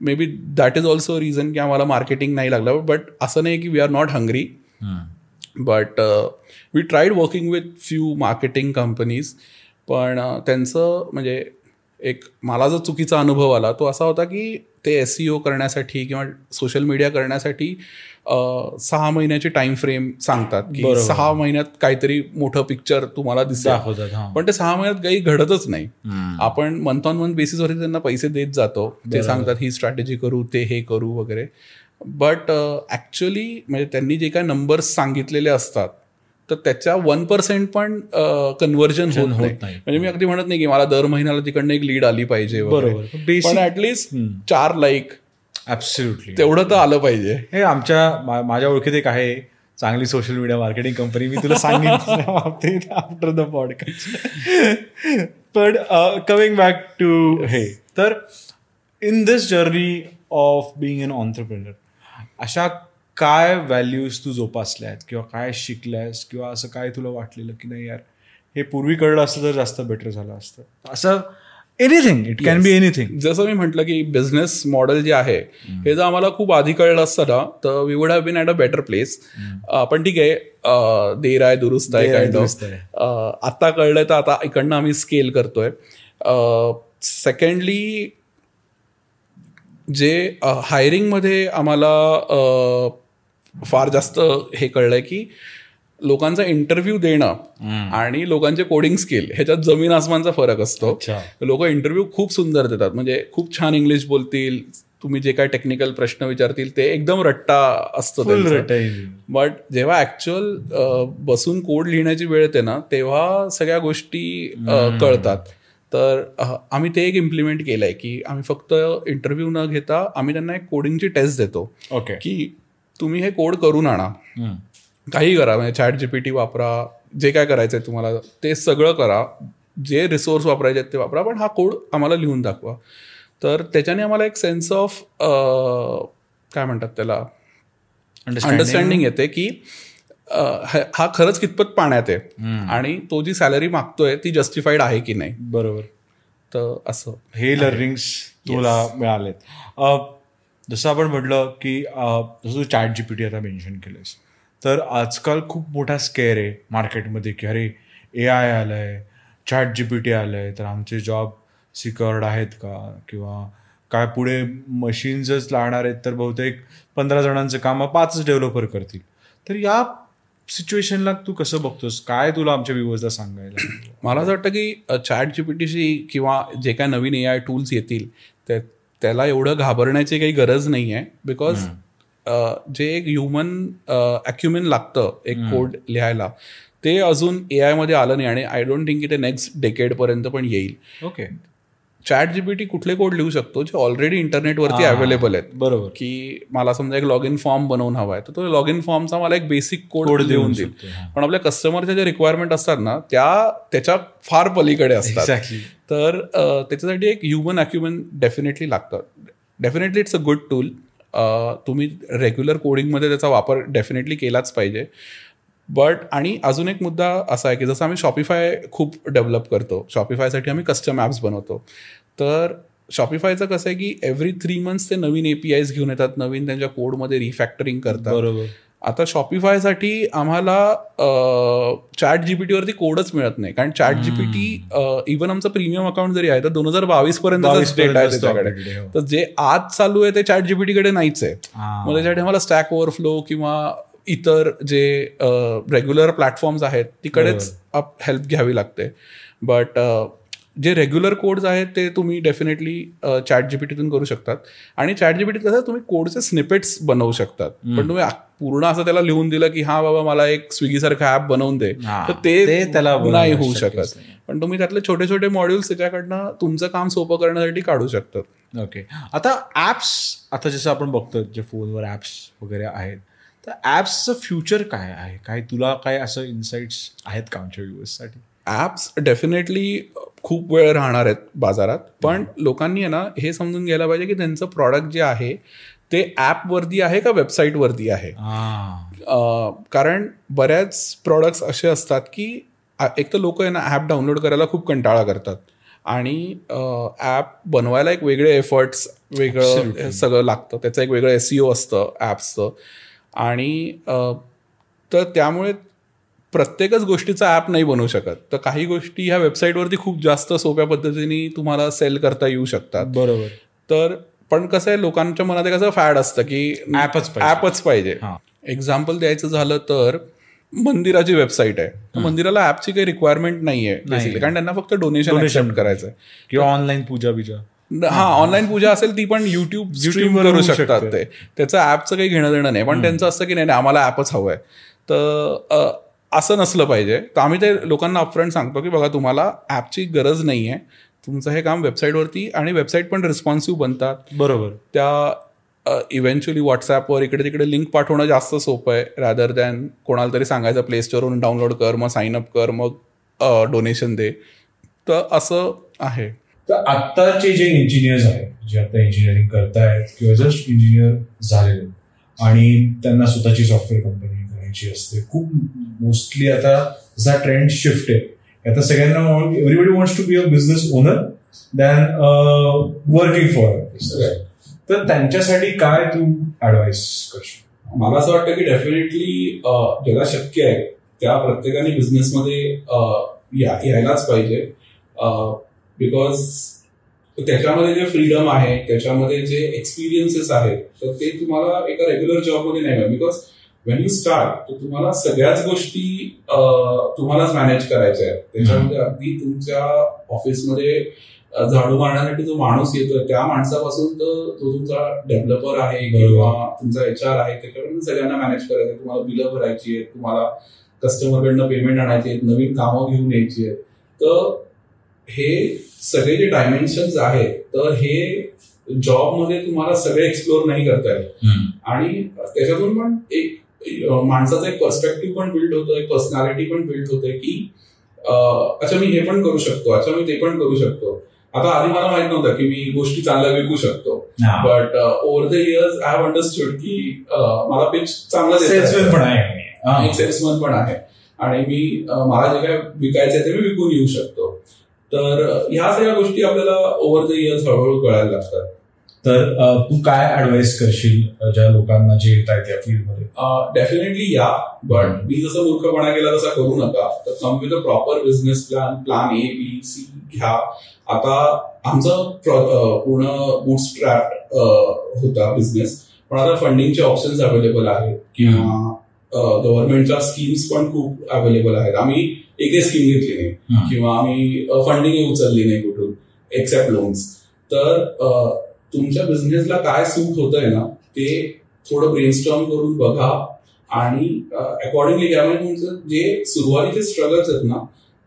May be that is also reason की आम्हाला मार्केटिंग नाही लागलं बट असं नाही की we are not hungry but we tried working with few marketing companies पण uh, त्यांचं म्हणजे एक मला जो चुकीचा अनुभव आला तो असा होता की ते एस सी ओ करण्यासाठी किंवा सोशल मीडिया करण्यासाठी सहा महिन्याची टाइम फ्रेम सांगतात की सहा महिन्यात काहीतरी मोठं पिक्चर तुम्हाला हा. पण ते सहा महिन्यात काही घडतच नाही. आपण मंथ ऑन मंथ बेसिसवरती त्यांना पैसे देत जातो. ते सांगतात ही स्ट्रॅटेजी करू ते हे करू वगैरे. बट ॲक्च्युली म्हणजे त्यांनी जे काय नंबर्स सांगितलेले असतात तर त्याच्या वन पर्सेंट पण कन्व्हर्जन होत नाही. म्हणजे मी अगदी म्हणत नाही की मला दर महिन्याला तिकडनं एक लीड आली पाहिजे. बरोबर. ऍटलिस्ट चार लाईक ऍब्सोल्युटली तेवढं तर आलं पाहिजे. हे आमच्या माझ्या ओळखीत एक आहे. चांगली सोशल मीडिया मार्केटिंग कंपनी मी तुला सांगेन आफ्टर द पॉडकास्ट पण कमिंग बॅक टू हे. तर in this journey of being an entrepreneur अशा काय व्हॅल्यूज तू जोपासल्या आहेत किंवा काय शिकल्यास? किंवा असं काय तुला वाटलेलं की नाही यार हे पूर्वी कळलं असतं तर जास्त बेटर झालं असतं? असं anything it can be anything जसं मी म्हटलं की बिझनेस मॉडेल जे आहे हे जर आम्हाला खूप आधी कळलं असतं ना तर we would have been at a better place पण ठीक आहे देर आहे दुरुस्त आहे काइंड ऑफ आहे. आता कळलंय तर आता इकडनं आम्ही स्केल करतोय. सेकंडली जे हायरिंगमध्ये आम्हाला फार जास्त हे कळलंय की लोकांचा इंटरव्ह्यू देणं आणि लोकांचे कोडिंग स्किल ह्याच्यात जमीन आसमानचा फरक असतो. लोक इंटरव्ह्यू खूप सुंदर देतात. म्हणजे खूप छान इंग्लिश बोलतील तुम्ही जे काय टेक्निकल प्रश्न विचारतील ते एकदम रट्टा असतो. बट जेव्हा ऍक्च्युअल बसून कोड लिहिण्याची वेळ येते ना तेव्हा सगळ्या गोष्टी कळतात. तर आम्ही ते एक इम्प्लिमेंट केलंय की आम्ही फक्त इंटरव्ह्यू न घेता आम्ही त्यांना एक कोडिंगची टेस्ट देतो. ओके की तुम्ही हे कोड करून आणा. काही करा म्हणजे चॅट जीपीटी वापरा जे काय करायचंय तुम्हाला ते सगळं करा. जे रिसोर्स वापरायचे आहेत ते वापरा पण हा कोड आम्हाला लिहून दाखवा. तर त्याच्याने आम्हाला एक सेन्स ऑफ काय म्हणतात त्याला? अंडरस्टँडिंग येते की हा खरंच कितपत पाण्यात आहे. आणि तो जी सॅलरी मागतोय ती जस्टिफाईड आहे की नाही? बरोबर. तर असं. हे लर्निंग्स तुला मिळालेत. जसं आपण म्हटलं की जसं तू चॅट जी पी टी आता मेन्शन केलंस तर आजकाल खूप मोठा स्केअर आहे मार्केटमध्ये की अरे ए आय आलं आहे चॅट जी पी टी आलं आहे तर आमचे जॉब सिक्युअर्ड आहेत का? किंवा काय पुढे मशीन्सच लागणार आहेत तर बहुतेक पंधरा जणांचं काम पाचच डेव्हलपर करतील. तर या सिच्युएशनला तू कसं बघतोस? काय तुला आमच्या व्ह्युअर्सला सांगायला? मला असं वाटतं की चॅट जीपीटीशी किंवा जे काय नवीन ए आय टूल्स येतील त्या त्याला एवढं घाबरण्याची काही गरज नाही आहे बिकॉज जे एक ह्युमन अक्युमेन लागतं एक कोड लिहायला ते अजून ए आयमध्ये आलं नाही आणि आय डोंट थिंक की ते नेक्स्ट डेकेडपर्यंत पण येईल. ओके चॅट जीपीटी कुठले कोड लिहू शकतो जे ऑलरेडी इंटरनेटवरती अवेलेबल आहेत. बरोबर. की मला समजा एक लॉग इन फॉर्म बनवून हवा आहे तर तो लॉग इन फॉर्मचा मला एक बेसिक कोड लिहून देईल. पण आपल्या कस्टमरच्या ज्या रिक्वायरमेंट असतात ना त्या त्याच्या फार पलीकडे असतात. तर त्याच्यासाठी एक ह्युमन अक्युमेन डेफिनेटली लागतं. Definitely it's a good tool तुम्ही रेग्युलर कोडिंगमध्ये त्याचा वापर डेफिनेटली केलाच पाहिजे. बट आणि अजून एक मुद्दा असा आहे की जसं आम्ही शॉपिफाय खूप डेव्हलप करतो. शॉपिफायसाठी आम्ही कस्टम ॲप्स बनवतो. तर शॉपिफायचं कसं आहे की एव्हरी थ्री मंथ्स ते नवीन एपीआयज घेऊन येतात नवीन त्यांच्या कोडमध्ये रिफॅक्टरिंग करतात. बरोबर. आता शॉपिफायसाठी आम्हाला चॅट जीपीटीवरती कोडच मिळत नाही. कारण चॅट जीपीटी इव्हन आमचं प्रीमियम अकाउंट जरी आहे तर दोन हजार बावीस पर्यंत 22 डेटा आहे त्याच्याकडे. हो. तर जे आज चालू आहे ते चॅट जीपीटी कडे नाहीच आहे. मग त्याच्यासाठी आम्हाला स्टॅक ओव्हरफ्लो किंवा इतर जे रेग्युलर प्लॅटफॉर्म्स आहेत तिकडेच हेल्प घ्यावी लागते. बट जे रेग्युलर कोड्स आहेत ते तुम्ही डेफिनेटली चॅट जीपीटीतून करू शकतात. आणि चॅट जीपीटीत कसं तुम्ही कोडचे स्निपेट्स बनवू शकतात. पण तुम्ही पूर्ण असं त्याला लिहून दिलं की हा बाबा मला एक स्विगी सारखं ऍप बनवून दे. तर ते त्याला नाही होऊ शकत. पण तुम्ही त्यातले छोटे छोटे मॉड्यूल्स त्याच्याकडनं तुमचं काम सोपं करण्यासाठी काढू शकतात. ओके आता ॲप्स आता जसं आपण बघतो जे फोनवर ॲप्स वगैरे आहेत तर ॲप्सचं फ्युचर काय आहे? काय तुला काय असं इन्साइट्स आहेत का आमच्या व्ह्युअर्ससाठी ॲप्स डेफिनेटली खूप वेळ राहणार आहेत बाजारात पण लोकांनी आहे ना हे समजून घ्यायला पाहिजे की त्यांचं प्रॉडक्ट जे आहे ते ॲपवरती आहे का वेबसाईटवरती आहे? कारण बऱ्याच प्रॉडक्ट्स असे असतात की एक तर लोक आहे ना ॲप डाउनलोड करायला खूप कंटाळा करतात आणि ॲप बनवायला एक वेगळे एफर्ट्स वेगळं सगळं लागतं त्याचं एक वेगळं एस असतं ॲप्सचं. आणि तर त्यामुळे प्रत्येकच गोष्टीचा ॲप नाही बनवू शकत. तर काही गोष्टी ह्या वेबसाईटवरती खूप जास्त सोप्या पद्धतीने तुम्हाला सेल करता येऊ शकतात. बरोबर. तर पण कसं आहे लोकांच्या मनात एक असं फॅड असतं की पाहिजे. ॲपच पाहिजे. हा. एक्झाम्पल द्यायचं झालं तर मंदिराची वेबसाईट आहे. मंदिराला ॲपची काही रिक्वायरमेंट नाहीये बेसिकली कारण त्यांना फक्त डोनेशन करायचं आहे किंवा ऑनलाईन पूजा बिजा हा ऑनलाईन पूजा असेल ती पण युट्यूब स्ट्रीम वर करू शकतात शकते. ते. त्याचं ॲपचं काही घेणं देणं नाही पण त्यांचं असतं की नाही नाही, आम्हाला ॲपच हवं आहे तर असं नसलं पाहिजे. तर आम्ही ते लोकांना अपफ्रंट सांगतो की बघा तुम्हाला ॲपची गरज नाही आहे तुमचं हे काम वेबसाईटवरती आणि वेबसाईट पण रिस्पॉन्सिव्ह बनतात. बरोबर. त्या इव्हेंच्युअली व्हॉट्सॲपवर इकडे तिकडे लिंक पाठवणं जास्त सोपं आहे रादर दॅन कोणाला तरी सांगायचं प्ले स्टोअरवरून डाउनलोड कर मग साइन अप कर मग डोनेशन दे. तर असं आहे. तर आत्ताचे जे इंजिनियर्स आहेत जे आता इंजिनिअरिंग करतायत किंवा जस्ट इंजिनियर झालेले आणि त्यांना स्वतःची सॉफ्टवेअर कंपनी करायची असते खूप मोस्टली आता जसा ट्रेंड शिफ्ट आहे आता सगळ्यांना everybody wants to be a business owner than working for तर त्यांच्यासाठी काय तू ऍडवाइस करशील? मला असं वाटतं की डेफिनेटली ज्याला शक्य आहे त्या प्रत्येकाने बिझनेसमध्ये या यायलाच पाहिजे. बिकॉज त्याच्यामध्ये जे फ्रीडम आहे त्याच्यामध्ये जे एक्सपिरियन्सेस आहेत तर ते तुम्हाला एका रेग्युलर जॉबमध्ये नाही मिळत. बिकॉज वेन यू स्टार्ट तर तुम्हाला सगळ्याच गोष्टी तुम्हालाच मॅनेज करायच्या आहेत. त्याच्यामध्ये अगदी तुमच्या ऑफिसमध्ये झाडू मारण्यासाठी जो माणूस येतोय त्या माणसापासून तर तो तुमचा डेव्हलपर आहे किंवा तुमचा एच आर आहे त्याच्याकडून सगळ्यांना मॅनेज करायचं. आहे. तुम्हाला बिलं भरायची आहेत तुम्हाला कस्टमरकडनं पेमेंट आणायची आहेत नवीन कामं घेऊन यायची आहेत. तर हे सगळे जे डायमेन्शन्स आहेत तर हे जॉबमध्ये तुम्हाला सगळे एक्सप्लोर नाही करता येत. आणि त्याच्यातून पण एक माणसाचा एक पर्स्पेक्टिव्ह पण बिल्ड होतो एक पर्सनॅलिटी पण बिल्ड होते की अच्छा मी हे पण करू शकतो अच्छा मी ते पण करू शकतो. आता आधी मला माहीत नव्हतं की मी गोष्टी चांगल्या विकू शकतो. But over the years I have understood की मला पिच चांगलं. सेल्समॅन पण आहे. एक सेल्समन पण आहे. आणि मी मला जे काय विकायचं आहे ते मी विकून येऊ शकतो. तर ह्या सगळ्या गोष्टी आपल्याला ओव्हर द इयर्स हळूहळू कळायला लागतात. तर तू काय ऍडवाइस करशील ज्या लोकांना जे येत आहेत या फील्डमध्ये डेफिनेटली या बट मी जसं मूर्खपणा केला तसा करू नका. तर come with a proper business plan plan A B C घ्या. आता आमचं पूर्ण बूटस्ट्रॅप होता बिझनेस पण आता फंडिंगचे ऑप्शन्स अवेलेबल आहेत. किंवा गव्हर्नमेंटच्या स्कीम्स पण खूप अवेलेबल आहेत. आम्ही एकही स्कीम घेतली नाही. किंवा आम्ही फंडिंग उचलली नाही कुठून एक्सेप्ट लोन्स तर तुमच्या बिझनेसला काय सूट होत आहे ना ते थोडं ब्रेनस्टॉर्म करून बघा. आणि अकॉर्डिंगली म्हणजे तुमचं जे सुरुवातीचे स्ट्रगल्स आहेत ना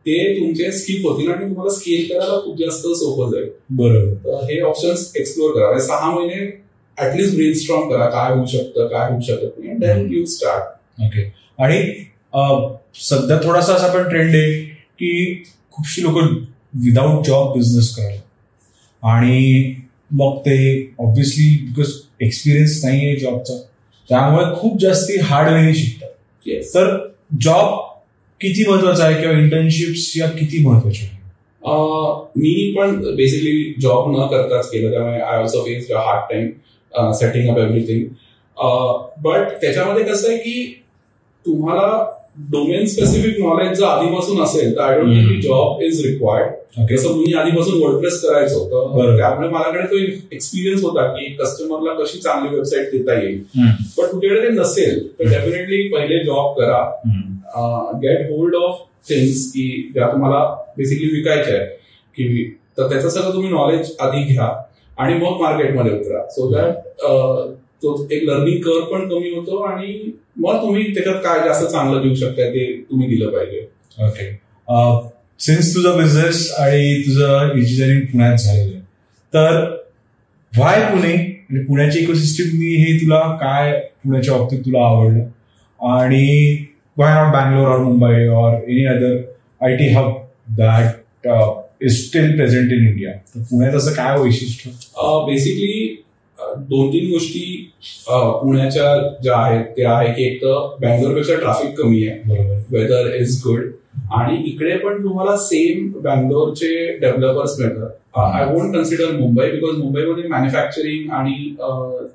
ते तुमचे स्किप होतील आणि तुम्हाला स्केल करायला खूप जास्त सोपं जाईल. बरोबर. तर हे ऑप्शन्स एक्सप्लोर करा. म्हणजे सहा महिने ऍटलीस्ट ब्रेनस्टॉर्म करा काय होऊ शकतं काय होऊ शकत नाही. देन यू स्टार्ट ओके आणि सध्या थोडासा असा पण ट्रेंड आहे की खूपशी लोक विदाऊट जॉब बिझनेस करायला आणि मग ते ऑब्व्हियसली बिकॉज एक्सपिरियन्स नाही आहे जॉबचा त्यामुळे खूप जास्ती हार्ड वेने शिकतात. तर जॉब किती महत्त्वाचा आहे किंवा इंटर्नशिप्स या किती महत्त्वाच्या आहे मी पण बेसिकली जॉब न करताच केलं त्यामुळे I also face hard time setting up everything but त्याच्यामध्ये कसं आहे की तुम्हाला डोमेन स्पेसिफिक नॉलेज जर आधीपासून असेल तर I don't think. Job is required जसं मी आधीपासून वर्डप्रेस करायचो तर बरोबर. त्यामुळे माझ्याकडे तो एक्सपिरियन्स होता की कस्टमरला कशी चांगली वेबसाईट देता येईल. पण तुझ्याकडे ते नसेल तर डेफिनेटली पहिले जॉब करा. गेट होल्ड ऑफ थिंग्स की ज्या तुम्हाला बेसिकली विकायच्या आहेत की तर त्याचं सगळं तुम्ही नॉलेज आधी घ्या आणि मग मार्केटमध्ये उतरा सो दॅट तो एक लर्निंग कर्व पण कमी होतो आणि मग तुम्ही त्याच्यात काय जास्त चांगलं देऊ शकता ते तुम्ही दिलं पाहिजे. ओके सिन्स तुझा बिझनेस आणि तुझं इंजिनिअरिंग पुण्यात झालेलं आहे तर व्हाय पुणे? आणि पुण्याची इकोसिस्टमनी हे तुला काय पुण्याच्या बाबतीत तुला आवडलं? आणि व्हाय नॉट बँगलोर और मुंबई और any other I T hub that is still present in India तर पुण्यात असं काय वैशिष्ट्य? बेसिकली दोन तीन गोष्टी पुण्याच्या ज्या आहेत त्या आहे की एक तर बँगलोरपेक्षा ट्रॅफिक कमी आहे. वेदर इज गुड आणि इकडे पण तुम्हाला सेम बँगलोरचे डेव्हलपर्स मिळतात I won't consider Mumbai because मुंबईमध्ये मॅन्युफॅक्चरिंग आणि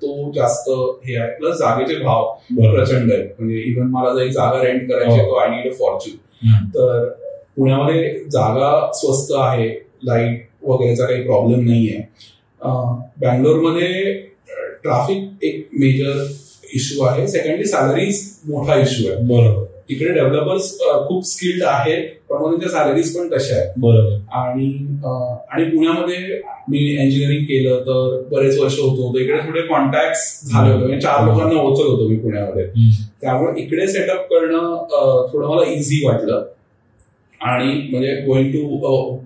तो जास्त हे आहे. प्लस जागेचे भाव प्रचंड आहेत. म्हणजे इव्हन मला जर एक जागा रेंट करायची आहे, हो. तो आय नीड अ फॉर्च्यून. तर पुण्यामध्ये जागा स्वस्त आहे लाइट वगैरेचा काही प्रॉब्लेम नाहीये. बँगलोरमध्ये ट्रॅफिक एक मेजर इश्यू आहे. सेकंडली सॅलरीज मोठा इश्यू आहे. बरोबर. इकडे डेव्हलपर्स खूप स्किल्ड आहेत पण मग त्यांच्या सॅलरीज पण तशा आहेत. बरोबर. आणि आणि पुण्यामध्ये मी इंजिनिअरिंग केलं तर बरेच वर्ष होतो तर इकडे थोडे कॉन्टॅक्ट झाले होते. म्हणजे चार लोकांना ओळखत होतो मी पुण्यामध्ये. त्यामुळे इकडे सेटअप करणं थोडं मला इझी वाटलं. आणि म्हणजे गोइंग टू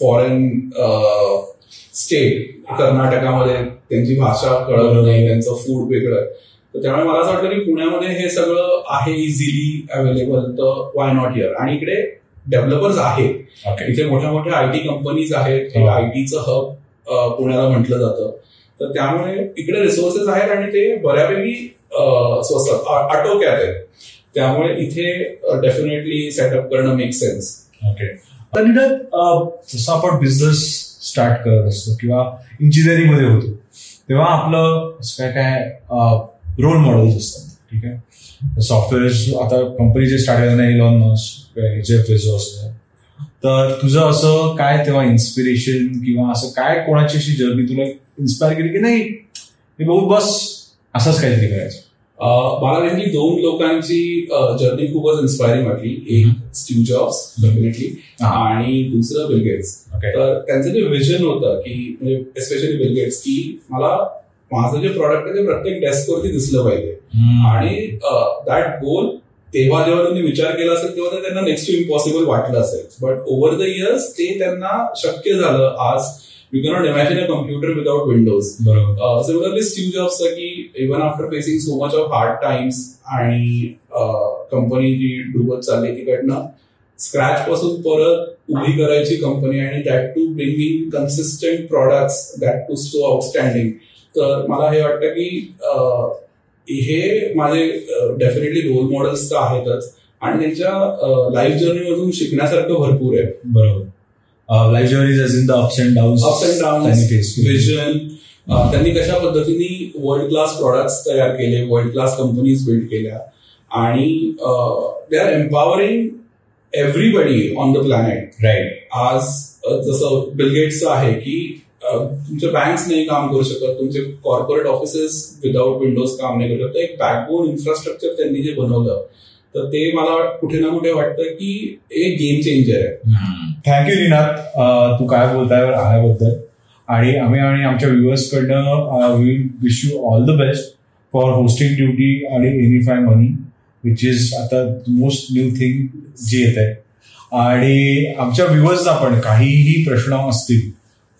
फॉरेन स्टेट कर्नाटकामध्ये त्यांची भाषा कळत नाही त्यांचं फूड वेगळं. आहे. तर त्यामुळे मला असं वाटलं की पुण्यामध्ये हे सगळं आहे इझिली अवेलेबल तर वाय नॉट हिअर आणि इकडे डेव्हलपर्स आहेत. इथे मोठ्या मोठ्या आय टी कंपनीज आहेत. आय टीचं हब पुण्याला म्हटलं जातं. तर त्यामुळे इकडे रिसोर्सेस आहेत आणि ते बऱ्यापैकी स्वस्त. आटोक्यात आहेत. त्यामुळे इथे डेफिनेटली सेटअप करणं मेक सेन्स ओके जसं आपण बिझनेस स्टार्ट करत असतो किंवा इंजिनिअरिंगमध्ये होतो. तेव्हा आपलं असं काय काय रोल मॉडेल्स असतात. ठीक आहे? सॉफ्टवेअर आता कंपनी जे स्टार्ट करताना इलॉन मस्क फेझो असतं तर तुझं असं काय तेव्हा इन्स्पिरेशन किंवा असं काय कोणाची अशी जर्नी तुला इन्स्पायर केली की नाही? हे बघू बस असंच काहीतरी करायचं. मला नेहमी दोन लोकांची जर्नी खूपच इन्स्पायरिंग वाटली. एक स्टीव जॉब्स डेफिनेटली. आणि दुसरं बिल गेट्स ओके तर त्यांचं जे विजन होतं की म्हणजे एस्पेशली बिल गेट्स की मला माझं जे प्रॉडक्ट आहे ते प्रत्येक डेस्कवरती दिसलं पाहिजे. आणि दॅट गोल तेव्हा जेव्हा त्यांनी विचार केला असेल तेव्हा ते त्यांना नेक्स्ट टू इम्पॉसिबल वाटलं असेल. बट ओव्हर द इयर्स ते त्यांना शक्य झालं. आज you cannot imagine a computer without Windows बरोबर. सिमिलरली स्टीव जॉब्सचं की even after facing so much of hard times आणि कंपनी जी डुबत चालली तिकडनं स्क्रॅच पासून परत उभी करायची कंपनी आणि that too bringing consistent products that too so outstanding तर मला हे वाटतं की अं, हे माझे डेफिनेटली रोल मॉडेल्स तर आहेतच. आणि त्यांच्या लाईफ जर्नीमधून शिकण्यासारखं भरपूर आहे. बरोबर. Journey as in the ups and downs ups and down vision त्यांनी कशा पद्धतीने वर्ल्ड क्लास प्रॉडक्ट्स तयार केले वर्ल्ड क्लास कंपनीज बिल्ड केल्या? आणि they are empowering everybody on the planet right आज अ, जसं बिलगेट्सचं आहे की अ, तुमचे बँक्स नाही काम करू शकत तुमचे कॉर्पोरेट ऑफिसेस विदाउट विंडोज काम नाही करू शकत. एक बॅकबोन इन्फ्रास्ट्रक्चर त्यांनी जे बनवलं तर ते मला कुठे ना कुठे वाटतं की एक गेम चेंजर आहे. थँक्यू निनाथ तू काय बोलताय आल्याबद्दल आणि आम्ही आणि आमच्या व्ह्युअर्सकडनं we wish you all the best for hosting duty आणि एनिफाय मनी विच इज आता मोस्ट न्यू थिंग जी येत आहे आणि आमच्या व्ह्युअर्सना पण काहीही प्रश्न असतील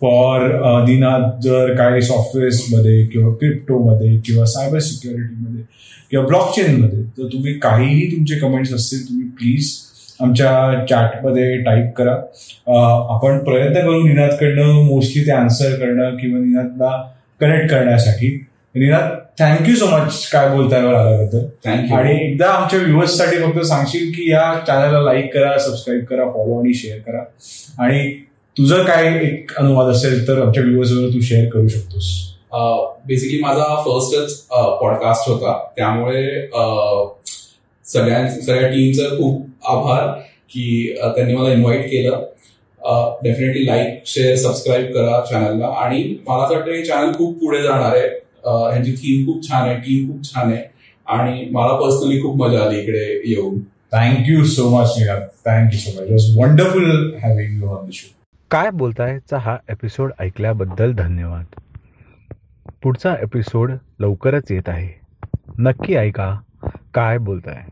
फॉर निनाथ जर काही सॉफ्टवेअर्समध्ये किंवा क्रिप्टोमध्ये किंवा सायबर सिक्युरिटीमध्ये किंवा ब्लॉकचेनमध्ये तर तुम्ही काहीही तुमचे कमेंट्स असतील तुम्ही प्लीज आमच्या चॅटमध्ये टाईप करा. आपण प्रयत्न करू निनादकडनं मोस्टली ते आन्सर करणं किंवा निनादला कनेक्ट करण्यासाठी. निनाद थँक्यू सो मच काय बोलताय वर आल्याबद्दल. थँक्यू आणि एकदा आमच्या व्ह्युअर्ससाठी फक्त सांगशील की या चॅनलला लाईक करा सबस्क्राईब करा फॉलो आणि शेअर करा. आणि तुझं काय एक अनुवाद असेल तर आमच्या व्ह्युअर्सवर तू शेअर करू शकतोस. बेसिकली माझा फर्स्टच पॉडकास्ट होता. त्यामुळे सगळ्यां सगळ्या टीमचं खूप आभार की त्यांनी मला इन्व्हाइट केलं. डेफिनेटली लाईक शेअर सबस्क्राईब करा चॅनलला आणि मला असं वाटतं हे चॅनल खूप पुढे जाणार आहे. अ, ह्यांची थीम खूप छान आहे टीम खूप छान आहे. आणि मला पर्सनली खूप मजा आली इकडे येऊन. Thank you so much Ninad thank you so much was wonderful having you on the show काय बोलतायचा हा एपिसोड ऐकल्याबद्दल धन्यवाद. पुढचा एपिसोड लवकरच येत आहे. नक्की ऐका काय बोलताय?